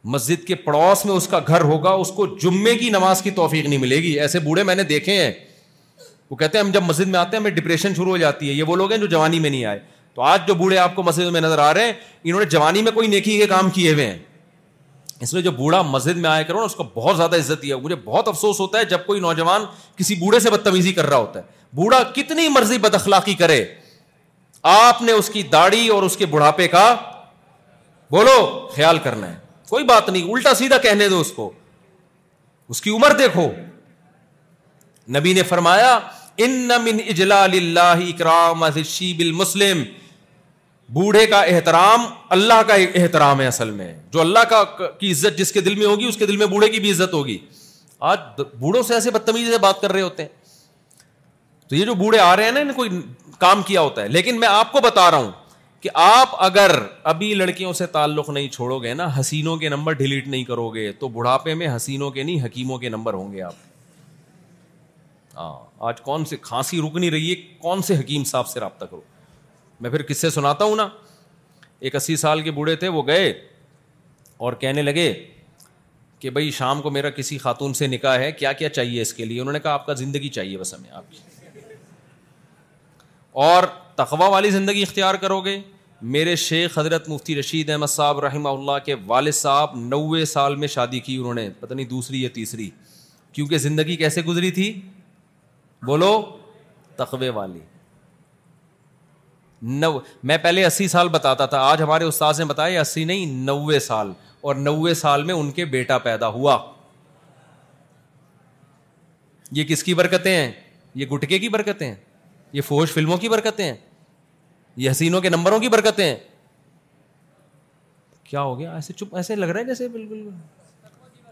مسجد کے پڑوس میں اس کا گھر ہوگا اس کو جمعے کی نماز کی توفیق نہیں ملے گی ایسے بوڑھے میں نے دیکھے ہیں وہ کہتے ہیں ہم جب مسجد میں آتے ہیں ہمیں ڈپریشن شروع ہو جاتی ہے یہ وہ لوگ ہیں جو جوانی میں نہیں آئے تو آج جو بوڑھے آپ کو مسجد میں نظر آ رہے ہیں انہوں نے جوانی میں کوئی نیکی کے کام کیے ہوئے ہیں اس لیے جو بوڑھا مسجد میں آیا کرو نا اس کو بہت زیادہ عزت دیا مجھے بہت افسوس ہوتا ہے جب کوئی نوجوان کسی بوڑھے سے بدتمیزی کر رہا ہوتا ہے بوڑھا کتنی مرضی بد اخلاقی کرے آپ نے اس کی داڑھی اور اس کے بڑھاپے کا بولو خیال کرنا ہے کوئی بات نہیں الٹا سیدھا کہنے دو اس کو اس کی عمر دیکھو نبی نے فرمایا ان من اجلال اللہ اکرام المسلم بوڑھے کا احترام اللہ کا احترام ہے اصل میں جو اللہ کا کی عزت جس کے دل میں ہوگی اس کے دل میں بوڑھے کی بھی عزت ہوگی آج بوڑھوں سے ایسے بدتمیزی سے بات کر رہے ہوتے ہیں تو یہ جو بوڑھے آ رہے ہیں نا کوئی کام کیا ہوتا ہے لیکن میں آپ کو بتا رہا ہوں کہ آپ اگر ابھی لڑکیوں سے تعلق نہیں چھوڑو گے نا حسینوں کے نمبر ڈیلیٹ نہیں کرو گے تو بڑھاپے میں حسینوں کے نہیں حکیموں کے نمبر ہوں گے آپ ہاں آج کون سے کھانسی رک نہیں رہی ہے کون سے حکیم صاحب سے رابطہ کرو میں پھر کس سے سناتا ہوں نا ایک اسی سال کے بوڑھے تھے وہ گئے اور کہنے لگے کہ بھائی شام کو میرا کسی خاتون سے نکاح ہے کیا کیا چاہیے اس کے لیے انہوں نے کہا آپ کا زندگی چاہیے بس ہمیں آپ کی اور تقوا والی زندگی اختیار کرو گے میرے شیخ حضرت مفتی رشید احمد صاحب رحمہ اللہ کے والد صاحب نوے سال میں شادی کی انہوں نے پتہ نہیں دوسری یا تیسری کیونکہ زندگی کیسے گزری تھی بولو تقوے والی نو میں پہلے اسی سال بتاتا تھا آج ہمارے استاد نے بتایا اسی نہیں نوے سال اور نوے سال میں ان کے بیٹا پیدا ہوا یہ کس کی برکتیں ہیں یہ گٹکے کی برکتیں ہیں یہ فوج فلموں کی برکتیں ہیں یہ حسینوں کے نمبروں کی برکتیں ہیں کیا ہو گیا ایسے چپ ایسے لگ رہا ہے جیسے بالکل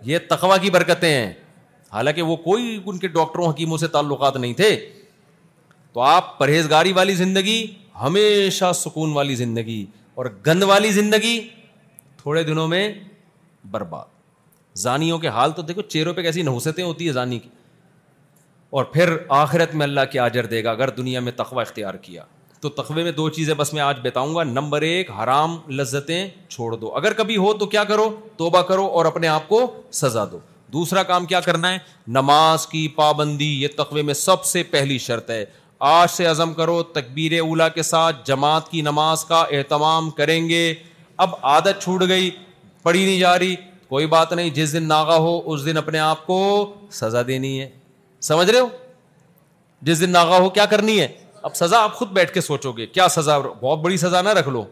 یہ تخوا کی برکتیں ہیں حالانکہ وہ کوئی ان کے ڈاکٹروں حکیموں سے تعلقات نہیں تھے تو آپ پرہیزگاری والی زندگی ہمیشہ سکون والی زندگی اور گند والی زندگی تھوڑے دنوں میں برباد زانیوں کے حال تو دیکھو چہروں پہ کیسی نحوستیں ہوتی ہے زانی کی اور پھر آخرت میں اللہ کی آجر دے گا اگر دنیا میں تخوا اختیار کیا تو تخوے میں دو چیزیں بس میں آج بتاؤں گا نمبر ایک حرام لذتیں چھوڑ دو اگر کبھی ہو تو کیا کرو توبہ کرو اور اپنے آپ کو سزا دو دوسرا کام کیا کرنا ہے نماز کی پابندی یہ تخوے میں سب سے پہلی شرط ہے آج سے عزم کرو تکبیر اولا کے ساتھ جماعت کی نماز کا اہتمام کریں گے اب عادت چھوٹ گئی پڑھی نہیں جا رہی کوئی بات نہیں جس دن ناغا ہو اس دن اپنے آپ کو سزا دینی ہے سمجھ رہے ہو جس دن ناغا ہو کیا کرنی ہے اب سزا آپ خود بیٹھ کے سوچو گے کیا سزا بہت بڑی سزا نہ رکھ لو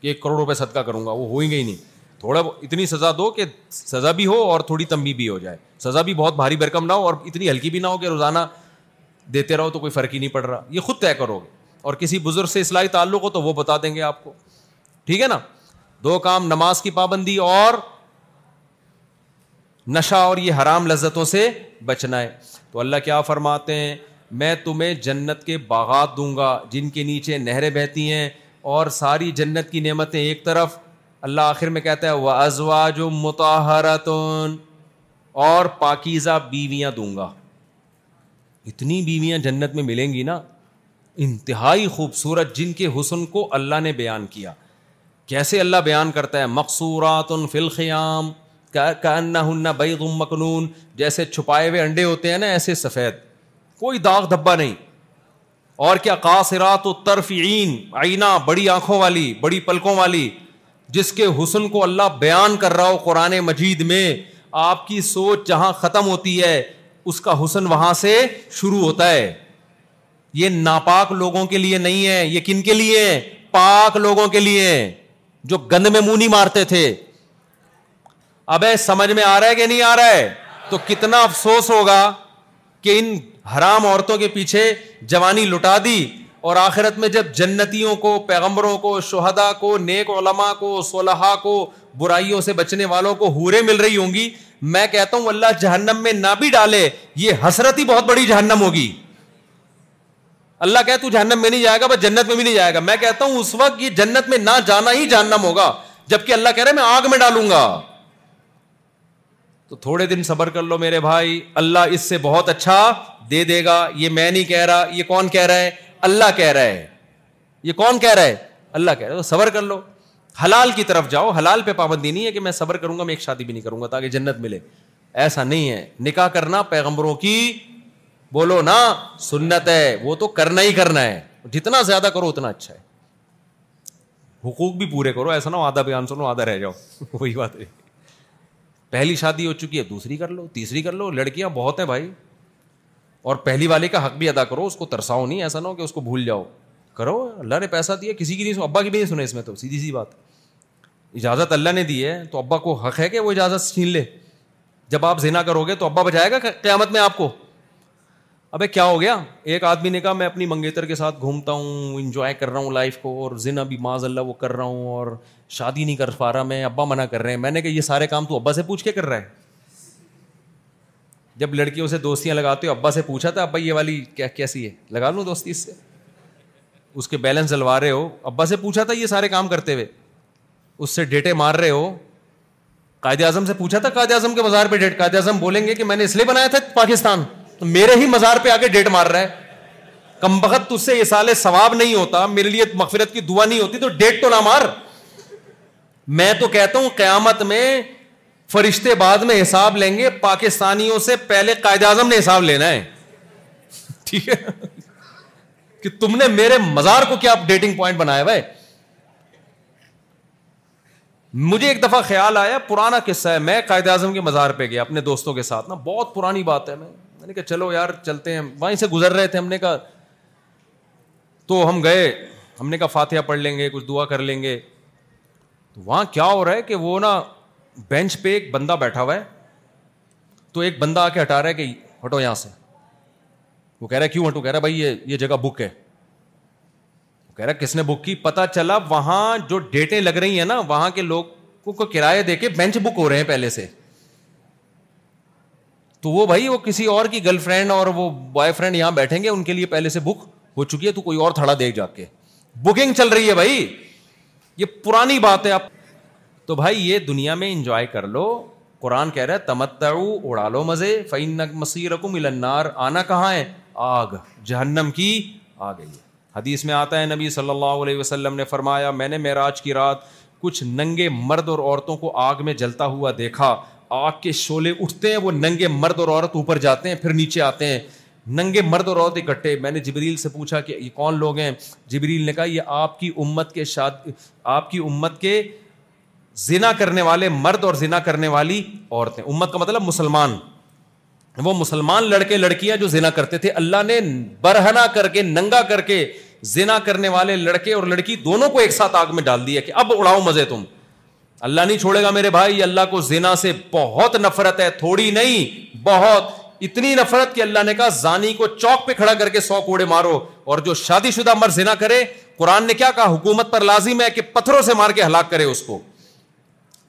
کہ ایک کروڑ روپئے ہی نہیں تھوڑا اتنی سزا دو کہ سزا بھی ہو اور تھوڑی تمبی بھی ہو جائے سزا بھی بہت بھاری برکم نہ ہو اور اتنی ہلکی بھی نہ ہو کہ روزانہ دیتے رہو تو کوئی فرق ہی نہیں پڑ رہا یہ خود طے کرو گے اور کسی بزرگ سے اصلاحی تعلق ہو تو وہ بتا دیں گے آپ کو ٹھیک ہے نا دو کام نماز کی پابندی اور نشہ اور یہ حرام لذتوں سے بچنا ہے تو اللہ کیا فرماتے ہیں میں تمہیں جنت کے باغات دوں گا جن کے نیچے نہریں بہتی ہیں اور ساری جنت کی نعمتیں ایک طرف اللہ آخر میں کہتا ہے وہ جو اور پاکیزہ بیویاں دوں گا اتنی بیویاں جنت میں ملیں گی نا انتہائی خوبصورت جن کے حسن کو اللہ نے بیان کیا کیسے اللہ بیان کرتا ہے مقصورات ان فلقیام انا ہن بے گم مکنون جیسے چھپائے ہوئے انڈے ہوتے ہیں نا ایسے سفید کوئی داغ دھبا نہیں اور کیا قاصرات و و طرف بڑی آنکھوں والی بڑی پلکوں والی جس کے حسن کو اللہ بیان کر رہا ہو قرآن مجید میں آپ کی سوچ جہاں ختم ہوتی ہے اس کا حسن وہاں سے شروع ہوتا ہے یہ ناپاک لوگوں کے لیے نہیں ہے یہ کن کے لیے پاک لوگوں کے لیے جو گند میں منہ نہیں مارتے تھے ابے سمجھ میں آ رہا ہے کہ نہیں آ رہا ہے تو کتنا افسوس ہوگا کہ ان حرام عورتوں کے پیچھے جوانی لٹا دی اور آخرت میں جب جنتیوں کو پیغمبروں کو شہدا کو نیک علماء کو صلاح کو برائیوں سے بچنے والوں کو ہورے مل رہی ہوں گی میں کہتا ہوں اللہ جہنم میں نہ بھی ڈالے یہ حسرت ہی بہت بڑی جہنم ہوگی اللہ کہ تو جہنم میں نہیں جائے گا بس جنت میں بھی نہیں جائے گا میں کہتا ہوں اس وقت یہ جنت میں نہ جانا ہی جہنم ہوگا جبکہ اللہ کہہ رہے میں آگ میں ڈالوں گا تو تھوڑے دن صبر کر لو میرے بھائی اللہ اس سے بہت اچھا دے دے گا یہ میں نہیں کہہ رہا یہ کون کہہ رہا ہے اللہ کہہ رہا ہے یہ کون کہہ رہا ہے اللہ کہہ رہا ہے تو صبر کر لو حلال کی طرف جاؤ حلال پہ پابندی نہیں ہے کہ میں صبر کروں گا میں ایک شادی بھی نہیں کروں گا تاکہ جنت ملے ایسا نہیں ہے نکاح کرنا پیغمبروں کی بولو نا سنت ہے وہ تو کرنا ہی کرنا ہے جتنا زیادہ کرو اتنا اچھا ہے حقوق بھی پورے کرو ایسا نہ ہو آدھا بیان سنو آدھا رہ جاؤ وہی بات نہیں پہلی شادی ہو چکی ہے دوسری کر کر لو لو تیسری لڑکیاں بہت ہیں بھائی اور پہلی والے کا حق بھی ادا کرو اس کو ترساؤ نہیں ایسا نہ ہو کہ اس کو بھول جاؤ کرو اللہ نے پیسہ دیا کسی کی کی نہیں نہیں ابا بھی سنے اس میں تو سیدھی سی بات اجازت اللہ نے دی ہے تو ابا کو حق ہے کہ وہ اجازت چھین لے جب آپ زنا کرو گے تو ابا بجائے گا قیامت میں آپ کو ابھی کیا ہو گیا ایک آدمی نے کہا میں اپنی منگیتر کے ساتھ گھومتا ہوں انجوائے کر رہا ہوں لائف کو اور زنا بھی اللہ وہ کر رہا ہوں اور شادی نہیں کر پا رہا میں ابا منع کر رہے ہیں میں نے کہا یہ سارے کام تو ابا سے پوچھ کے کر رہا ہے جب لڑکیوں سے دوستیاں لگاتے ہو ابا سے پوچھا تھا ابا یہ والی کیا کیسی ہے لگا لوں دوستی اس سے اس کے بیلنس ڈلوا رہے ہو ابا سے پوچھا تھا یہ سارے کام کرتے ہوئے اس سے ڈیٹے مار رہے ہو قائد اعظم سے پوچھا تھا قائد اعظم کے مزار پہ ڈیٹ قائد اعظم بولیں گے کہ میں نے اس لیے بنایا تھا پاکستان تو میرے ہی مزار پہ آ کے ڈیٹ مار رہا ہے کم بخت تج سے یہ سال ثواب نہیں ہوتا میرے لیے مغفرت کی دعا نہیں ہوتی تو ڈیٹ تو نہ مار میں تو کہتا ہوں قیامت میں فرشتے بعد میں حساب لیں گے پاکستانیوں سے پہلے قائد اعظم نے حساب لینا ہے ٹھیک ہے کہ تم نے میرے مزار کو کیا ڈیٹنگ پوائنٹ بنایا بھائی مجھے ایک دفعہ خیال آیا پرانا قصہ ہے میں قائد اعظم کے مزار پہ گیا اپنے دوستوں کے ساتھ نا بہت پرانی بات ہے میں نے کہا چلو یار چلتے ہیں وہیں سے گزر رہے تھے ہم نے کہا تو ہم گئے ہم نے کہا فاتحہ پڑھ لیں گے کچھ دعا کر لیں گے وہاں کیا ہو رہا ہے کہ وہ نا بینچ پہ ایک بندہ بیٹھا ہوا ہے تو ایک بندہ آ کے ہٹا رہا ہے کہ ہٹو یہاں سے وہ کہہ رہا ہے کیوں ہٹو کہہ رہا ہے بھائی یہ یہ جگہ بک ہے وہ کہہ رہا ہے کس نے بک کی پتا چلا وہاں جو ڈیٹیں لگ رہی ہیں نا وہاں کے لوگ کو کرایہ دے کے بینچ بک ہو رہے ہیں پہلے سے تو وہ بھائی وہ کسی اور کی گرل فرینڈ اور وہ بوائے فرینڈ یہاں بیٹھیں گے ان کے لیے پہلے سے بک ہو چکی ہے تو کوئی اور تھڑا دیکھ جا کے بکنگ چل رہی ہے بھائی یہ پرانی بات ہے آپ تو بھائی یہ دنیا میں انجوائے کر لو قرآن کہہ رہے تمت اڑا لو مزے رکو ملنار آنا کہاں ہے آگ جہنم کی آ گئی حدیث میں آتا ہے نبی صلی اللہ علیہ وسلم نے فرمایا میں نے معراج کی رات کچھ ننگے مرد اور عورتوں کو آگ میں جلتا ہوا دیکھا آگ کے شعلے اٹھتے ہیں وہ ننگے مرد اور عورت اوپر جاتے ہیں پھر نیچے آتے ہیں ننگے مرد اور عورت اکٹھے میں نے جبریل سے پوچھا کہ یہ کون لوگ ہیں جبریل نے کہا یہ آپ کی امت کے شاد آپ کی امت کے زنا کرنے والے مرد اور زنا کرنے والی عورتیں امت کا مطلب مسلمان مسلمان وہ لڑکے لڑکیاں جو زنا کرتے تھے اللہ نے برہنا کر کے ننگا کر کے زنا کرنے والے لڑکے اور لڑکی دونوں کو ایک ساتھ آگ میں ڈال دیا کہ اب اڑاؤ مزے تم اللہ نہیں چھوڑے گا میرے بھائی اللہ کو زنا سے بہت نفرت ہے تھوڑی نہیں بہت اتنی نفرت کہ اللہ نے کہا زانی کو چوک پہ کھڑا کر کے سو کوڑے مارو اور جو شادی شدہ زنا کرے قرآن نے کیا کہا حکومت پر لازم ہے کہ پتھروں سے مار کے ہلاک کرے اس کو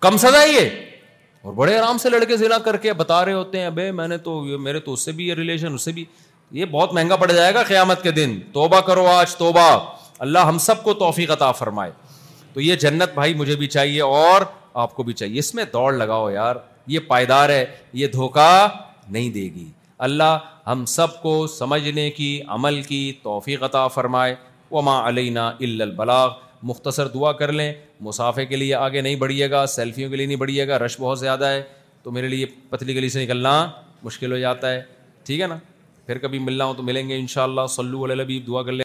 کم سزا یہ اور بڑے آرام سے لڑکے زنا کر کے بتا رہے ہوتے ہیں میں نے تو تو میرے اس اس سے سے بھی بھی یہ یہ ریلیشن بہت مہنگا پڑ جائے گا قیامت کے دن توبہ کرو آج توبہ اللہ ہم سب کو توفیق عطا فرمائے تو یہ جنت بھائی مجھے بھی چاہیے اور آپ کو بھی چاہیے اس میں دوڑ لگاؤ یار یہ پائیدار ہے یہ دھوکہ نہیں دے گی اللہ ہم سب کو سمجھنے کی عمل کی توفیق عطا فرمائے اما علینا البلاغ مختصر دعا کر لیں مسافے کے لیے آگے نہیں بڑھیے گا سیلفیوں کے لیے نہیں بڑھیے گا رش بہت زیادہ ہے تو میرے لیے پتلی گلی سے نکلنا مشکل ہو جاتا ہے ٹھیک ہے نا پھر کبھی ملنا ہو تو ملیں گے ان شاء اللہ اللہ علیہ دعا کر لیں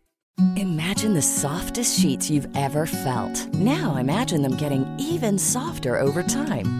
Imagine the softest sheets you've ever felt. Now imagine them getting even softer over time.